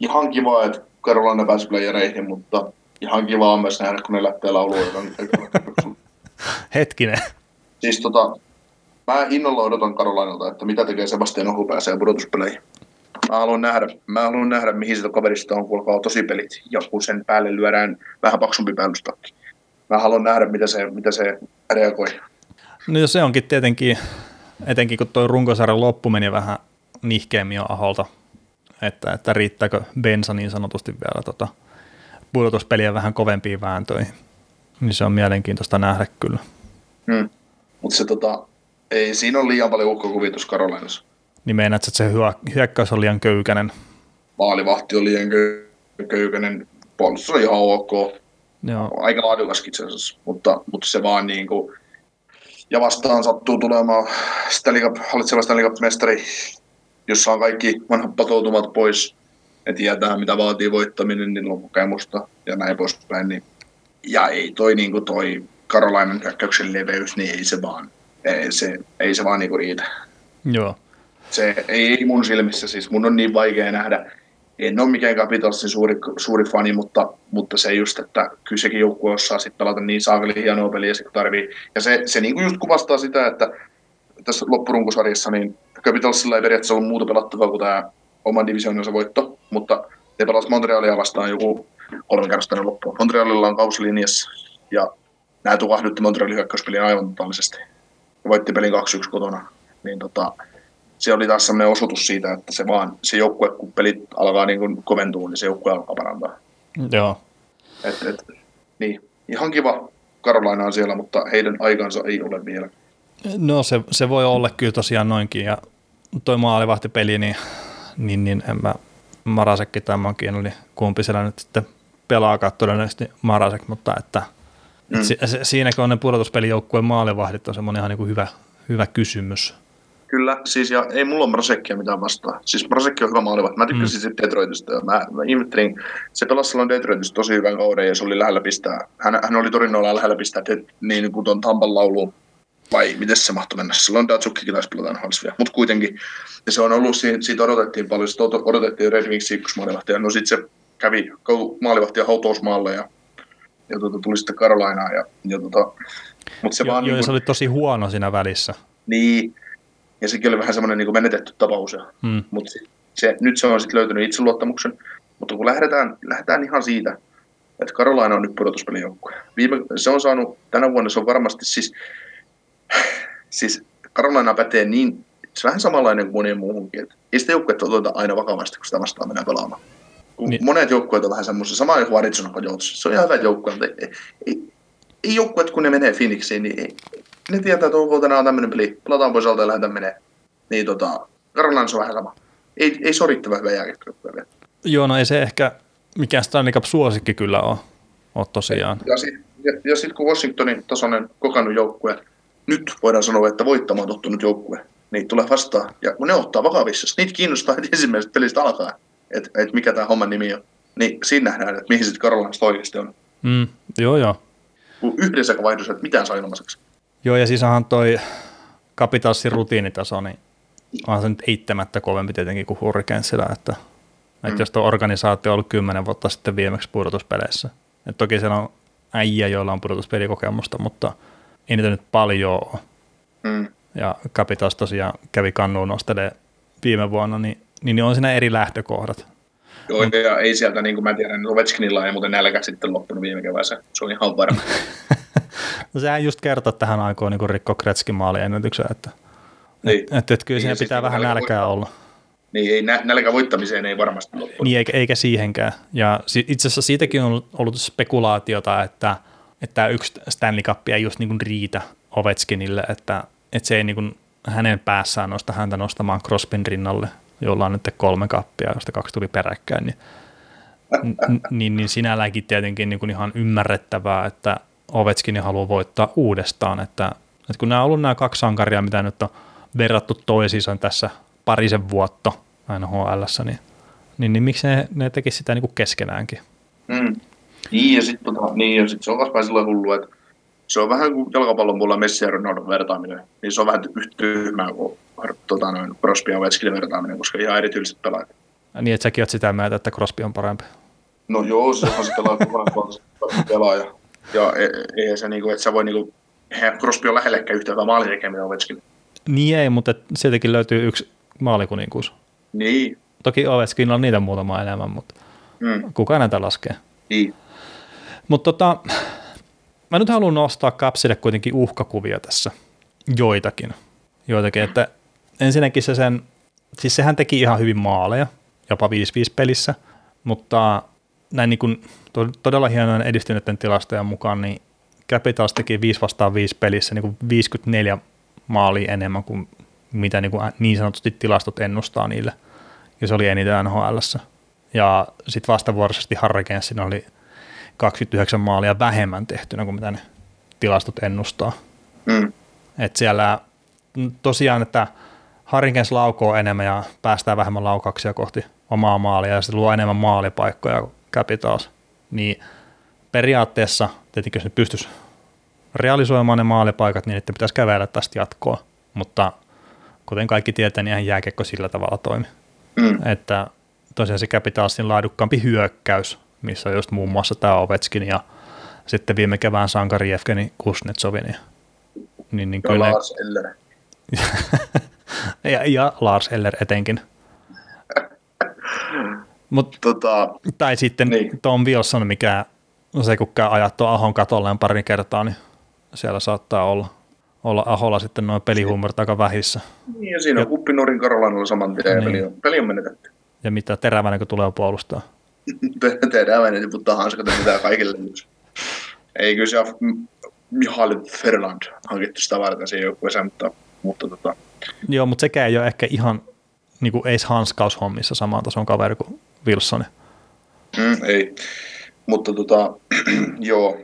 ihan kiva, että Carolina pääsi playereihin, mutta ihan kiva on myös nähdä, kun ne lähtee laulua. Hetkinen. Siis tota, mä innolla odotan Karolinalta, että mitä tekee Sebastian Ohu pääsee pudotuspeleihin. Mä haluan nähdä, mä haluan nähdä mihin sitä kaverista on, kuulkaa tosi pelit, ja kun sen päälle lyödään vähän paksumpi päällystakki. Mä haluan nähdä, mitä se, mitä se reagoi. No se onkin tietenkin, etenkin kun tuo runkosarjan loppu meni vähän nihkeämmin aholta, että, että riittääkö bensa niin sanotusti vielä tota, pudotuspeliä vähän kovempiin vääntöihin. Niin se on mielenkiintoista nähdä kyllä. Hmm. Mutta se tota, ei siinä ole liian paljon uhkakuvitus Karolainassa. Niin meinaat, että se hyökkäys on liian köykäinen? Maalivahti on liian köykäinen, puolustus on ihan ok. Joo. Aika laadukaskin itse asiassa, mutta, mutta se vaan niin kuin, ja vastaan sattuu tulemaan Stanley Cup, hallitseva Stanley Cup-mestari, jossa on kaikki vanhat patoutumat pois, ja tietää mitä vaatii voittaminen, niin on kokemusta ja näin poispäin. Niin. Ja ei toi, niin kuin toi Karolainen hyökkäyksen leveys, niin ei se vaan, ei se, ei se vaan niin kuin riitä. Joo. Se ei, ei mun silmissä, siis mun on niin vaikea nähdä, en ole mikään Capitalsin suuri, suuri fani, mutta, mutta se just, että kyllä sekin joukkue osaa sitten pelata niin saakeli hienoa peliä, kun tarvii. Ja se, se niin kuin just kuvastaa sitä, että tässä loppurunkosarjassa niin Capitalsilla ei periaatteessa ollut muuta pelattavaa kuin tämä oman divisiooninsa voitto, mutta ne pelasivat Montrealia vastaan joku kolme kertaa loppuun. Montrealilla on kausilinjassa ja nämä tukahdutti Montrealin hyökkäyspeliin aivan totaalisesti. Voitti pelin 2-1 kotona. Niin tota, se oli taas sellainen osoitus siitä, että se vaan, se joukkue, kun pelit alkaa niin kuin koventua, niin se joukkue alkaa parantaa. Joo. Et, et, niin, ihan kiva Karolaina on siellä, mutta heidän aikansa ei ole vielä. No se, se voi olla kyllä tosiaan noinkin, ja toi maalivahtipeli, niin, niin, niin en mä Marasekki tämänkin, eli kumpi siellä nyt sitten pelaa todennäköisesti Marasek, mutta että mm. si, siinäkin on ne pudotuspelijoukkueen maalivahdit on semmoinen ihan niin kuin hyvä, hyvä kysymys. Kyllä, siis ja ei mulla ole Mrasekkia mitään vastaa. Siis Mrasekki on hyvä maalivat. Mä tykkäsin mm. sitten Detroitista. Mä, mä ihmettelin, se pelasi silloin Detroitista tosi hyvän kauden ja se oli lähellä pistää. Hän, hän oli Torinoilla lähellä pistää det, niin kuin tuon Tampan lauluun. vai miten se mahtoi mennä? Silloin Datsukkikin taisi pelata vielä, mutta kuitenkin. Ja se on ollut, siitä odotettiin paljon, sitä odotettiin Red Wings ykkösmaalivahtia. No sitten se kävi maalivahtia hautausmaalle ja, ja tuota, tuli sitten Karolainaan. Ja, ja tuota, mutta se jo, vaan jo, niin kuin, se oli tosi huono siinä välissä. Niin, ja sekin oli vähän semmoinen niin menetetty tapaus. Hmm. Mutta se, nyt se on sitten löytynyt itseluottamuksen. Mutta kun lähdetään, lähdetään ihan siitä, että Karolaina on nyt pudotuspelijoukkue. Viime, se on saanut, tänä vuonna se on varmasti siis, siis Karolaina pätee niin, se on vähän samanlainen kuin monien muuhunkin, että ei sitä joukkuetta oteta aina vakavasti, kun sitä vastaan mennään pelaamaan. Niin. Monet joukkueet on vähän semmoisia, sama kuin Arizona Coyotes, se on ihan hyvä joukkue, mutta ei, ei, ei joukkueet, kun ne menee Phoenixiin, niin ei, ne tietää, että onko tänään tämmöinen peli, pelataan pois alta ja lähdetään menee. Niin tota, Karolaina on vähän sama. Ei, ei sorittava hyvä jääkiekkojoukkue vielä. Joo, no ei se ehkä mikään Stanley Cup-suosikki kyllä ole, ole tosiaan. Ja, sitten ja, ja sit kun Washingtonin tasoinen kokannut joukkue, nyt voidaan sanoa, että voittamaan tottunut joukkue, niin tulee vastaan. Ja kun ne ottaa vakavissa, niitä kiinnostaa heti ensimmäisestä pelistä alkaa, että et mikä tämä homman nimi on. Niin siinä nähdään, että mihin sitten Karolanasta oikeasti on. Mm, joo, joo. Kun yhdessä vaihdossa, että mitään saa ilmaiseksi. Joo, ja siis onhan toi Capitalsin rutiinitaso, niin onhan se nyt eittämättä kovempi tietenkin kuin Hurricanesilla, että Mm. Että jos tuo organisaatio on ollut kymmenen vuotta sitten viimeksi pudotuspeleissä. Et toki siellä on äijä, joilla on pudotuspelikokemusta, mutta ei niitä nyt paljon ole. Mm. Ja Capitals tosiaan kävi kannuun nostelee viime vuonna, niin, niin on siinä eri lähtökohdat. Joo, mm. ja ei sieltä, niin kuin mä tiedän, Ovechkinilla ei muuten nälkä sitten loppunut viime kevässä. Se on ihan varma. no sehän just kertoo tähän aikoon niin Rikko Kretskin maaliennätyksen, että niin. että, että, kyllä niin, siinä pitää vähän nälkää voi... olla niin ei nälkä voittamiseen ei varmasti loppu. Niin eikä, eikä siihenkään. Ja itse asiassa siitäkin on ollut spekulaatiota, että, että tämä yksi Stanley Cup ei just niin kuin riitä Ovechkinille, että, että se ei niin kuin hänen päässään nosta häntä nostamaan Crospin rinnalle, jolla on nyt kolme kappia, josta kaksi tuli peräkkäin, niin, niin, niin sinälläkin tietenkin niin kuin ihan ymmärrettävää, että Ovechkin haluaa voittaa uudestaan, että, että kun nämä on ollut nämä kaksi sankaria, mitä nyt on verrattu toisiinsa tässä parisen vuotta aina HL, niin, niin, niin miksi ne, ne tekisi sitä niin kuin keskenäänkin? Mm. Niin, ja sitten tota, niin, sit se on vähän sillä hullu, että se on vähän kuin jalkapallon puolella Messi ja Ronaldon vertaaminen. Niin se on vähän tyhmää kuin tota, noin Crosby ja Ovechkin vertaaminen, koska ihan erityiset pelaajat. Ja niin, että säkin oot sitä mieltä, että Crosby on parempi. No joo, se on se pelaaja pelaaja. Ja e, eihän se, niinku, että sä voi niinku, Crosby on lähellekään yhtä hyvä maalitekeminen Ovechkin. Niin ei, mutta sieltäkin löytyy yksi maalikuninkuus. Niin. Toki Ovechkin on niitä muutama enemmän, mutta mm. kuka näitä laskee? Niin. Mutta tota, mä nyt haluan nostaa Kapsille kuitenkin uhkakuvia tässä. Joitakin. Joitakin, että ensinnäkin se sen, siis sehän teki ihan hyvin maaleja, jopa 5-5 pelissä, mutta näin niin kuin todella hienojen edistyneiden tilastojen mukaan, niin Capitals teki 5 vastaan 5 pelissä niin kuin 54 maalia enemmän kuin mitä niin, kuin niin sanotusti tilastot ennustaa niille, ja se oli eniten nhl Ja sitten vastavuoroisesti Harrikensin oli 29 maalia vähemmän tehtynä kuin mitä ne tilastot ennustaa. Mm. Et siellä tosiaan, että Harrikens laukoo enemmän ja päästää vähemmän laukauksia kohti omaa maalia ja se luo enemmän maalipaikkoja Capitals, niin periaatteessa tietenkin jos ne pystyisi realisoimaan ne maalipaikat, niin että pitäisi kävellä tästä jatkoa, mutta kuten kaikki tietää, niin ihan jääkekko sillä tavalla toimi. Mm. Että tosiaan se Capitalsin laadukkaampi hyökkäys, missä on just muun muassa tämä Ovechkin ja sitten viime kevään sankari Evgeni Kuznetsovin. Niin, niin, niin kyllä Lars Eller. ja, ja Lars Eller etenkin. Mut, tota, tai sitten niin. Tom Wilson, mikä se kun käy ajat Ahon katolleen pari kertaa, niin siellä saattaa olla olla Aholla sitten noin pelihuumor aika vähissä. Niin, ja siinä on kuppinurin Karolanilla saman tien, niin. peli, on, peli on menetetty. Ja mitä teräväinen, kun tulee puolustaa. teräväinen, niin mutta hanskat mitä kaikille. Ei kyllä se Mihal Ferland hankittu sitä varten siihen joukkueeseen, mutta, mutta tota. Joo, mutta sekään ei ole ehkä ihan niin kuin eis hanskaushommissa samaan tason kaveri kuin Wilson. Mm, ei, mutta tota, joo.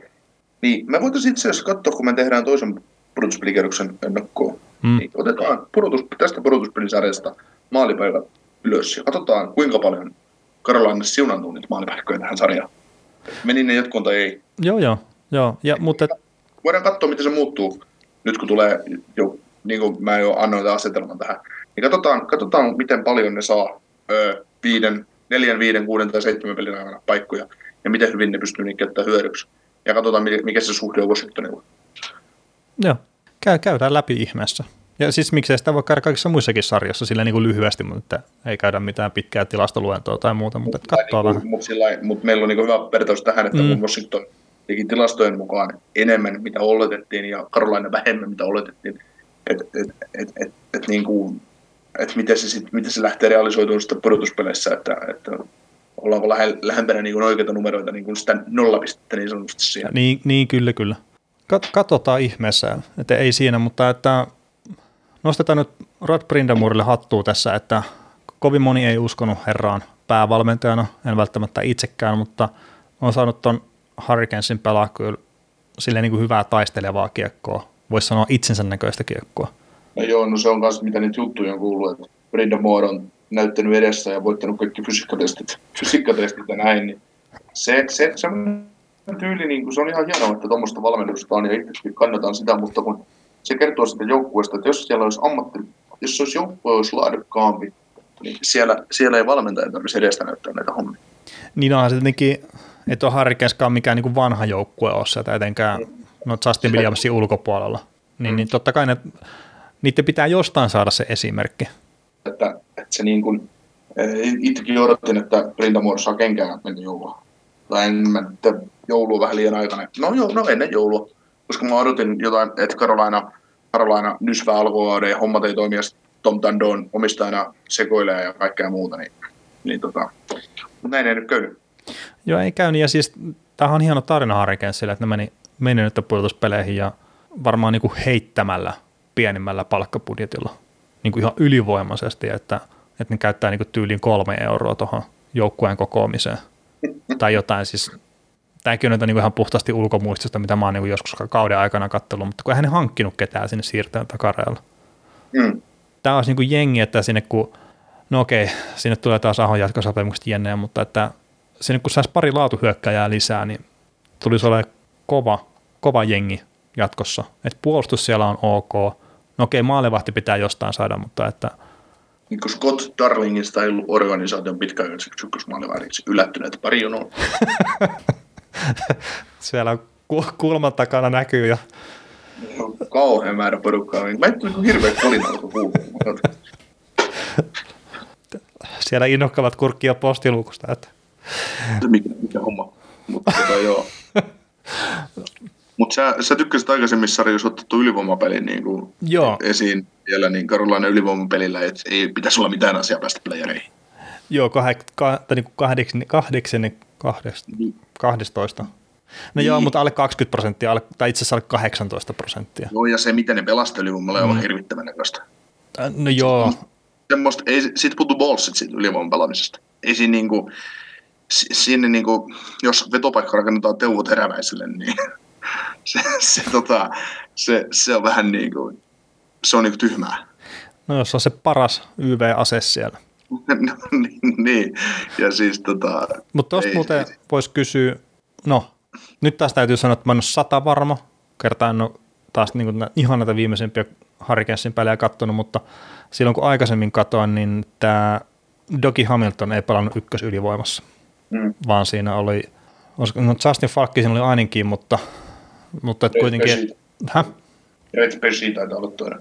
Niin, me voitaisiin itse asiassa katsoa, kun me tehdään toisen pudotuspelikierroksen ennakkoon. Mm. Niin otetaan pudotus, tästä pudotuspelisarjasta maalipaikat ylös ja katsotaan kuinka paljon Karolainen siunantuu niitä maalipaikkoja tähän sarjaan. Meni ne jatkoon tai ei. Joo, joo. joo. Ja, mutta... Voidaan katsoa, miten se muuttuu nyt kun tulee jo, niin kuin mä jo annoin tämän asetelman tähän, niin katsotaan, katsotaan miten paljon ne saa öö, viiden, neljän, viiden, kuuden tai seitsemän pelin aikana paikkoja ja miten hyvin ne pystyy niitä käyttämään hyödyksi. Ja katsotaan, mikä se suhde on Washingtonilla. Joo, Käy, käydään läpi ihmeessä. Ja siis miksei sitä voi käydä kaikissa muissakin sarjoissa sillä niin kuin lyhyesti, mutta ei käydä mitään pitkää tilastoluentoa tai muuta, mutta et katsoa niin, vähän. Mutta, mut meillä on niin hyvä vertaus tähän, että mm. Washington teki tilastojen mukaan enemmän, mitä oletettiin, ja Carolina vähemmän, mitä oletettiin. Että et, et, et, et, niin kuin, et miten, se sit, miten se lähtee realisoitumaan sitten pudotuspeleissä, että, että ollaanko lähe, lähempänä niin kuin oikeita numeroita, niin kuin sitä nollapistettä niin sanotusti siihen. Niin, niin kyllä, kyllä. Kat, katsotaan ihmeessä, että ei siinä, mutta että nostetaan nyt Rod Brindamurille hattua tässä, että kovin moni ei uskonut herraan päävalmentajana, en välttämättä itsekään, mutta on saanut ton Hurricanesin pelaa kyllä silleen niin kuin hyvää taistelevaa kiekkoa, voisi sanoa itsensä näköistä kiekkoa. No joo, no se on myös mitä niitä juttuja on kuullut, että Brindamore on näyttänyt edessä ja voittanut kaikki fysiikkatestit, fysiikkatestit ja näin, niin se, se, se on tyyli, niin kuin, se on ihan hienoa, että tuommoista valmennusta on ja itsekin kannataan sitä, mutta kun se kertoo sitä joukkueesta, että jos siellä olisi ammatti, jos olisi joukkue olisi laadukkaampi, niin siellä, siellä ei valmentaja tarvitsisi edestä näyttää näitä hommia. Niin onhan se tietenkin, että on Harrikenskaan mikään niin kuin vanha joukkue ole sieltä etenkään no Justin Williamsin ulkopuolella. Niin, mm. niin totta kai ne, niiden pitää jostain saada se esimerkki. Että, että se niin kuin, eh, itsekin odotin, että Brindamore saa kenkään mennä joulua. Tai en mä, että joulu on vähän liian aikana. No joo, no ennen joulua koska mä odotin jotain, että Carolina, Carolina nysvä alkuvuoden ja hommat ei toimi, ja Tom Tandon omistajana sekoilee ja kaikkea muuta, niin, niin tota, mutta näin ei nyt käynyt. Joo, ei käynyt, ja siis tämähän on hieno tarina Harikensille, että ne meni, meni nyt pudotuspeleihin ja varmaan niin kuin heittämällä pienimmällä palkkapudjetilla niin kuin ihan ylivoimaisesti, että, että ne käyttää niin kuin tyyliin kolme euroa tuohon joukkueen kokoamiseen tai jotain, siis tämäkin on niin ihan puhtaasti ulkomuistosta, mitä mä oon niin joskus kauden aikana katsellut, mutta kun hän ei hankkinut ketään sinne siirtäjän takareella. Mm. Tämä olisi niin kuin jengi, että sinne kun, no okei, sinne tulee taas Ahon jatkosopimukset jenneen, mutta että sinne kun saisi pari laatuhyökkäjää lisää, niin tulisi olemaan kova, kova jengi jatkossa. Että puolustus siellä on ok. No okei, maalevahti pitää jostain saada, mutta että niin kuin Scott Darlingista ei ollut organisaation pitkäaikaiseksi ykkösmaalivahdiksi yllättyneet pari jonoa. Siellä kulman takana näkyy jo. Kauhean määrä porukkaa. Mä en tule hirveä kolina Siellä innokkavat kurkkia postiluukusta. Että. Mikä, mikä homma. Mutta tota, joo. Mutta sä, sä tykkäsit aikaisemmin sarjoissa otettu ylivoimapelin niin kuin joo. esiin vielä, niin Karolainen ylivoimapelillä, että ei pitäisi olla mitään asiaa päästä playereihin. Joo, kah, kah, niin kahdeksan, kahdeksan, kahdesta, niin. 12. No niin. joo, mutta alle 20 prosenttia, alle, tai itse asiassa alle 18 prosenttia. Joo, ja se miten ne pelasteli mun mielestä mm. on hirvittävän näköistä. Äh, no joo. Semmoista, ei, sit puuttuu ballsit siitä ylivoiman pelaamisesta. Ei siinä niinku, sinne niinku, jos vetopaikka rakennetaan teuvot heräväisille, niin se, se, tota, se, se, on vähän niin kuin, se on niinku tyhmää. No jos on se paras YV-ase siellä. no, niin, niin, ja siis tota... Mutta tuosta muuten voisi kysyä, no, nyt taas täytyy sanoa, että mä en ole sata varma, kertaa en ole taas niin kuin, ihan näitä viimeisimpiä Hurricanesin pelejä katsonut, mutta silloin kun aikaisemmin katoin, niin tämä Doki Hamilton ei pelannut ykkösylivoimassa, mm. vaan siinä oli, no Justin Falkki siinä oli ainakin, mutta, mutta et kuitenkin... Häh? Red Persi taitaa olla toinen.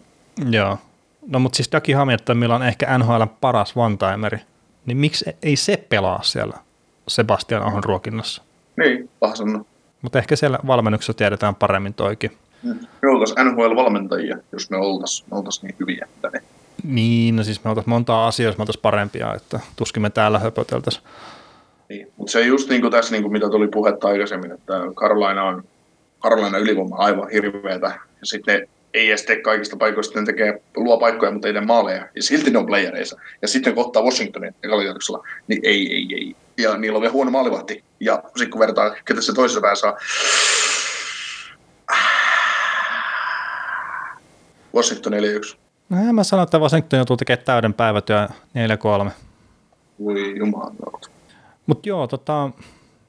Joo, No mutta siis Daki Hamilton, millä on ehkä NHL paras one-timeri, niin miksi ei se pelaa siellä Sebastian Ahon ruokinnassa? Niin, paha sanoa. Mutta ehkä siellä valmennuksessa tiedetään paremmin toikin. Me oltaisiin NHL-valmentajia, jos me oltaisiin oltais niin hyviä. Ne. Niin, no siis me oltaisiin montaa asiaa, jos me oltaisiin parempia, että tuskin me täällä höpöteltäisiin. Niin, mutta se just niin kuin tässä, niin kuin mitä tuli puhetta aikaisemmin, että Carolina on Carolina ylivoima aivan hirveätä. Ja sitten ne ei edes tee kaikista paikoista, ne tekee, luo paikkoja, mutta ei tee maaleja, ja silti ne on playereissa. Ja sitten kohtaa Washingtonin ekalla niin ei, ei, ei. Ja niillä on vielä huono maalivahti. Ja sitten kun vertaa, ketä se toisessa päässä on, Washington 4-1. No en mä sano, että Washington joutuu tekemään täyden päivätyö 4-3. Voi jumala. Mutta joo, tota...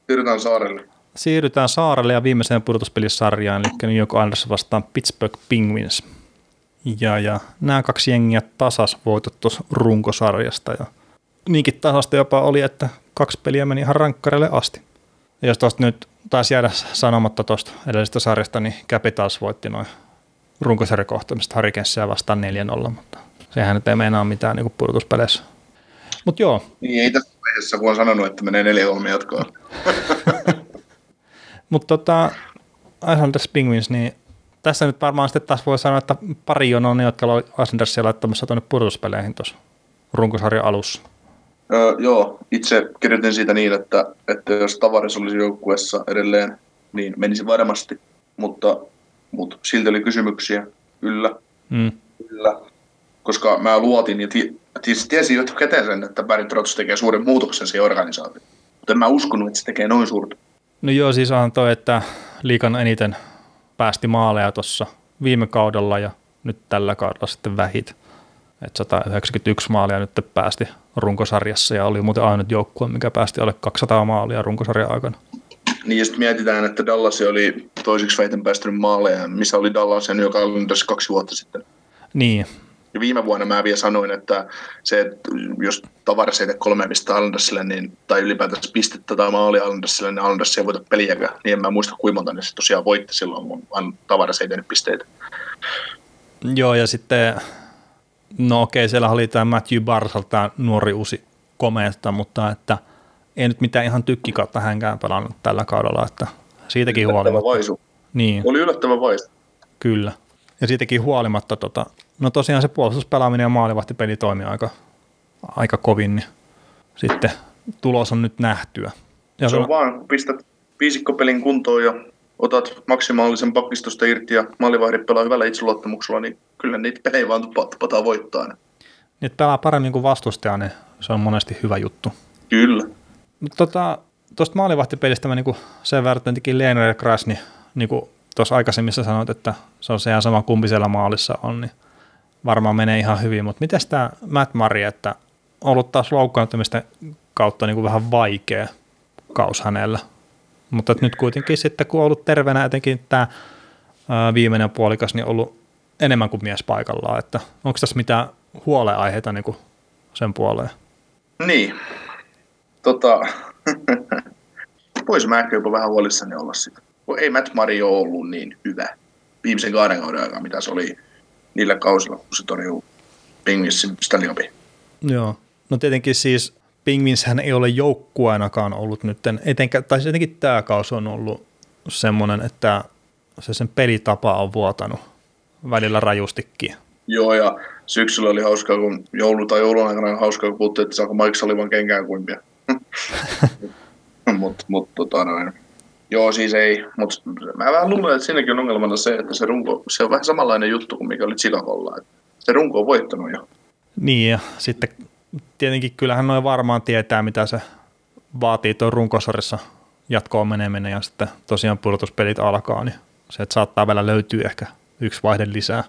Siirrytään saarelle. Siirrytään saarelle ja viimeiseen pudotuspelisarjaan, eli New York Islanders vastaan Pittsburgh Penguins. Ja, ja nämä kaksi jengiä tasas voitot tuossa runkosarjasta. Ja niinkin tasasta jopa oli, että kaksi peliä meni ihan rankkarille asti. Ja jos tuosta nyt taisi jäädä sanomatta tuosta edellisestä sarjasta, niin Capitals voitti noin runkosarjakohtaamista Hurricanesia vastaan 4-0, mutta sehän nyt ei meinaa mitään niin pudotuspeleissä. Mutta joo. Niin ei tässä vaiheessa, on sanonut, että menee 4-3 jatkoa. Mutta tota, Islanders Penguins, niin tässä nyt varmaan sitten taas voi sanoa, että pari on ne, jotka oli Islandersia laittamassa tuonne pudotuspeleihin tuossa runkosarjan alussa. Öö, joo, itse kirjoitin siitä niin, että, että jos Tavares olisi joukkueessa edelleen, niin menisi varmasti, mutta, mutta silti oli kysymyksiä, kyllä, mm. kyllä, koska mä luotin ja t- tiesin jo käteen sen, että Barry Trotz tekee suuren muutoksen siihen organisaatioon, mutta en mä uskonut, että se tekee noin suurta. No joo, siis on toi, että liikan eniten päästi maaleja tuossa viime kaudella ja nyt tällä kaudella sitten vähit. Et 191 maalia nyt päästi runkosarjassa ja oli muuten ainut joukkue, mikä päästi alle 200 maalia runkosarjan aikana. Niin ja sitten mietitään, että Dallas oli toisiksi vähiten päästynyt maaleja, missä oli Dallas New York tässä kaksi vuotta sitten. Niin, ja viime vuonna mä vielä sanoin, että se, että jos Tavares ei tee kolme Allendersille, niin, tai ylipäätänsä pistettä tai maali Allendersille, niin Alenders ei voita peliäkään. Niin en mä muista kuinka monta ne se tosiaan voitti silloin, kun Tavares ei tehnyt pisteitä. Joo, ja sitten, no okei, siellä oli tämä Matthew Barsal, tämä nuori uusi komeesta, mutta että ei nyt mitään ihan tykkikautta hänkään pelannut tällä kaudella, että siitäkin huolimatta. Vaisu. Niin. Oli yllättävän vaisu. Kyllä. Ja siitäkin huolimatta tota, No tosiaan se puolustuspelaaminen ja maalivahtipeli toimii aika, aika kovin, niin sitten tulos on nyt nähtyä. Ja se on vaan, kun pistät viisikkopelin kuntoon ja otat maksimaalisen pakistosta irti ja maalivahdit pelaa hyvällä itseluottamuksella, niin kyllä niitä pelejä vaan tupataan voittaa. Niin pelaa paremmin kuin vastustaja, niin se on monesti hyvä juttu. Kyllä. Mutta tota, tuosta maalivahtipelistä mä niinku sen verran jotenkin Lehner ja Krasni, niin kuin tuossa aikaisemmissa sanoit, että se on se ihan sama kumpi siellä maalissa on, niin varmaan menee ihan hyvin, mutta miten tämä Matt Murray, että ollut taas loukkaantumisten kautta niin kuin vähän vaikea kaus hänellä. Mutta nyt kuitenkin sitten, kun on ollut terveenä etenkin tämä viimeinen puolikas, niin ollut enemmän kuin mies paikallaan, että onko tässä mitään huoleaiheita niin kuin sen puoleen? Niin, tota, voisi mä ehkä jopa vähän huolissani olla sitä. Ei Matt ole ollut niin hyvä viimeisen kahden kauden aikaa, mitä se oli niillä kausilla, kun se torjuu Pingvinsin Stanley Cupin. Joo, no tietenkin siis Pingvinshän ei ole joukkueenakaan ollut nyt, etenkä, tai siis etenkin tämä kausi on ollut semmoinen, että se sen pelitapa on vuotanut välillä rajustikin. Joo, ja syksyllä oli hauskaa, kun joulu tai joulun aikana oli hauskaa, kun puhuttiin, että saako Mike Sullivan kenkään kuimpia. mutta mut, tota noin. Joo, siis ei, mutta mä vähän luulen, että siinäkin on ongelmana se, että se runko, se on vähän samanlainen juttu kuin mikä oli Chicagolla. Se runko on voittanut jo. Niin, ja sitten tietenkin kyllähän noin varmaan tietää, mitä se vaatii tuon runkosarissa jatkoon meneminen ja sitten tosiaan pudotuspelit alkaa, niin se, että saattaa vielä löytyä ehkä yksi vaihde lisää.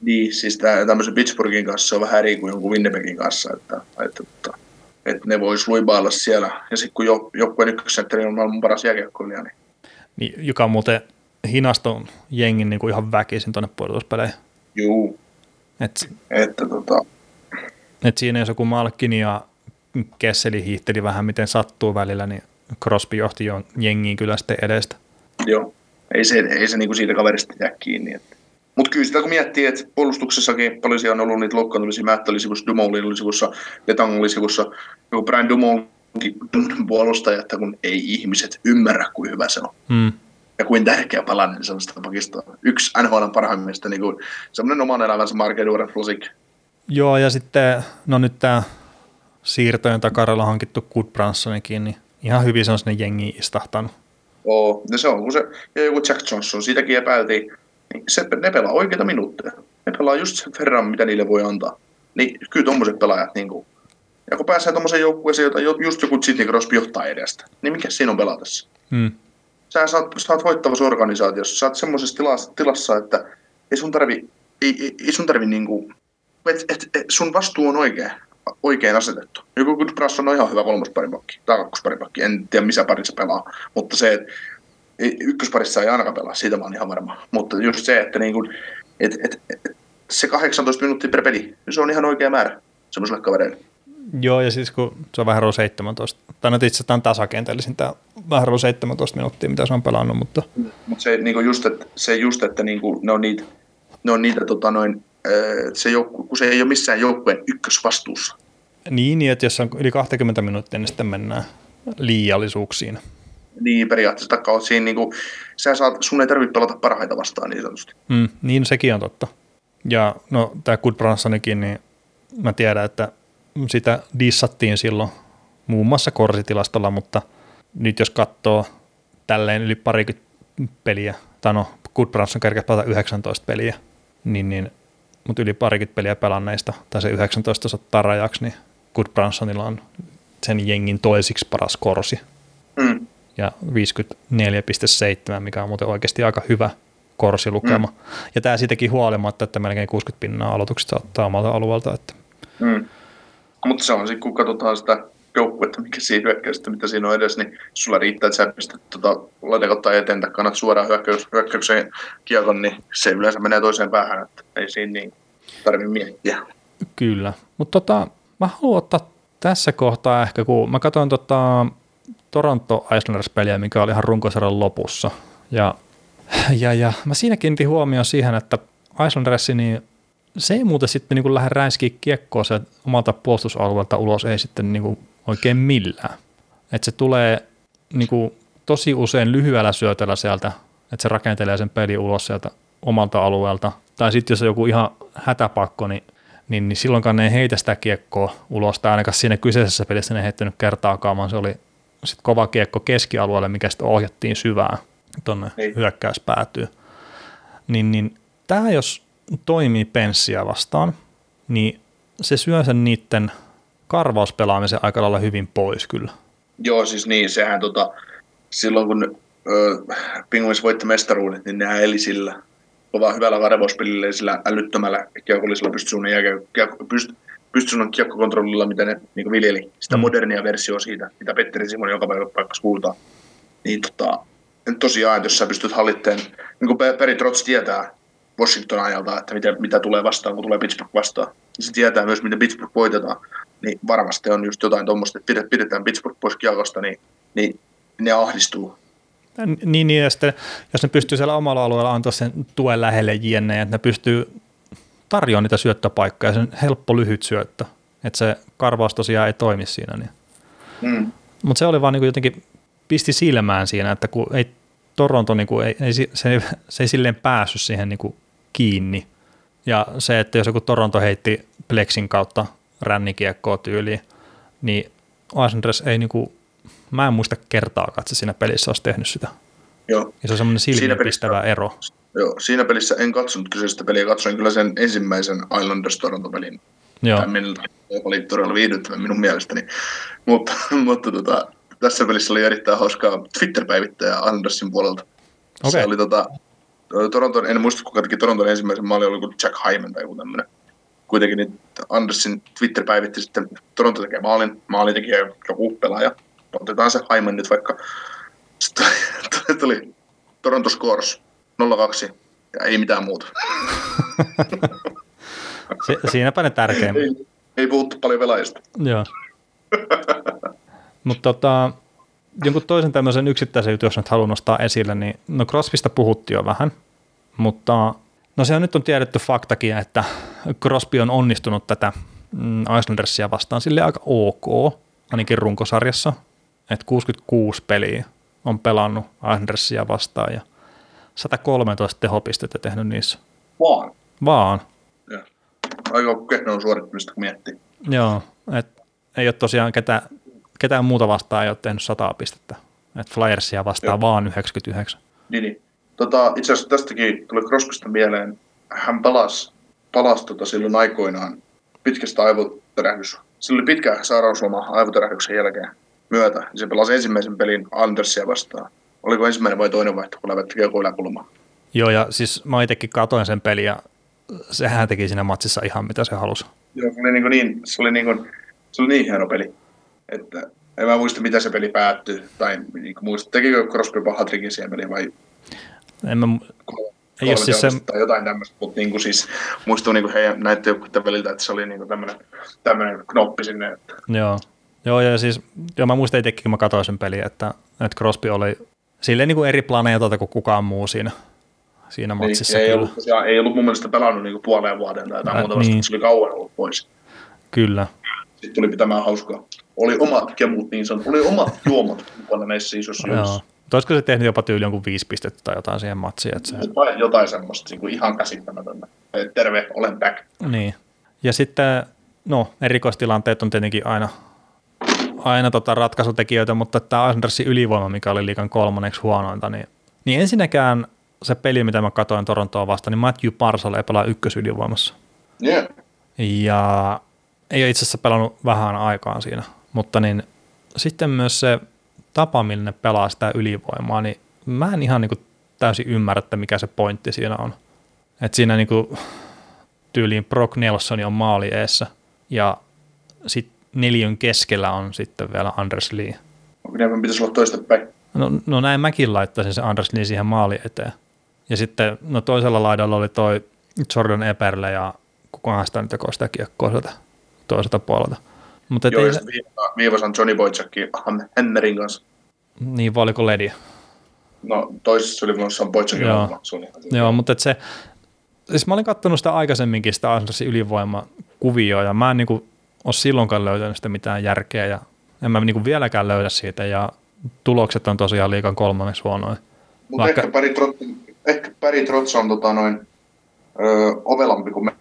Niin, siis tämmöisen Pittsburghin kanssa se on vähän eri kuin jonkun Winnipegin kanssa, että, että, että että ne vois luibailla siellä. Ja sitten kun joukkueen ykkössentteri on maailman paras jääkiekkoilija, niin... niin joka muuten hinaston jengin niin kuin ihan väkisin tuonne puolustuspeleihin. Juu. Et, että tota... Et siinä jos joku Malkin ja Kesseli hiihteli vähän miten sattuu välillä, niin Crosby johti jo jengiin kyllä sitten edestä. Joo, ei se, ei se niinku siitä kaverista jää kiinni. Että. Mutta kyllä sitä kun miettii, että puolustuksessakin paljon siellä on ollut niitä loukkaantumisia, Matt oli sivussa, Dumoulin oli sivussa, Letang oli sivussa, joku Brian Dumoulin puolustaja, että kun ei ihmiset ymmärrä, kuin hyvä se on. Hmm. Ja kuin tärkeä palanen sellaista pakistoa. Yksi NHL parhaimmista, niin kuin semmoinen oman elämänsä Markeduren Flosik. Joo, ja sitten, no nyt tämä siirtojen takaralla hankittu Goodbransonikin, niin ihan hyvin se on sinne jengiin istahtanut. Oo, no se on, kun se, ja joku Jack Johnson, siitäkin epäiltiin, niin se, ne pelaa oikeita minuutteja. Ne pelaa just sen verran, mitä niille voi antaa. Niin kyllä tuommoiset pelaajat, niin kuin, ja kun pääsee tuommoiseen joukkueeseen, jota just joku Sidney Crosby johtaa edestä, niin mikä siinä on pelatessa? Hmm. Sä saat, saat voittavassa organisaatiossa, sä oot semmoisessa tilassa, tilassa, että ei sun tarvi, ei, ei, ei sun tarvi niinku, et, et, et, sun vastuu on oikea. oikein asetettu. Joku Goodbranson on ihan hyvä kolmosparipakki tai kakkosparipakki, en tiedä missä parissa pelaa, mutta se, että ykkösparissa ei ainakaan pelaa, siitä mä oon ihan varma. Mutta just se, että niin kuin, et, et, et, se 18 minuuttia per peli, se on ihan oikea määrä semmoiselle kavereille. Joo, ja siis kun se on vähän 17, tai no itse asiassa tasakenteellisin tämä vähän 17 minuuttia, mitä se on pelannut, mutta... Mutta se, niin kuin just, että, se just, että niin kuin, ne on niitä, ne on niitä tota noin, se joukku, kun se ei ole missään joukkueen ykkösvastuussa. Niin, niin, että jos on yli 20 minuuttia, niin sitten mennään liiallisuuksiin. Niin, periaatteessa takaa siinä, niin kuin, sä saat, sun ei tarvitse pelata parhaita vastaan niin sanotusti. Mm, niin, sekin on totta. Ja no, tämä Good Bransonikin, niin mä tiedän, että sitä dissattiin silloin muun muassa korsitilastolla, mutta nyt jos katsoo tälleen yli parikymmentä peliä, tai no Good Branson kerkesi pelata 19 peliä, niin, niin mutta yli parikymmentä peliä pelanneista, tai se 19 ottaa rajaksi, niin Good Bransonilla on sen jengin toisiksi paras korsi. Mm. Ja 54,7, mikä on muuten oikeasti aika hyvä korsilukema. Mm. Ja tämä siitäkin huolimatta, että melkein 60 pinnaa aloituksista ottaa omalta alueelta. Että. Mm. Mutta se on sitten, kun katsotaan sitä joukkuetta, mikä siinä hyökkäystä, mitä siinä on edes, niin sulla riittää, että sä pistät tota, latekottaa eteen tai kannat suoraan hyökkäys, hyökkäykseen kiekon, niin se yleensä menee toiseen päähän, että ei siinä niin tarvitse miettiä. Kyllä, mutta tota, mä haluan ottaa tässä kohtaa ehkä, kun mä katsoin tota Toronto Islanders-peliä, mikä oli ihan runkosarjan lopussa, ja, ja, ja mä siinä kiinnitin huomioon siihen, että Islanders, niin se ei muuten sitten niin lähde räiskiä kiekkoa se omalta puolustusalueelta ulos, ei sitten niin kuin oikein millään. Että se tulee niin kuin tosi usein lyhyellä syötöllä sieltä, että se rakentelee sen peli ulos sieltä omalta alueelta. Tai sitten jos on joku ihan hätäpakko, niin, niin, niin silloinkaan ne ei heitä sitä kiekkoa ulos, tai ainakaan siinä kyseisessä pelissä ne ei heittänyt kertaakaan, vaan se oli sit kova kiekko keskialueelle, mikä sitten ohjattiin syvään tuonne hyökkäys päätyy. Niin, niin tämä jos toimii penssiä vastaan, niin se syö sen niiden karvauspelaamisen aika lailla hyvin pois kyllä. Joo, siis niin, sehän tota, silloin kun Pinguins voitti mestaruudet, niin nehän eli sillä kovaa hyvällä karvauspelillä ja sillä älyttömällä kiekollisella pystysuunnan jälkeen, pyst, pystysuunnan kiekkokontrollilla, mitä ne niin viljeli, sitä mm. modernia versiota siitä, mitä Petteri Simon joka päivä paikassa kuultaa. Niin tota, tosiaan, jos sä pystyt hallitteen, niin kuin Peri Trotz tietää, Washington ajalta, että mitä, mitä tulee vastaan, kun tulee Pittsburgh vastaan. Se tietää myös, miten Pittsburgh voitetaan. Niin varmasti on just jotain tuommoista, että pidetään Pittsburgh pois kiekosta, niin, niin ne ahdistuu. Niin, niin ja sitten, jos ne pystyy siellä omalla alueella antaa sen tuen lähelle jne, että ne pystyy tarjoamaan niitä syöttöpaikkoja, se on helppo lyhyt syöttö, että se karvaus tosiaan ei toimi siinä. Niin. Mm. Mutta se oli vaan niin jotenkin pisti silmään siinä, että kun ei Toronto niin kuin ei, ei, se, se ei silleen päässyt siihen niin kuin kiinni. Ja se, että jos joku Toronto heitti Plexin kautta rännikiekkoa tyyliin, niin Islanders ei niinku, mä en muista kertaakaan, että se siinä pelissä olisi tehnyt sitä. Joo. Ja se on semmoinen silmiinpistävä ero. Joo, siinä pelissä en katsonut kyseistä peliä, katsoin kyllä sen ensimmäisen Islanders Toronto-pelin. Joo. Tämä oli todella viihdyttävä minun mielestäni. Mutta, mutta tota, tässä pelissä oli erittäin hauskaa Twitter-päivittäjä Andersin puolelta. Okay. Se oli tota, Toronton, en muista kuka teki Toronton ensimmäisen maalin, oli kuin Jack Hyman tai joku tämmöinen. Kuitenkin niin Andersin Twitter päivitti sitten, Toronto tekee maalin, maali teki joku pelaaja. Otetaan se Hyman nyt vaikka. Sitten tuli Toronto Scores 0-2 ja ei mitään muuta. si- siinäpä ne tärkeimmät. Ei, ei puhuttu paljon pelaajista. Joo. Mutta tota, jonkun toisen tämmöisen yksittäisen jutun, jos nyt haluan nostaa esille, niin no Crosbysta puhuttiin jo vähän, mutta no se on nyt on tiedetty faktakin, että Crosby on onnistunut tätä mm, Islandersia vastaan sille aika ok, ainakin runkosarjassa, että 66 peliä on pelannut Islandersia vastaan ja 113 tehopistettä tehnyt niissä. Vaan? Vaan. Ja. Aika kehnon suorittamista, kun miettii. Joo, et ei ole tosiaan ketään ketään muuta vastaan ei ole tehnyt 100 pistettä. Et Flyersia vastaan Joo. vaan 99. Niin, niin. Tota, itse asiassa tästäkin tuli Crosbysta mieleen. Hän palasi, palasi tota silloin aikoinaan pitkästä aivotärähdys. Sillä oli pitkä sairausloma aivotärähdyksen jälkeen myötä. Se pelasi ensimmäisen pelin Andersia vastaan. Oliko ensimmäinen vai toinen vaihto, kun lävetti joku yläkulmaa? Joo, ja siis mä itsekin katoin sen pelin ja sehän teki siinä matsissa ihan mitä se halusi. Joo, se oli niin, niin, se oli niin, kuin, se oli niin hieno peli, että en mä muista, mitä se peli päättyi, tai niin muista, tekikö Crosby pahatrikin siihen peliin vai en mä, ei ole siis se... tai jotain tämmöistä, mutta niin kuin siis muistuu niin kuin heidän näiden väliltä, että se oli niin kuin tämmöinen, tämmöinen knoppi sinne. Että... Joo. Joo, ja siis, joo, mä muistan itsekin, kun mä katsoin sen peliä, että, että Crosby oli silleen niin kuin eri planeetalta kuin kukaan muu siinä, siinä niin, matsissa. Ei, ollut, ei ollut mun mielestä pelannut niin kuin puoleen vuoden tai jotain muuta, niin. se oli kauan ollut pois. Kyllä. Sitten tuli pitämään hauskaa. Oli omat kemut niin sanottu, oli omat juomat mukana näissä isossa juomissa. Olisiko se tehnyt jopa tyyli jonkun viisi pistettä tai jotain siihen matsiin? Että se... jotain, jotain semmoista niin kuin ihan käsittämätöntä. Terve, olen back. Niin. Ja sitten, no, erikoistilanteet on tietenkin aina, aina tota ratkaisutekijöitä, mutta tämä Andersin ylivoima, mikä oli liikan kolmanneksi huonointa, niin, niin ensinnäkään se peli, mitä mä katsoin Torontoa vastaan, niin Matthew Parsale ei pelaa ykkösylivoimassa. Yeah. Ja ei ole itse asiassa pelannut vähän aikaan siinä, mutta niin sitten myös se tapa, millä ne pelaa sitä ylivoimaa, niin mä en ihan niin kuin täysin ymmärrä, että mikä se pointti siinä on. Että siinä niin kuin tyyliin Brock Nelson on maali eessä ja sitten neljön keskellä on sitten vielä Anders Lee. Onko ne pitäisi olla toista päin? No, no näin mäkin laittaisin se Anders Lee siihen maali eteen. Ja sitten no toisella laidalla oli toi Jordan Eperle ja kukaan sitä nyt jakoi sitä kiekkoa sieltä toiselta puolelta. Mutta Joo, ei... viivassa on Johnny Boychakki Hennerin kanssa. Niin, vai oliko Ledi? No, toisessa oli myös Boychakin Joo, Joo mutta se, siis mä olin katsonut sitä aikaisemminkin sitä Andersin ylivoimakuvioa, ja mä en niin kuin, ole silloinkaan löytänyt sitä mitään järkeä, ja en mä niin kuin vieläkään löydä siitä, ja tulokset on tosiaan liikan kolmanneksi huonoin. Mutta Vaikka... ehkä Päri Trotz, ehkä Päri Trotz on tota noin, ö, ovelampi kuin me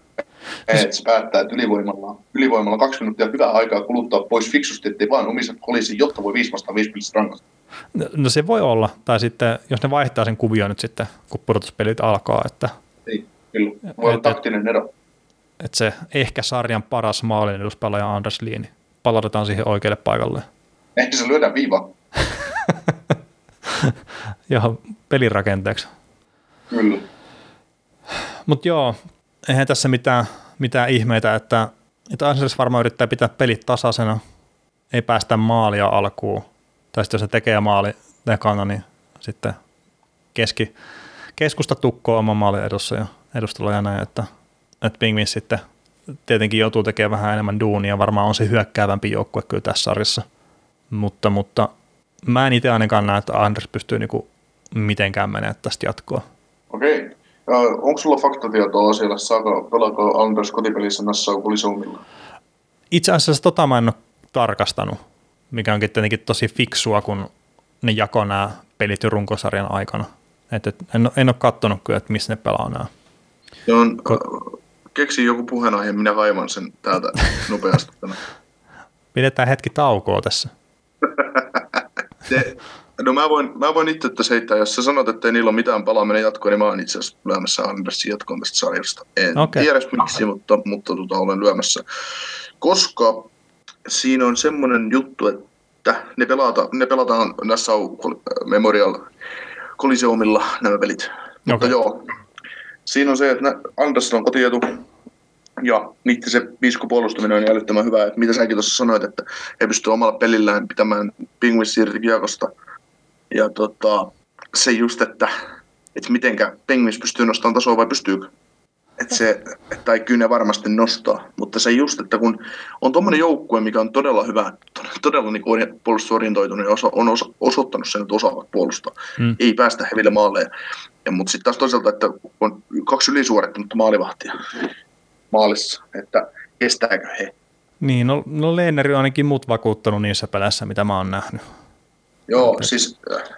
että se päättää, että ylivoimalla, ylivoimalla kaksi minuuttia hyvää aikaa kuluttaa pois fiksusti, ettei vaan omissa olisi, jotta voi 5 vastaan 5 pelissä rangaista. No, no, se voi olla, tai sitten jos ne vaihtaa sen kuvio nyt sitten, kun pudotuspelit alkaa. Että, niin, kyllä. Voi olla taktinen ero. Että se ehkä sarjan paras maalin eduspelaaja Anders Liini palautetaan siihen oikealle paikalle. Ehkä se lyödään viiva. Joo, pelirakenteeksi. Kyllä. Mutta joo, eihän tässä mitään, mitään ihmeitä, että, että Angeles varmaan yrittää pitää pelit tasaisena, ei päästä maalia alkuun, tai sitten jos se tekee maali tekana, niin sitten keski, keskusta tukkoo oman maalin edussa ja edustalla ja näin, että, että Pingvin sitten tietenkin joutuu tekemään vähän enemmän duunia, varmaan on se hyökkäävämpi joukkue kyllä tässä sarjassa, mutta, mutta mä en itse ainakaan näe, että Anders pystyy niinku mitenkään menemään tästä jatkoa. Okei. Okay. Onko sulla faktatietoa siellä, saako, pelaako Anders kotipelissä Nassau Kulisumilla? Itse asiassa tota mä en ole tarkastanut, mikä onkin tietenkin tosi fiksua, kun ne jako nämä pelit jo runkosarjan aikana. Et, et, en, en ole katsonut kyllä, että missä ne pelaa nämä. On, Ko- keksi joku puheenaihe, minä kaivan sen täältä nopeasti. Pidetään hetki taukoa tässä. Te, No mä voin, mä voin itse tässä heittää, jos sä sanot, että ei niillä ole mitään palaaminen jatkoa, niin mä oon itse asiassa lyömässä Andersin jatkoon tästä sarjasta. En okay. tiedä miksi, mutta, mutta tota, olen lyömässä. Koska siinä on semmoinen juttu, että ne, pelata, ne pelataan Nassau Memorial Coliseumilla nämä pelit. Okay. Mutta joo, siinä on se, että Andersson on kotietu, ja niiden se viisikopuolustaminen on älyttömän hyvä. Että mitä säkin tuossa sanoit, että he pystyvät omalla pelillään pitämään Penguins irti kiekosta – ja tota, se just, että, että mitenkä Penguins pystyy nostamaan tasoa vai pystyykö. Että se, tai kyllä ne varmasti nostaa, mutta se just, että kun on tuommoinen joukkue, mikä on todella hyvä, todella niin puolustusorientoitunut ja osa, on osa, osoittanut sen, että osaavat puolustaa, mm. ei päästä heville maalle. Ja, mutta sitten taas toisaalta, että on kaksi ylisuorittanutta maalivahtia maalissa, että kestääkö he. Niin, no, no Leeneri on ainakin mut vakuuttanut niissä peleissä, mitä mä oon nähnyt. Joo, siis äh,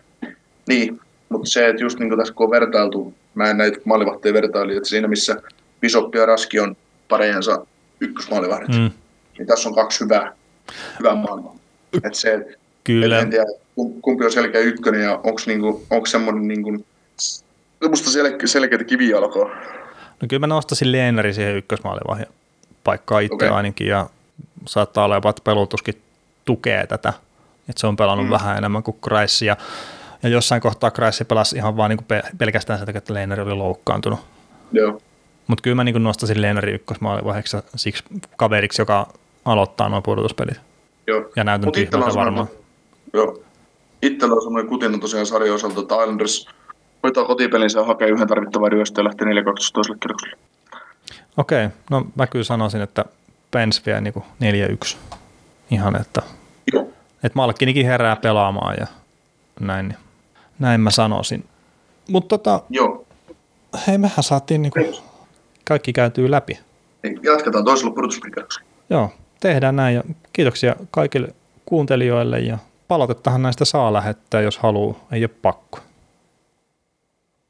niin, mutta se, että just niin tässä kun on vertailtu, mä en näitä maalivahteja vertaili, että siinä missä Bishop ja Raski on parejansa ykkösmaalivahdit, mm. niin tässä on kaksi hyvää, hyvää maailmaa. Että se, Kyllä. En tiedä, kumpi on selkeä ykkönen ja onko niinku, onko semmoinen niinku, musta selke, selkeitä kivijalkoa. No kyllä mä nostaisin Leeneri siihen ykkösmaalivahden paikkaa itse okay. ainakin ja saattaa olla jopa, että pelutuskin tukee tätä että se on pelannut mm. vähän enemmän kuin Kreis ja, ja jossain kohtaa Kreis pelasi ihan vaan niin pelkästään sen takia, että Leineri oli loukkaantunut. Joo. Mutta kyllä mä niin nostaisin Leenari ykkösmaalivaiheeksi siksi kaveriksi, joka aloittaa nuo pudotuspelit. Joo. Ja näytän tyhmältä varmaan. Joo. Itsellä on semmoinen kutina tosiaan sarjan osalta, että Islanders hoitaa kotipelinsä ja hakee yhden tarvittavan ryöstön ja lähtee 4-2 toiselle kierrokselle. Okei, no mä kyllä sanoisin, että Pens vie niin 4-1. Ihan, että, Joo. että Malkkinikin herää pelaamaan ja näin, niin näin mä sanoisin. Mutta tota, Joo. hei, mehän saatiin niin kaikki käytyy läpi. Jatketaan toisella pudotuspelikierroksella. Joo, tehdään näin ja kiitoksia kaikille kuuntelijoille ja palautettahan näistä saa lähettää, jos haluaa, ei ole pakko.